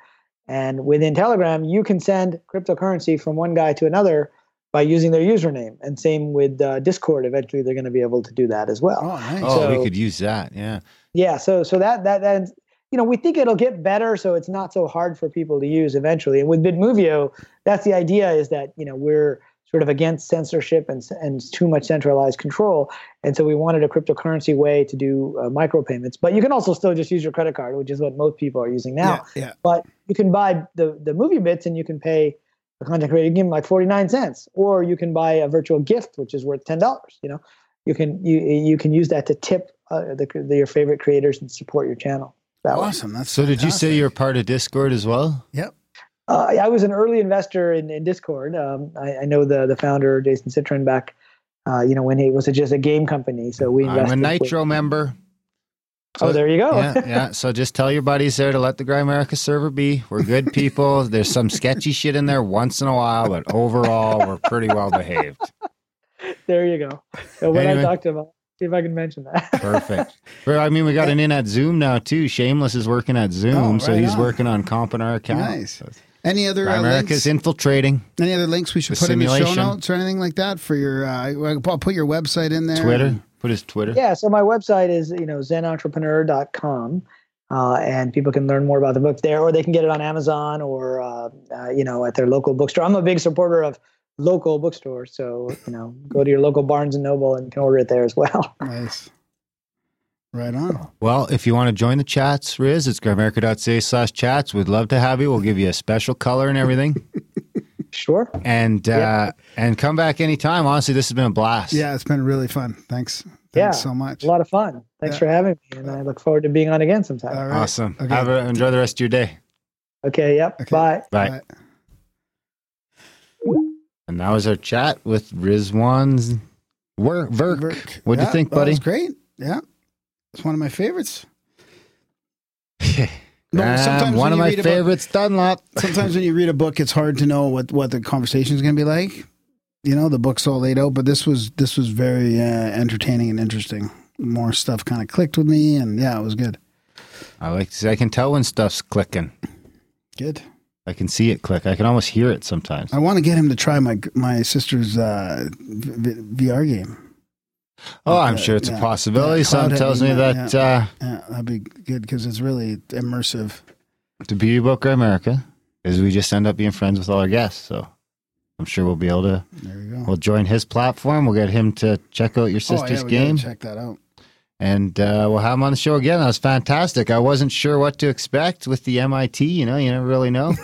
And within Telegram, you can send cryptocurrency from one guy to another by using their username. And same with uh, Discord. Eventually, they're going to be able to do that as well. Oh, nice. oh, we could use that. Yeah. Yeah, so so that that that you know we think it'll get better, so it's not so hard for people to use eventually. And with Bitmovio, that's the idea is that you know we're sort of against censorship and and too much centralized control, and so we wanted a cryptocurrency way to do uh, micropayments. But you can also still just use your credit card, which is what most people are using now. Yeah, yeah. But you can buy the the movie bits, and you can pay the content creator. You give them like forty nine cents, or you can buy a virtual gift, which is worth ten dollars. You know, you can you you can use that to tip uh, the, the your favorite creators and support your channel. That way. Awesome. That's So did you say you're part of Discord as well? Yep. Uh, I was an early investor in, in Discord. Um, I, I know the the founder Jason Citron back. Uh, you know when he was just a game company, so we I'm invested. a with- Nitro member. oh, there you go. yeah, yeah. So just tell your buddies there to let the Grimerica server be. We're good people. There's some sketchy shit in there once in a while, but overall, we're pretty well behaved. there you go. So when Anyway. I talked to him, see if I can mention that. Perfect. Well, I mean, we got an in at Zoom now too. Shameless is working at Zoom, Oh, so he's on. working on comping our account. Nice. So Any other Gry uh, America's links? infiltrating Any other links we should The put in the show notes or anything like that for your? Uh, I'll put your website in there. Twitter. Put his Twitter. Yeah, so my website is, you know, zenentrepreneur.com. Uh, and people can learn more about the book there, or they can get it on Amazon or, uh, uh, you know, at their local bookstore. I'm a big supporter of local bookstores. So, you know, go to your local Barnes and Noble and can order it there as well. Nice. Right on. Well, if you want to join the chats, Riz, it's grimerica.ca slash chats. We'd love to have you. We'll give you a special color and everything. Sure. and uh, Yeah. and come back anytime. Honestly, this has been a blast. Yeah, it's been really fun. Thanks. Thanks Yeah, so much. A lot of fun. Thanks Yeah. for having me. And I look forward to being on again sometime. All right. Awesome. Okay. Have a, enjoy the rest of your day. Okay. Yep. Okay. Bye. Bye. And that was our chat with Rizwan's work. Verk. Verk. What'd you Yeah, think, that buddy? was great. Yeah. It's one of my favorites. Sometimes one of my favorites, Dunlop. Sometimes when you read a book, it's hard to know what, what the conversation is going to be like. You know, the book's all laid out, but this was this was very uh, entertaining and interesting. More stuff kind of clicked with me, and yeah, it was good. I like. To see, I can tell when stuff's clicking. Good. I can see it click. I can almost hear it sometimes. I want to get him to try my my sister's uh, v- VR game. Oh, I'm sure it's a possibility. Something tells me that uh, Yeah, that'd be good because it's really immersive. the beauty about Grimerica is we just end up being friends with all our guests. So I'm sure we'll be able to. There you go. We'll join his platform. We'll get him to check out your Oh, yeah, sister's we gotta game. Check that out. And uh, we'll have him on the show again. That was fantastic. I wasn't sure what to expect with the MIT. You know, you never really know.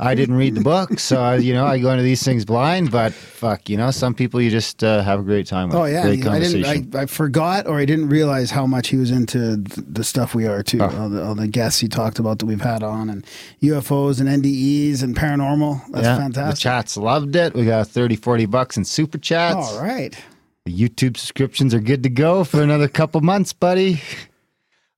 I didn't read the book, so I, you know I go into these things blind. But fuck, you know, some people you just uh, have a great time with. Oh yeah, great I didn't. I, I forgot or I didn't realize how much he was into the stuff we are too. Oh. All, the, all the guests he talked about that we've had on, and UFOs and NDEs and paranormal. That's yeah, fantastic. The chats loved it. We got 30, 40 bucks in super chats. All right. The YouTube subscriptions are good to go for another couple months, buddy.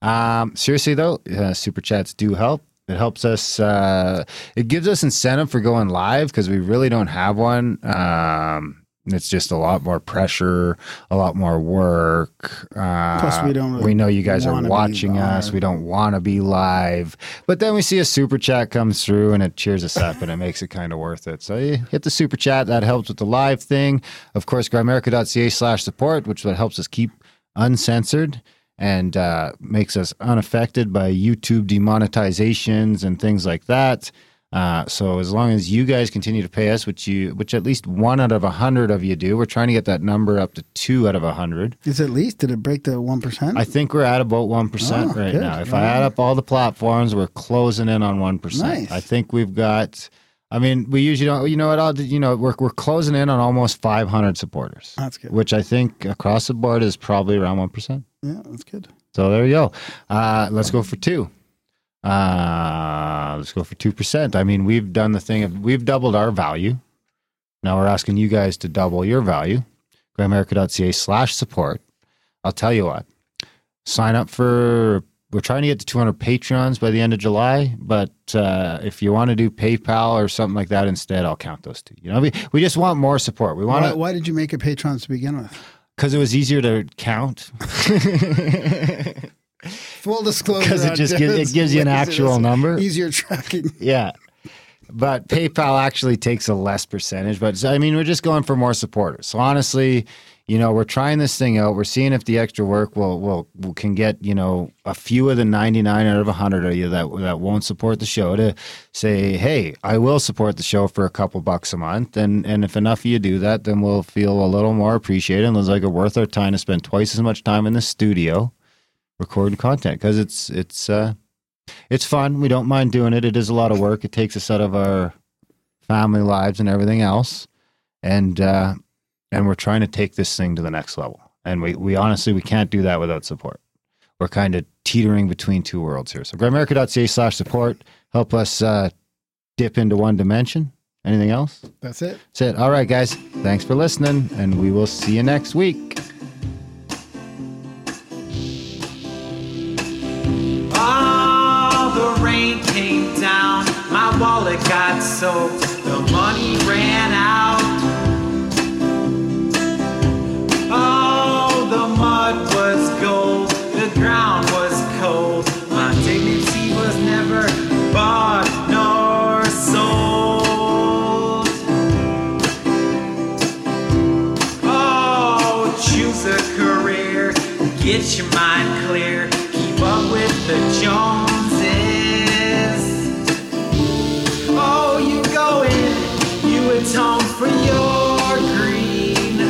Um, seriously though, uh, super chats do help. It helps us. Uh, it gives us incentive for going live because we really don't have one. Um, it's just a lot more pressure, a lot more work. Uh, Plus, we don't really we know you guys are watching us. We don't want to be live, but then we see a super chat comes through and it cheers us up and it makes it kind of worth it. So you hit the super chat. That helps with the live thing. Of course, grimerica.ca slash support, which what helps us keep uncensored and uh, makes us unaffected by YouTube demonetizations and things like that. Uh, so as long as you guys continue to pay us, which you, which at least one out of a hundred of you do, we're trying to get that number up to two out of a hundred. Is at least did it break the one percent? I think we're at about one percent Oh, right good. now. If I add up all the platforms, we're closing in on one percent. Nice. I think we've got. I mean, we usually don't. You know what? I'll, you know, we're we're closing in on almost 500 supporters, That's good. which I think across the board is probably around one percent. Yeah, that's good. So there you go. Uh, let's go for two. Uh, let's go for two percent. I mean, we've done the thing of we've doubled our value. Now we're asking you guys to double your value. Grimerica.ca slash support. I'll tell you what. Sign up for. We're trying to get to 200 Patreons by the end of July, but uh, if you want to do PayPal or something like that instead, I'll count those two. You know, we, we just want more support. We want Why, why did you make it patrons to begin with? because it was easier to count. Full disclosure because it just gives- it gives you an actual number. Easier tracking. Yeah. But PayPal actually takes a less percentage. But I mean, we're just going for more supporters. So honestly, you know, we're trying this thing out. We're seeing if the extra work will will, will can get you know a few of the ninety nine out of hundred of you that that won't support the show to say, hey, I will support the show for a couple bucks a month. And and if enough of you do that, then we'll feel a little more appreciated and it's like it worth our time to spend twice as much time in the studio recording content because it's it's uh it's fun. We don't mind doing it. It is a lot of work. It takes us out of our family lives and everything else. And uh and we're trying to take this thing to the next level. And we, we honestly we can't do that without support. We're kind of teetering between two worlds here. So grimerica.ca slash support. Help us uh dip into one dimension. Anything else? That's it. That's it. All right, guys. Thanks for listening, and we will see you next week. Wallet got soaked, the money ran out. Oh, the mud was gold, the ground was cold, my dignity was never bought nor sold. Oh, choose a career, get your mind clear, atone for your greed.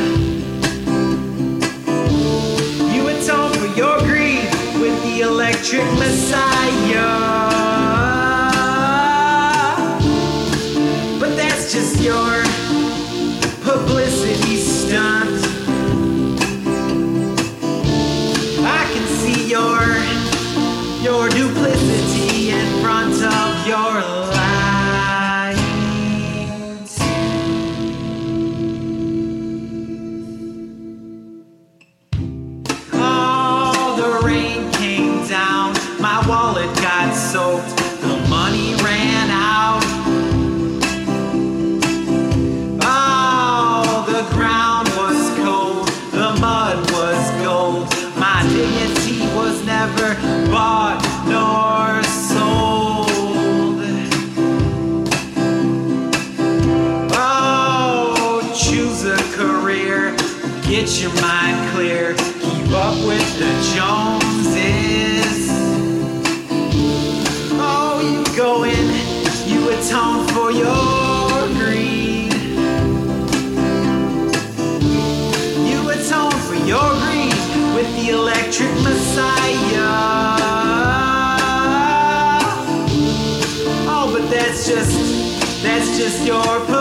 You atone for your greed with the electric messiah. But that's just your soaked, the money ran out. Oh, the ground was cold, the mud was gold. My dignity was never bought nor sold. Oh, choose a career, get your mind clear, keep up with the Joneses. Your